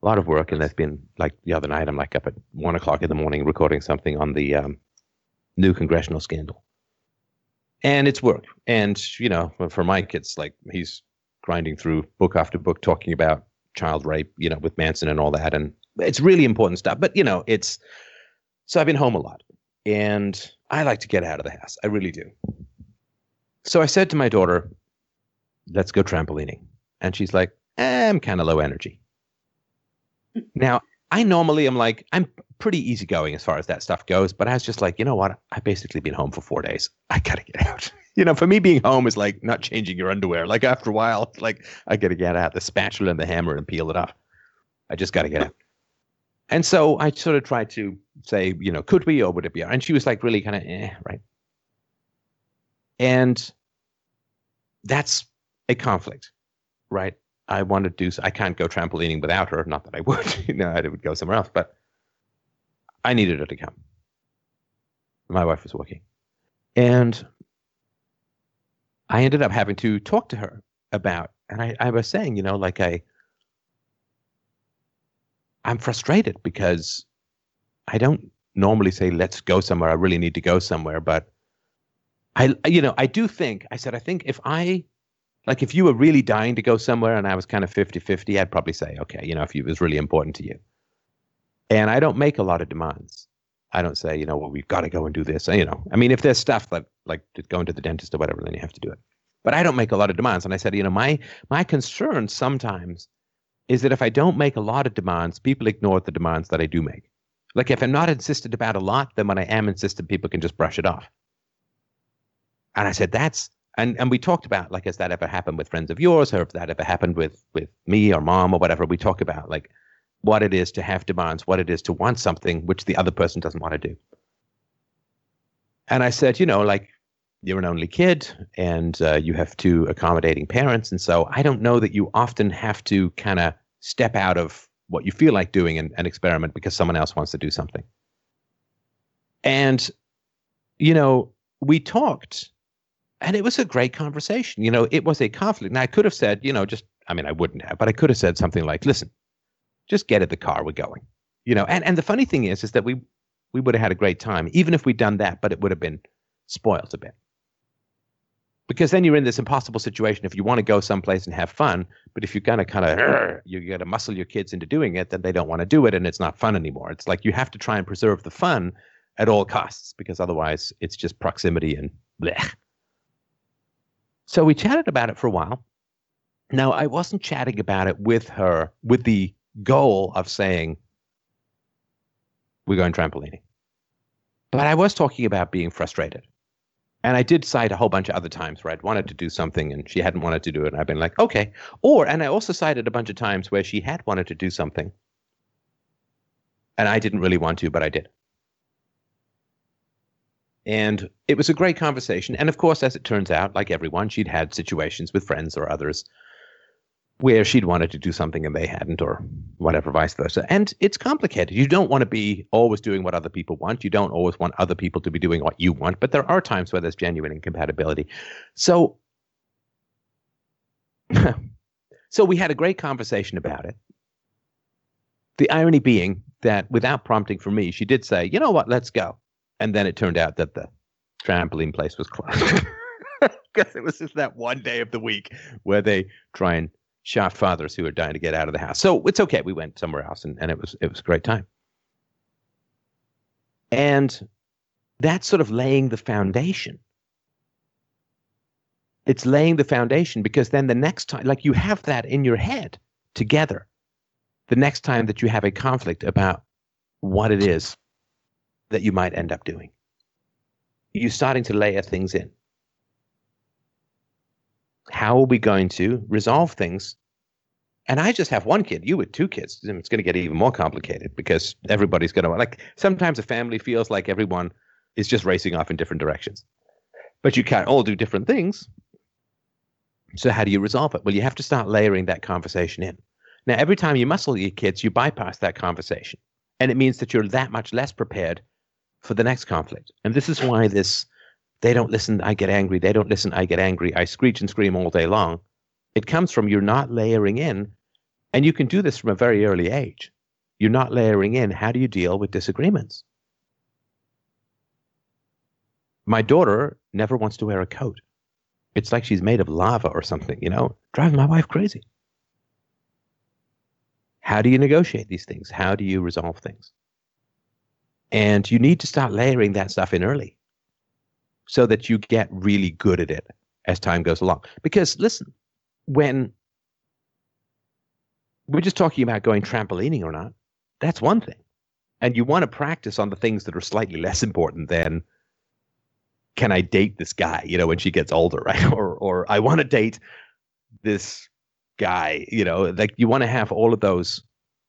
a lot of work, and there's been like the other night, I'm like up at one o'clock in the morning recording something on the um, new congressional scandal, and it's work. And you know, for Mike, it's like he's grinding through book after book talking about child rape, you know, with Manson and all that, and it's really important stuff. But you know, it's so I've been home a lot, and I like to get out of the house. I really do. So I said to my daughter, "Let's go trampolining," and she's like, eh, "I'm kind of low energy." Now, I normally am like, I'm pretty easygoing as far as that stuff goes, but I was just like, you know what? I've basically been home for four days. I gotta get out. *laughs* you know, for me, being home is like not changing your underwear. Like after a while, like I gotta get out the spatula and the hammer and peel it off. I just gotta get out. And so I sort of tried to say, you know, could we or would it be? And she was like, really kind of, eh, right. And that's a conflict, right? I want to do. I can't go trampolining without her. Not that I would. *laughs* you know, I would go somewhere else. But I needed her to come. My wife was working, and I ended up having to talk to her about. And I, I was saying, you know, like I, I'm frustrated because I don't normally say let's go somewhere. I really need to go somewhere, but I, you know, I do think. I said I think if I like if you were really dying to go somewhere and I was kind of 50-50, I'd probably say, okay, you know, if it was really important to you. And I don't make a lot of demands. I don't say, you know, well, we've got to go and do this. You know, I mean, if there's stuff that like going to the dentist or whatever, then you have to do it. But I don't make a lot of demands. And I said, you know, my my concern sometimes is that if I don't make a lot of demands, people ignore the demands that I do make. Like if I'm not insistent about a lot, then when I am insistent, people can just brush it off. And I said, that's and and we talked about like has that ever happened with friends of yours or if that ever happened with with me or mom or whatever we talk about like what it is to have demands what it is to want something which the other person doesn't want to do and i said you know like you're an only kid and uh, you have two accommodating parents and so i don't know that you often have to kind of step out of what you feel like doing and, and experiment because someone else wants to do something and you know we talked and it was a great conversation. You know, it was a conflict. And I could have said, you know, just I mean, I wouldn't have, but I could have said something like, "Listen, just get in the car. We're going." You know, and and the funny thing is, is that we we would have had a great time even if we'd done that, but it would have been spoiled a bit. Because then you're in this impossible situation. If you want to go someplace and have fun, but if you're gonna kind of you got to muscle your kids into doing it, then they don't want to do it, and it's not fun anymore. It's like you have to try and preserve the fun at all costs, because otherwise it's just proximity and blech. So we chatted about it for a while. Now, I wasn't chatting about it with her with the goal of saying, we're going trampolining. But I was talking about being frustrated. And I did cite a whole bunch of other times where I'd wanted to do something and she hadn't wanted to do it. And I've been like, okay. Or, and I also cited a bunch of times where she had wanted to do something and I didn't really want to, but I did. And it was a great conversation. And of course, as it turns out, like everyone, she'd had situations with friends or others where she'd wanted to do something and they hadn't, or whatever, vice versa. And it's complicated. You don't want to be always doing what other people want. You don't always want other people to be doing what you want, but there are times where there's genuine incompatibility. So, *laughs* so we had a great conversation about it. The irony being that without prompting from me, she did say, you know what, let's go. And then it turned out that the trampoline place was closed. *laughs* Because it was just that one day of the week where they try and shaft fathers who are dying to get out of the house. So it's okay. We went somewhere else and, and it was it was a great time. And that's sort of laying the foundation. It's laying the foundation because then the next time, like you have that in your head together, the next time that you have a conflict about what it is that you might end up doing. You're starting to layer things in. How are we going to resolve things? And I just have one kid. You with two kids. It's going to get even more complicated because everybody's going to like. Sometimes a family feels like everyone is just racing off in different directions, but you can't all do different things. So how do you resolve it? Well, you have to start layering that conversation in. Now, every time you muscle your kids, you bypass that conversation, and it means that you're that much less prepared for the next conflict. And this is why this they don't listen, I get angry, they don't listen, I get angry, I screech and scream all day long. It comes from you're not layering in And you can do this from a very early age. You're not layering in how do you deal with disagreements? My daughter never wants to wear a coat. It's like she's made of lava or something, you know, driving my wife crazy. How do you negotiate these things? How do you resolve things? And you need to start layering that stuff in early so that you get really good at it as time goes along. Because listen, when we're just talking about going trampolining or not, that's one thing. And you want to practice on the things that are slightly less important than can I date this guy, you know, when she gets older, *laughs* right? Or or I want to date this guy, you know, like you want to have all of those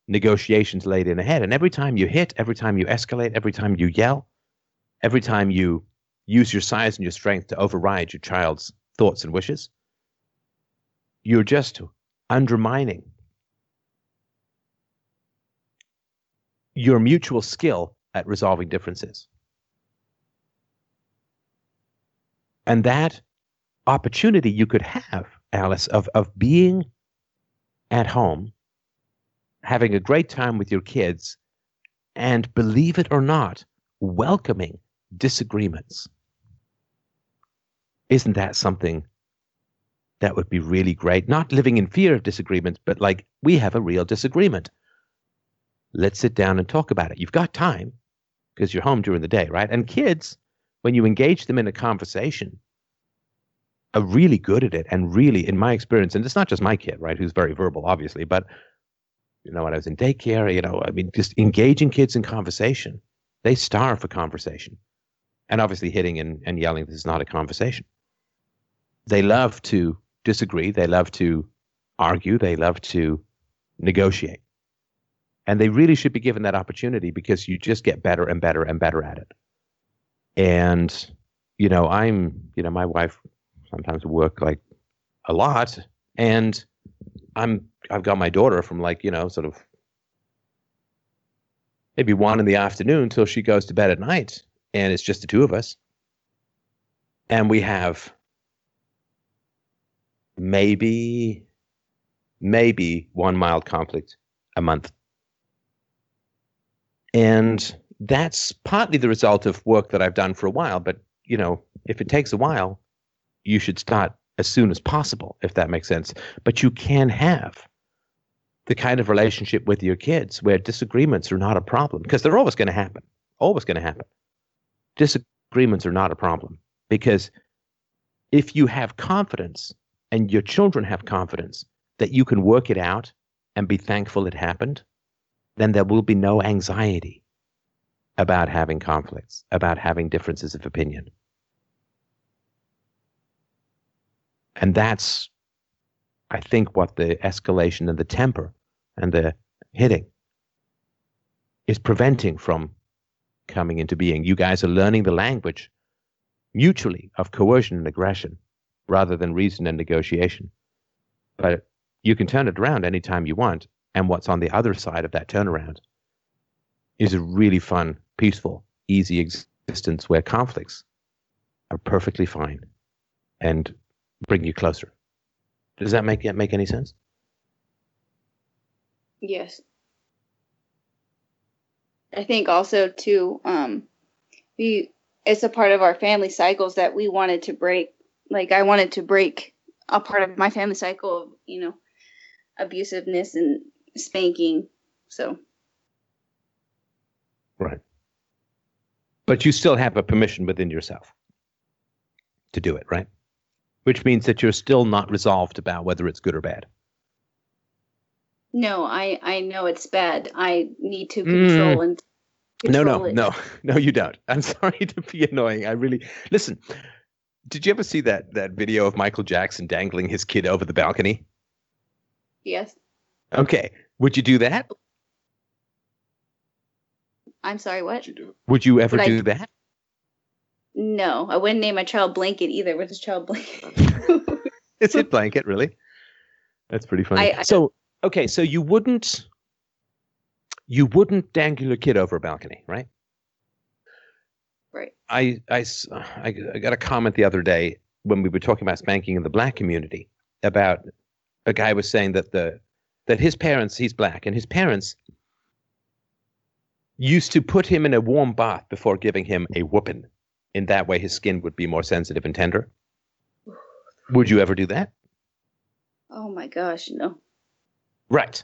negotiations laid in ahead. And every time you hit, every time you escalate, every time you yell, every time you use your size and your strength to override your child's thoughts and wishes, you're just undermining your mutual skill at resolving differences. And that opportunity you could have, Alice, of, of being at home, having a great time with your kids, and believe it or not, welcoming disagreements. Isn't that something that would be really great? Not living in fear of disagreements, but like we have a real disagreement. Let's sit down and talk about it. You've got time because you're home during the day, right? And kids, when you engage them in a conversation, are really good at it and really, in my experience, and it's not just my kid, right, who's very verbal, obviously, but you know, when I was in daycare, you know, I mean, just engaging kids in conversation, they starve for conversation. And obviously, hitting and, and yelling this is not a conversation. They love to disagree, they love to argue, they love to negotiate. And they really should be given that opportunity because you just get better and better and better at it. And, you know, I'm, you know, my wife sometimes work like a lot. And I'm, I've got my daughter from like, you know, sort of maybe one in the afternoon till she goes to bed at night. And it's just the two of us. And we have maybe, maybe one mild conflict a month. And that's partly the result of work that I've done for a while. But, you know, if it takes a while, you should start as soon as possible, if that makes sense. But you can have the kind of relationship with your kids where disagreements are not a problem because they're always going to happen. Always going to happen. Disagreements are not a problem because if you have confidence and your children have confidence that you can work it out and be thankful it happened, then there will be no anxiety about having conflicts, about having differences of opinion. And that's, I think, what the escalation and the temper and the hitting is preventing from coming into being. You guys are learning the language mutually of coercion and aggression rather than reason and negotiation. But you can turn it around anytime you want. And what's on the other side of that turnaround is a really fun, peaceful, easy existence where conflicts are perfectly fine and bring you closer. Does that make make any sense? Yes. I think also too, um, we it's a part of our family cycles that we wanted to break. Like I wanted to break a part of my family cycle of you know abusiveness and spanking. So. Right. But you still have a permission within yourself to do it, right? which means that you're still not resolved about whether it's good or bad. No, I I know it's bad. I need to control mm. and control no, no, it. no, *laughs* no. You don't. I'm *laughs* sorry to be annoying. I really listen. Did you ever see that that video of Michael Jackson dangling his kid over the balcony? Yes. Okay. Would you do that? I'm sorry. What? Would you, do? Would you ever Would do I... that? No, I wouldn't name my child Blanket either. What is his child Blanket? *laughs* is it Blanket really? That's pretty funny. I, I, so okay, so you wouldn't you wouldn't dangle your kid over a balcony, right? I, I, I got a comment the other day when we were talking about spanking in the black community about a guy was saying that the that his parents, he's black, and his parents used to put him in a warm bath before giving him a whooping. In that way, his skin would be more sensitive and tender. Would you ever do that? Oh my gosh, no. Right.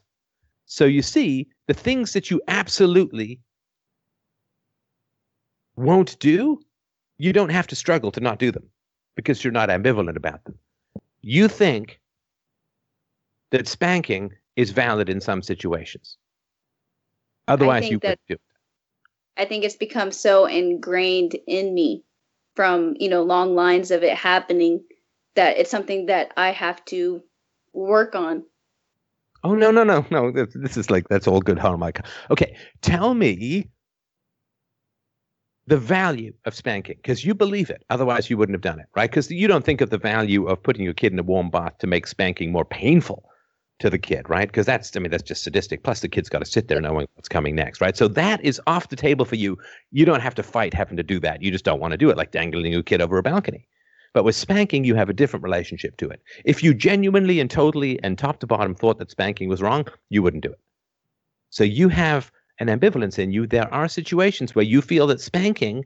So you see, the things that you absolutely won't do, you don't have to struggle to not do them because you're not ambivalent about them. You think that spanking is valid in some situations. Otherwise, you that- would do it. I think it's become so ingrained in me from, you know, long lines of it happening that it's something that I have to work on. Oh no no no no! This, is like that's all good harmonic. Okay, tell me the value of spanking because you believe it. Otherwise, you wouldn't have done it, right? Because you don't think of the value of putting your kid in a warm bath to make spanking more painful to the kid, right? Because that's I mean that's just sadistic. Plus, the kid's got to sit there knowing what's coming next, right? So that is off the table for you. You don't have to fight having to do that. You just don't want to do it, like dangling your kid over a balcony. But with spanking, you have a different relationship to it. If you genuinely and totally and top to bottom thought that spanking was wrong, you wouldn't do it. So you have an ambivalence in you. There are situations where you feel that spanking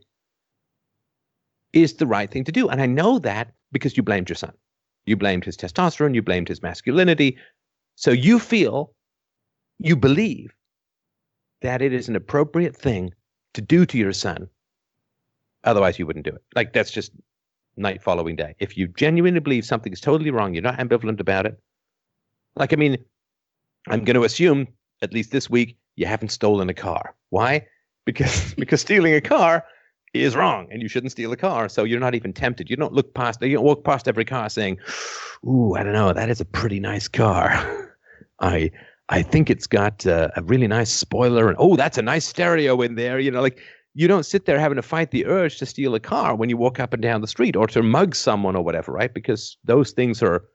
is the right thing to do. And I know that because you blamed your son. You blamed his testosterone, you blamed his masculinity. So you feel, you believe that it is an appropriate thing to do to your son. Otherwise, you wouldn't do it. Like, that's just night following day. If you genuinely believe something is totally wrong, you're not ambivalent about it. Like, I mean, I'm going to assume, at least this week, you haven't stolen a car. Why? Because *laughs* because stealing a car is wrong, and you shouldn't steal a car. So you're not even tempted. You don't look past. You don't walk past every car saying, "Ooh, I don't know, that is a pretty nice car. *laughs* I I think it's got uh, a really nice spoiler, and oh, that's a nice stereo in there." You know, like you don't sit there having to fight the urge to steal a car when you walk up and down the street or to mug someone or whatever, right? Because those things are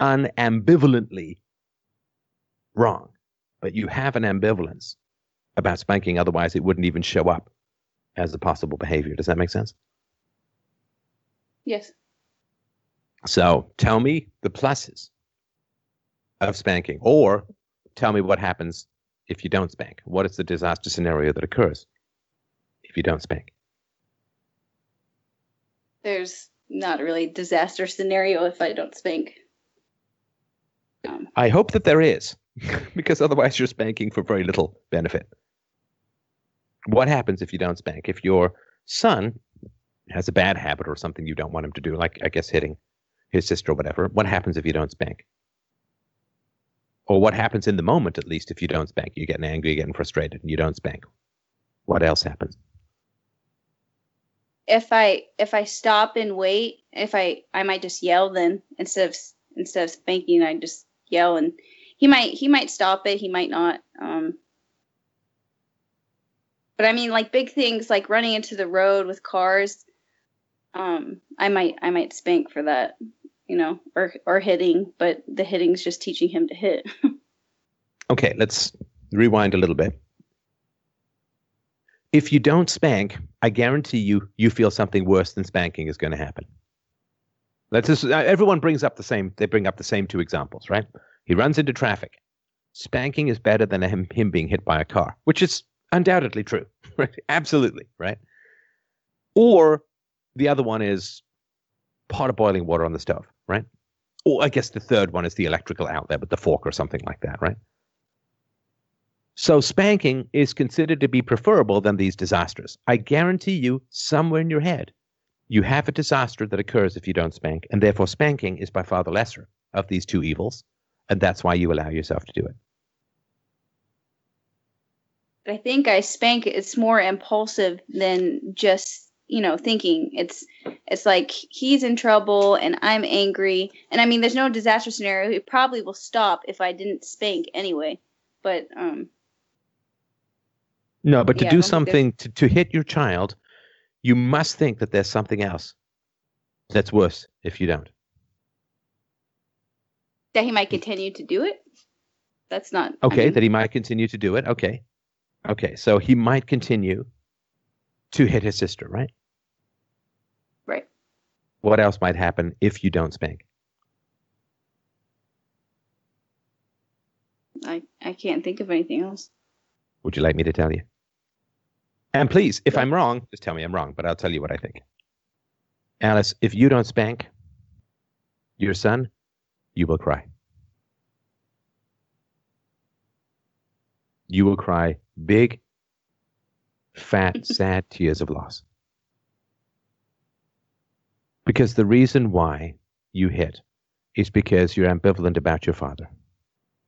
unambivalently wrong. But you have an ambivalence about spanking, otherwise, it wouldn't even show up as a possible behavior. Does that make sense? Yes. So tell me the pluses of spanking, or tell me what happens if you don't spank. What is the disaster scenario that occurs if you don't spank? There's not really a disaster scenario if I don't spank. Um, I hope that there is, *laughs* because otherwise you're spanking for very little benefit. What happens if you don't spank? If your son has a bad habit or something you don't want him to do, like I guess hitting his sister or whatever, what happens if you don't spank? Or what happens in the moment, at least, if you don't spank? You're getting angry, you're getting frustrated, and you don't spank. What else happens? if I if I stop and wait, if I I might just yell then instead of instead of spanking, I just yell and he might he might stop it, he might not. Um, but I mean, like big things like running into the road with cars. Um, I might I might spank for that, you know, or or hitting, but the hitting's just teaching him to hit. *laughs* Okay, let's rewind a little bit. If you don't spank, I guarantee you, you feel something worse than spanking is going to happen. Let's just, uh, everyone brings up the same. They bring up the same two examples, right? He runs into traffic. Spanking is better than him, him being hit by a car, which is undoubtedly true, *laughs* right? Absolutely, right? Or the other one is pot of boiling water on the stove, right? Or I guess the third one is the electrical outlet with the fork or something like that, right? So spanking is considered to be preferable than these disasters. I guarantee you, somewhere in your head, you have a disaster that occurs if you don't spank, and therefore spanking is by far the lesser of these two evils, and that's why you allow yourself to do it. I think I spank it's more impulsive than just you know thinking it's it's like he's in trouble and I'm angry and I mean there's no disaster scenario it probably will stop if I didn't spank anyway but um No, but to Yeah, do something to, to hit your child, you must think that there's something else that's worse if you don't. That he might continue to do it that's not I Okay, mean, that he might continue to do it. Okay. Okay, so he might continue to hit his sister, right? right What else might happen if you don't spank? I, I can't think of anything else. Would you like me to tell you? And please, if I'm wrong, just tell me I'm wrong, but I'll tell you what I think. Alice, if you don't spank your son, you will cry. You will cry big, fat, *laughs* sad tears of loss. Because the reason why you hit is because you're ambivalent about your father.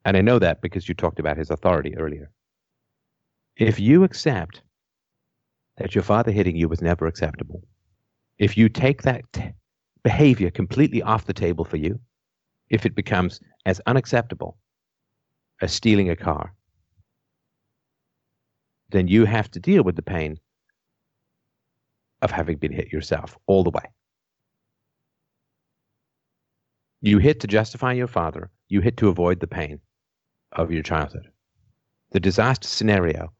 And I know that because you talked about his authority earlier. If you accept that your father hitting you was never acceptable, if you take that t- behavior completely off the table for you, if it becomes as unacceptable as stealing a car, then you have to deal with the pain of having been hit yourself all the way. You hit to justify your father, you hit to avoid the pain of your childhood. The disaster scenario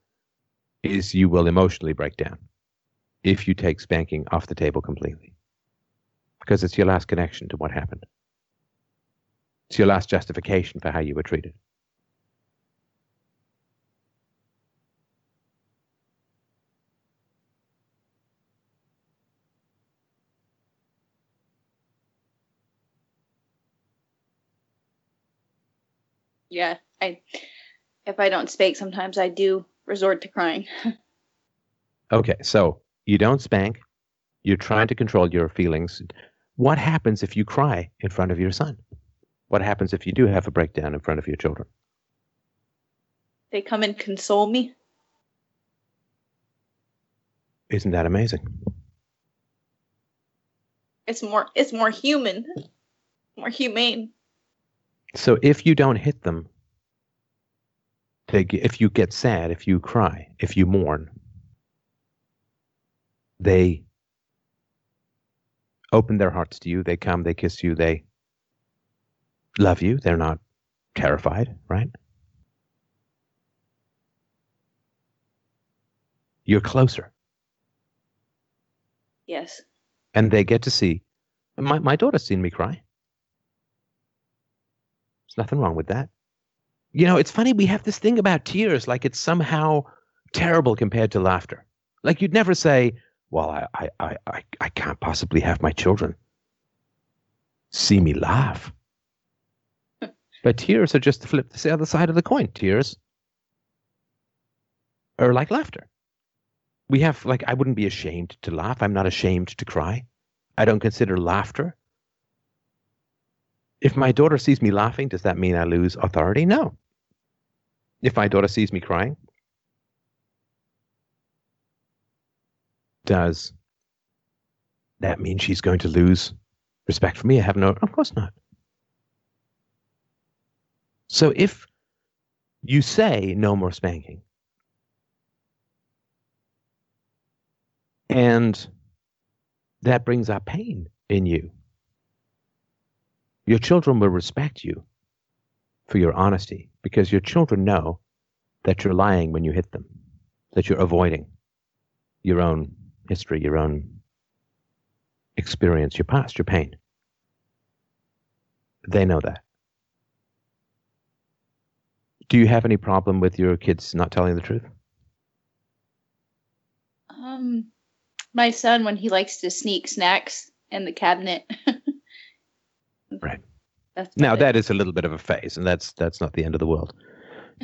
is you will emotionally break down if you take spanking off the table completely because it's your last connection to what happened. It's your last justification for how you were treated. Yeah, I if I don't spank, sometimes I do resort to crying. *laughs* Okay, so you don't spank. You're trying to control your feelings. What happens if you cry in front of your son? What happens if you do have a breakdown in front of your children? they come and console me. Isn't that amazing? It's more it's more human, more humane. So if you don't hit them, they, if you get sad, if you cry, if you mourn, they open their hearts to you. They come, they kiss you, they love you. They're not terrified, right? You're closer. Yes. and they get to see. My my daughter's seen me cry. There's nothing wrong with that. You know, it's funny we have this thing about tears, like it's somehow terrible compared to laughter. Like you'd never say, "Well, I I I I, I can't possibly have my children see me laugh." But tears are just the flip the other side of the coin. Tears are like laughter we have like I wouldn't be ashamed to laugh. I'm not ashamed to cry. I don't consider laughter. If my daughter sees me laughing, does that mean I lose authority? No. If my daughter sees me crying, does that mean she's going to lose respect for me? I have no, of course not. So if you say no more spanking, And that brings up pain in you. Your children will respect you for your honesty because your children know that you're lying when you hit them, that you're avoiding your own history, your own experience, your past, your pain. They know that. Do you have any problem with your kids not telling the truth? Um, my son when he likes to sneak snacks in the cabinet. *laughs* Right. That's Now that is a little bit of a phase, and that's that's not the end of the world.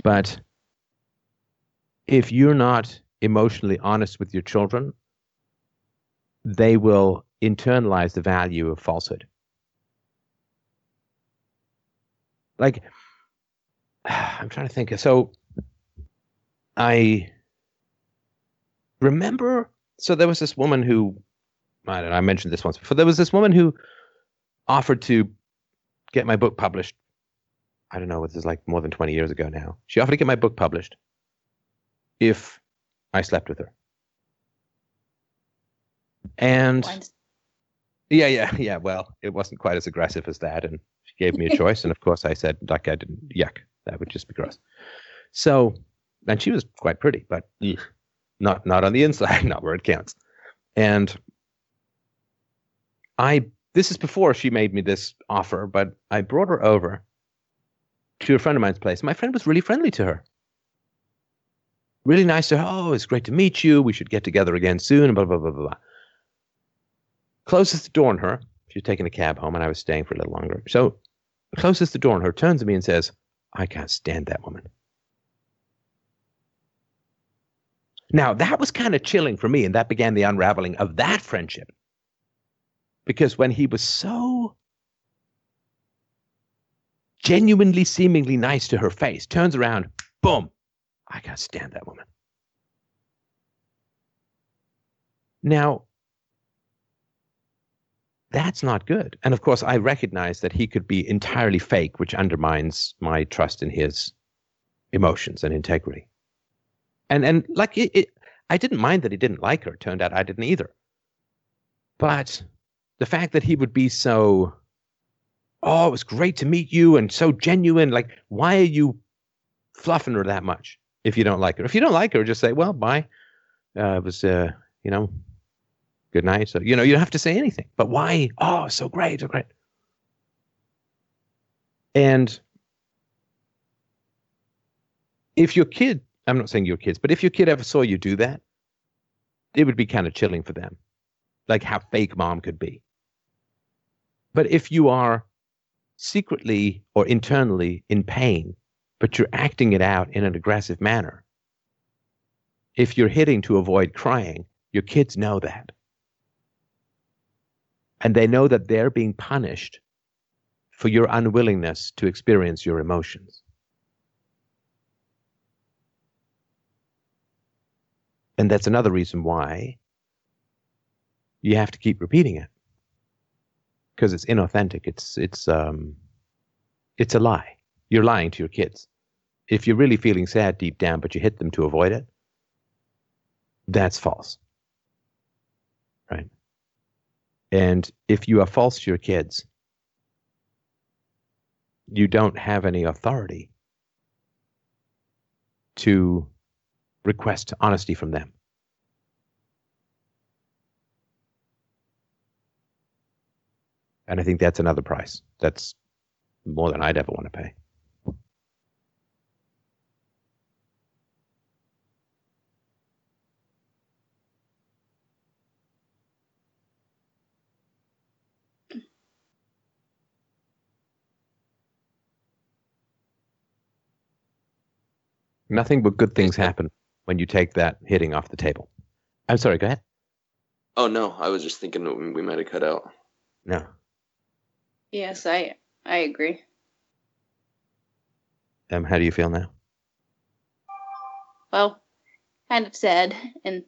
But if you're not emotionally honest with your children, they will internalize the value of falsehood. Like *sighs* I'm trying to think. So I remember so there was this woman who I don't know, I mentioned this once before. There was this woman who offered to get my book published. I don't know, this is like more than 20 years ago now. She offered to get my book published if I slept with her. And yeah, yeah, yeah. Well, it wasn't quite as aggressive as that. And she gave me a choice. and of course, I said, like, I didn't, yuck, that would just be gross. So, and she was quite pretty, but ugh, not, not on the inside, *laughs* not where it counts. And I, this is before she made me this offer, but I brought her over to a friend of mine's place. My friend was really friendly to her. Really nice to her. Oh, it's great to meet you. We should get together again soon. Blah, blah, blah, blah, blah. Closes the door on her. She's taking a cab home, and I was staying for a little longer. So closes the door on her, turns to me and says, I can't stand that woman. Now, that was kind of chilling for me, and that began the unraveling of that friendship. Because when he was so genuinely, seemingly nice to her face, turns around, boom, I can't stand that woman. Now, that's not good. And of course, I recognize that he could be entirely fake, which undermines my trust in his emotions and integrity. And and like it, it, I didn't mind that he didn't like her. Turned out I didn't either. But the fact that he would be so, oh, it was great to meet you, and so genuine. Like, why are you fluffing her that much if you don't like her? If you don't like her, just say, well, bye. Uh, it was, uh, you know, good night. So, you know, you don't have to say anything. But why? Oh, so great, so great. And if your kid, I'm not saying your kids, but if your kid ever saw you do that, it would be kind of chilling for them, like how fake mom could be. But if you are secretly or internally in pain, but you're acting it out in an aggressive manner, if you're hitting to avoid crying, your kids know that and they know that they're being punished for your unwillingness to experience your emotions. And that's another reason why you have to keep repeating it because it's inauthentic. It's it's um, it's a lie. You're lying to your kids. If you're really feeling sad deep down, but you hit them to avoid it, that's false. Right. And if you are false to your kids, you don't have any authority to request honesty from them. And I think that's another price. That's more than I'd ever want to pay. Nothing but good things happen when you take that hitting off the table. I'm sorry, go ahead. Oh no, I was just thinking we might have cut out. No. Yes, I I agree. Um, how do you feel now? Well, kind of sad and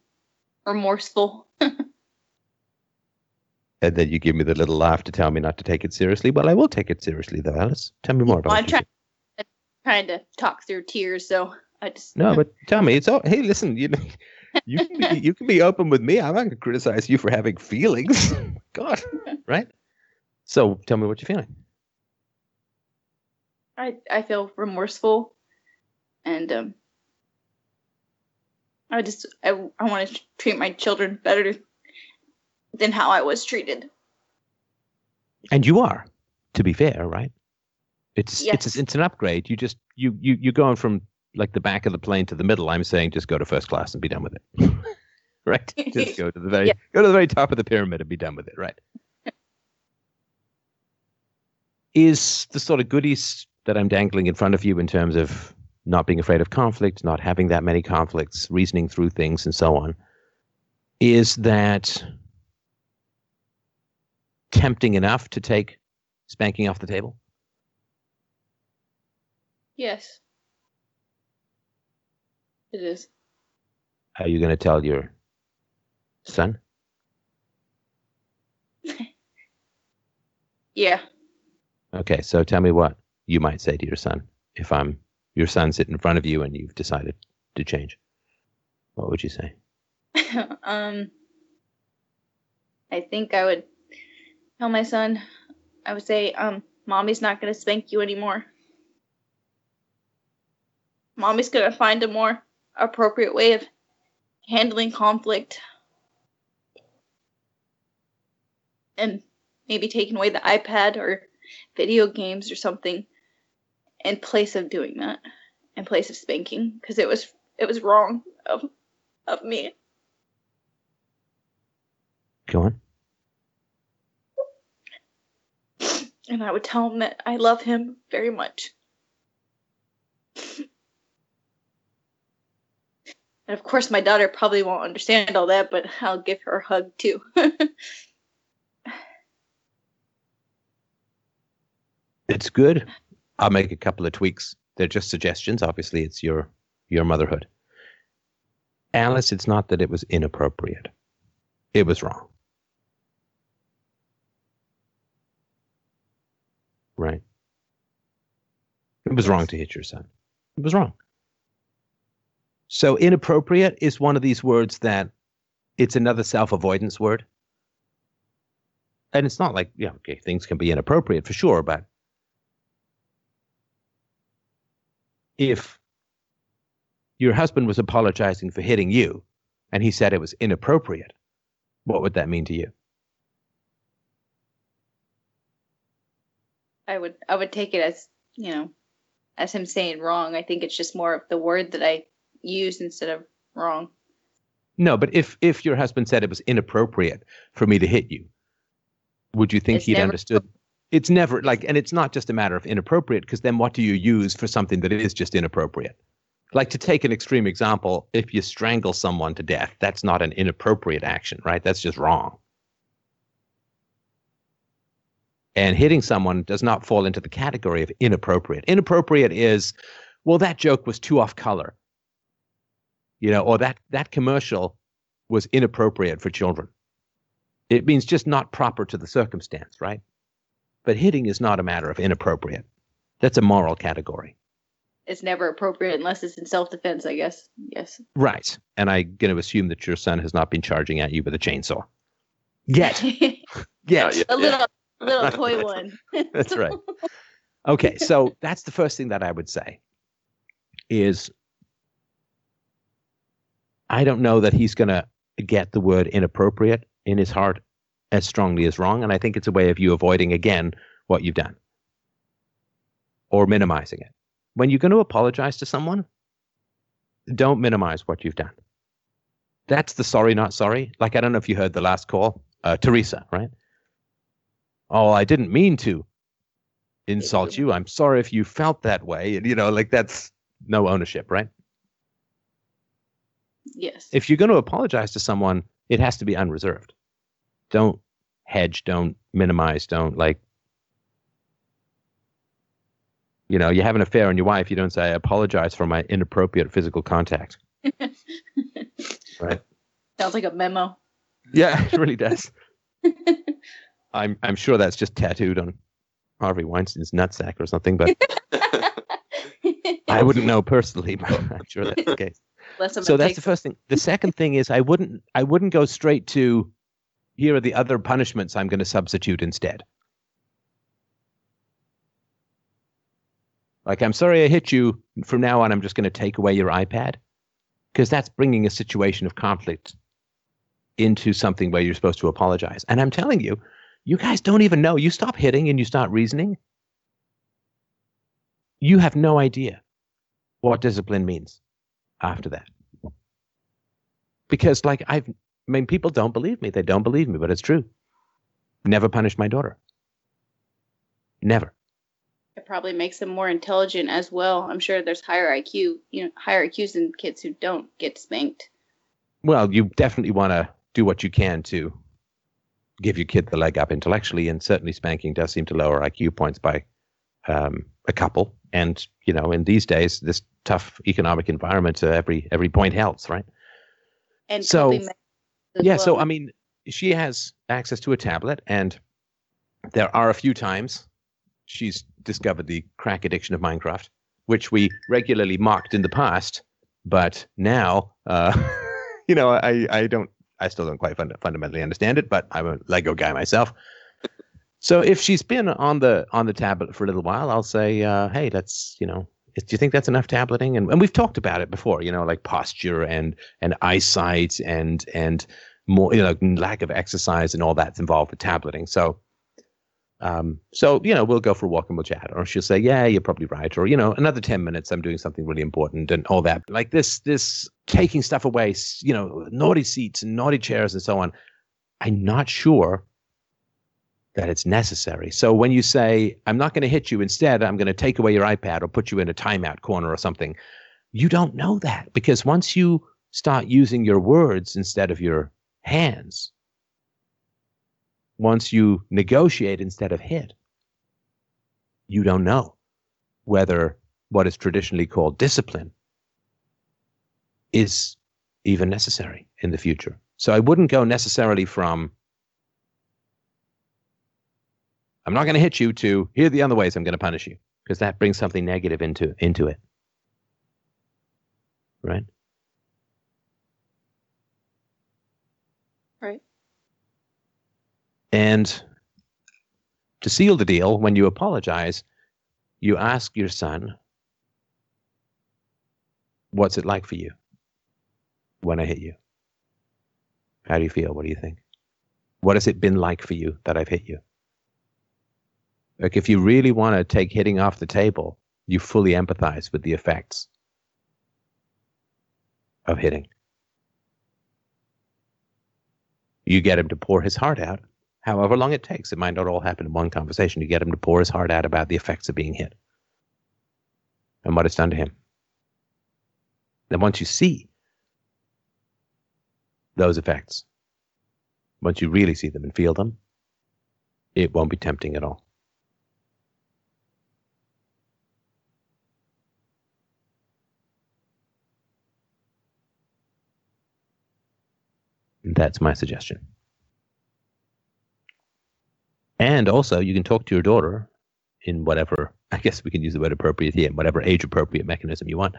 remorseful. *laughs* and then you give me the little laugh to tell me not to take it seriously. Well, I will take it seriously, though, Alice. Tell me more about well, it. I'm trying, trying to talk through tears, so I just No, but tell me, it's all. Hey, listen, you know, you can be, you can be open with me. I'm not going to criticize you for having feelings. *laughs* God, *laughs* right? So tell me what you're feeling. I I feel remorseful, and um, I just I I want to treat my children better than how I was treated. And you are, to be fair, right? It's Yes. it's it's an upgrade. You just you you you're going from like the back of the plane to the middle. I'm saying just go to first class and be done with it. *laughs* right? Just go to the very *laughs* Yeah. go to the very top of the pyramid and be done with it, right? *laughs* Is the sort of goodies that I'm dangling in front of you in terms of not being afraid of conflict, not having that many conflicts, reasoning through things and so on, is that tempting enough to take spanking off the table? Yes, it is. Are you going to tell your son? *laughs* Yeah. Okay, so tell me what you might say to your son if I'm your son sitting in front of you and you've decided to change. What would you say? *laughs* um, I think I would tell my son. I would say, um, "Mommy's not gonna spank you anymore. Mommy's gonna find a more appropriate way of handling conflict, and maybe taking away the iPad or video games or something, in place of doing that, in place of spanking, because it was it was wrong of of me. Go on. And I would tell him that I love him very much. And of course, my daughter probably won't understand all that, but I'll give her a hug too. *laughs* It's good. I'll make a couple of tweaks. They're just suggestions. Obviously, it's your your motherhood. Alice, it's not that it was inappropriate. It was wrong. Right? It was wrong to hit your son. It was wrong. So inappropriate is one of these words that it's another self-avoidance word. And it's not like, yeah, okay, things can be inappropriate for sure, but if your husband was apologizing for hitting you and he said it was inappropriate, what would that mean to you? I would I would take it as you know, as him saying wrong. I think it's just more of the word that I use instead of wrong. No, but if if your husband said it was inappropriate for me to hit you, would you think It's he'd understood? It's never like, and it's not just a matter of inappropriate, because then what do you use for something that is just inappropriate? Like to take an extreme example, if you strangle someone to death, that's not an inappropriate action, right? That's just wrong. And hitting someone does not fall into the category of inappropriate. Inappropriate is, well, that joke was too off color. You know, or that that commercial was inappropriate for children. It means just not proper to the circumstance, right? But hitting is not a matter of inappropriate. That's a moral category. It's never appropriate unless it's in self defense, I guess. Yes. Right. And I'm going to assume that your son has not been charging at you with a chainsaw. Yet. *laughs* a Yet. Yeah, little little toy one. That's right. *laughs* Okay, so that's the first thing that I would say is I don't know that he's going to get the word inappropriate in his heart as strongly as wrong. And I think it's a way of you avoiding again what you've done or minimizing it. When you're going to apologize to someone, don't minimize what you've done. That's the sorry, not sorry. Like, I don't know if you heard the last call, uh, Teresa, right? Oh, I didn't mean to insult you. I'm sorry if you felt that way. And, you know, like that's no ownership, right? Yes. If you're going to apologize to someone, it has to be unreserved. Don't hedge, don't minimize, don't like, you know, you have an affair on your wife, you don't say, I apologize for my inappropriate physical contact. *laughs* right. Sounds like a memo. Yeah, *laughs* it really does. *laughs* I'm I'm sure that's just tattooed on Harvey Weinstein's nutsack or something, but I wouldn't know personally, but I'm sure that's the case. So that's the first thing. The second thing is I wouldn't I wouldn't go straight to here are the other punishments I'm going to substitute instead. Like I'm sorry I hit you. From now on, I'm just going to take away your iPad because that's bringing a situation of conflict into something where you're supposed to apologize. And I'm telling you, you guys don't even know. You stop hitting and you start reasoning. You have no idea what discipline means after that. Because, like, I've, I mean, people don't believe me. They don't believe me, but it's true. Never punished my daughter. Never. It probably makes them more intelligent as well. I'm sure there's higher IQ, you know, higher IQs than kids who don't get spanked. Well, you definitely want to do what you can to give your kid the leg up intellectually, and certainly spanking does seem to lower IQ points by um, a couple. And you know, in these days, this tough economic environment, uh, every every point helps, right? And So- coping mechanisms as yeah. So. I mean, she has access to a tablet, and there are a few times she's discovered the crack addiction of Minecraft, which we regularly mocked in the past, but now, uh, *laughs* you know, I I don't I still don't quite fund- fundamentally understand it, but I'm a Lego guy myself. So if she's been on the on the tablet for a little while, I'll say, uh, hey, that's you know, do you think that's enough tableting? And, and we've talked about it before, you know, like posture and and eyesight and and more you know lack of exercise and all that's involved with tableting. So Um, so, you know, we'll go for a walk and we'll chat. Or she'll say, yeah, you're probably right. Or, you know, another 10 minutes, I'm doing something really important and all that. Like this, this taking stuff away, you know, naughty seats and naughty chairs and so on. I'm not sure that it's necessary. So when you say, I'm not going to hit you, instead, I'm going to take away your iPad or put you in a timeout corner or something, you don't know that because once you start using your words instead of your hands, once you negotiate instead of hit, you don't know whether what is traditionally called discipline is even necessary in the future. So I wouldn't go necessarily from I'm not going to hit you to here are the other ways I'm going to punish you because that brings something negative into into it. Right? Right. And to seal the deal, when you apologize, you ask your son, What's it like for you when I hit you? How do you feel? What do you think? What has it been like for you that I've hit you? Like, if you really want to take hitting off the table, you fully empathize with the effects of hitting. You get him to pour his heart out, however long it takes. It might not all happen in one conversation. You get him to pour his heart out about the effects of being hit and what it's done to him. Then once you see those effects, once you really see them and feel them, it won't be tempting at all. That's my suggestion. And also, you can talk to your daughter in whatever, *laughs* I guess we can use the word appropriate here, whatever age appropriate mechanism you want,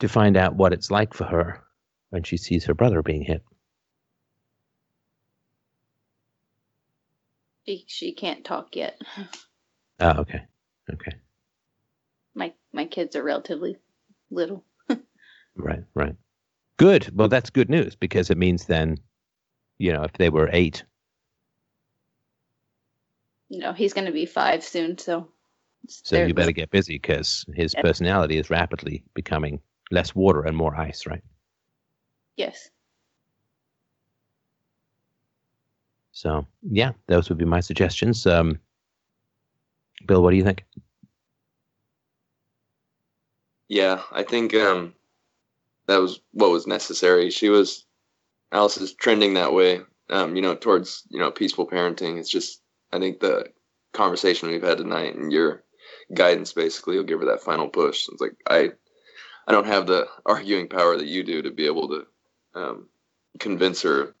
to find out what it's like for her when she sees her brother being hit. She, she can't talk yet. Oh, okay. Okay. My my kids are relatively little. *laughs* Right, right. Good. Well, that's good news because it means then, you know, if they were eight, You know, he's going to be five soon, so. so they're you better get busy because his Yep. personality is rapidly becoming less water and more ice, right? Yes. So, yeah, those would be my suggestions. Um, Bill, what do you think? Yeah, I think um, that was what was necessary. She was Alice is trending that way. Um, you know, towards you know peaceful parenting. It's just I think the conversation we've had tonight and your guidance basically will give her that final push. It's like I I don't have the *laughs* arguing power that you do to be able to um, convince her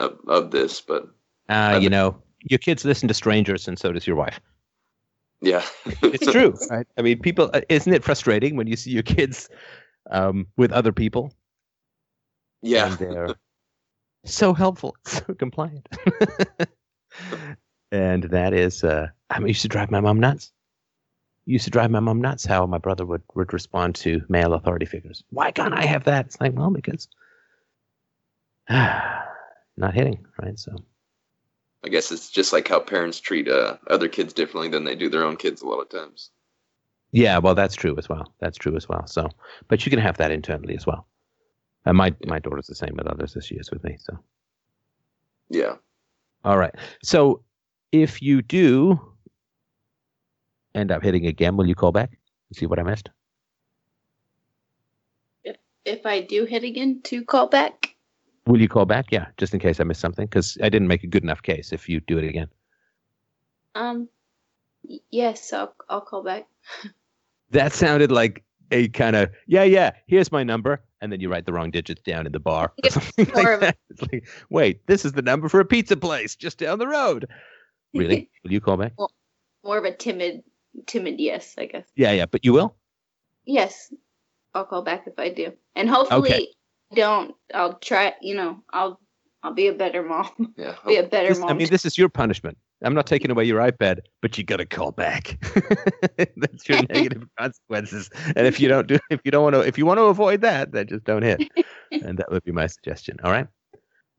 of, of this, but Uh, you know, your kids listen to strangers, and so does your wife. yeah, It's true, *laughs* right? I mean, people, uh, isn't it frustrating when you see your kids um, with other people yeah, and they're *laughs* so helpful, *laughs* so compliant? *laughs* and that is, uh, I mean, used to drive my mom nuts. Used to drive my mom nuts how my brother would, would respond to male authority figures. Why can't I have that? It's like, well, because *sighs* not hitting, right? So, I guess it's just like how parents treat uh, other kids differently than they do their own kids a lot of times. Yeah, well, that's true as well. That's true as well. So, but you can have that internally as well. And my my daughter's the same with others as she is with me. So, Yeah. all right. So, if you do end up hitting again, will you call back and see what I missed? If I do hit again, to call back. Will you call back? Yeah, just in case I missed something, because I didn't make a good enough case. If you do it again, Um, yes, I'll I'll call back. *laughs* that sounded like a kind of yeah, yeah. Here's my number, and then you write the wrong digits down in the bar. Or something *laughs* like that. It's like, wait, this is the number for a pizza place just down the road. Really? *laughs* Will you call back? More of a timid timid yes, I guess. Yeah, yeah, but you will. Yes, I'll call back if I do, and hopefully Okay. don't. I'll try. You know, I'll I'll be a better mom. Yeah. *laughs* be a better This- mom. I mean, this is your punishment. I'm not taking away your iPad, but you got to call back. *laughs* That's your *laughs* negative consequences. And if you don't do, if you don't want to, if you want to avoid that, then just don't hit. *laughs* and that would be my suggestion. All right.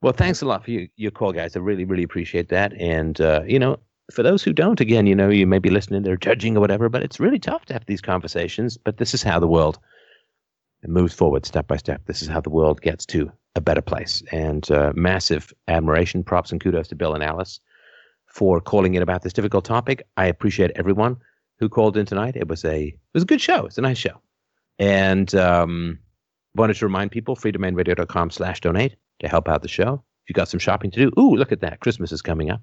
Well, thanks a lot for your, your call, guys. I really, really appreciate that. And uh, you know, for those who don't, again, you know, you may be listening, they're judging or whatever, but it's really tough to have these conversations. But this is how the world moves forward step by step. This is how the world gets to a better place. And uh, massive admiration, props, and kudos to Bill and Alice for calling in about this difficult topic. I appreciate everyone who called in tonight. It was a it was a good show. It's a nice show. And um, wanted to remind people, freedomainradio.com slash donate to help out the show. If you got some shopping to do, ooh, look at that. Christmas is coming up.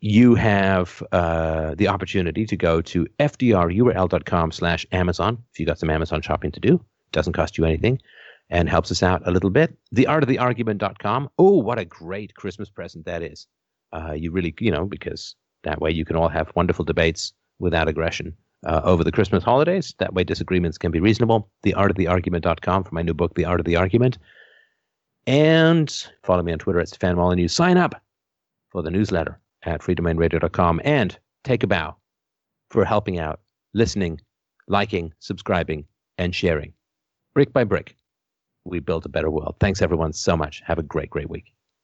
You have uh, the opportunity to go to fdrurl.com slash Amazon if you got some Amazon shopping to do. It Doesn't cost you anything and helps us out a little bit. Theartoftheargument.com. Oh, what a great Christmas present that is. Uh, you really, you know, because that way you can all have wonderful debates without aggression uh, over the Christmas holidays. That way disagreements can be reasonable. the art of the Theartoftheargument.com for my new book, The Art of the Argument. And follow me on Twitter at Stefan Molyneux. Sign up for the newsletter at freedomainradio.com and take a bow for helping out, listening, liking, subscribing, and sharing. Brick by brick, we build a better world. Thanks, everyone, so much. Have a great, great week.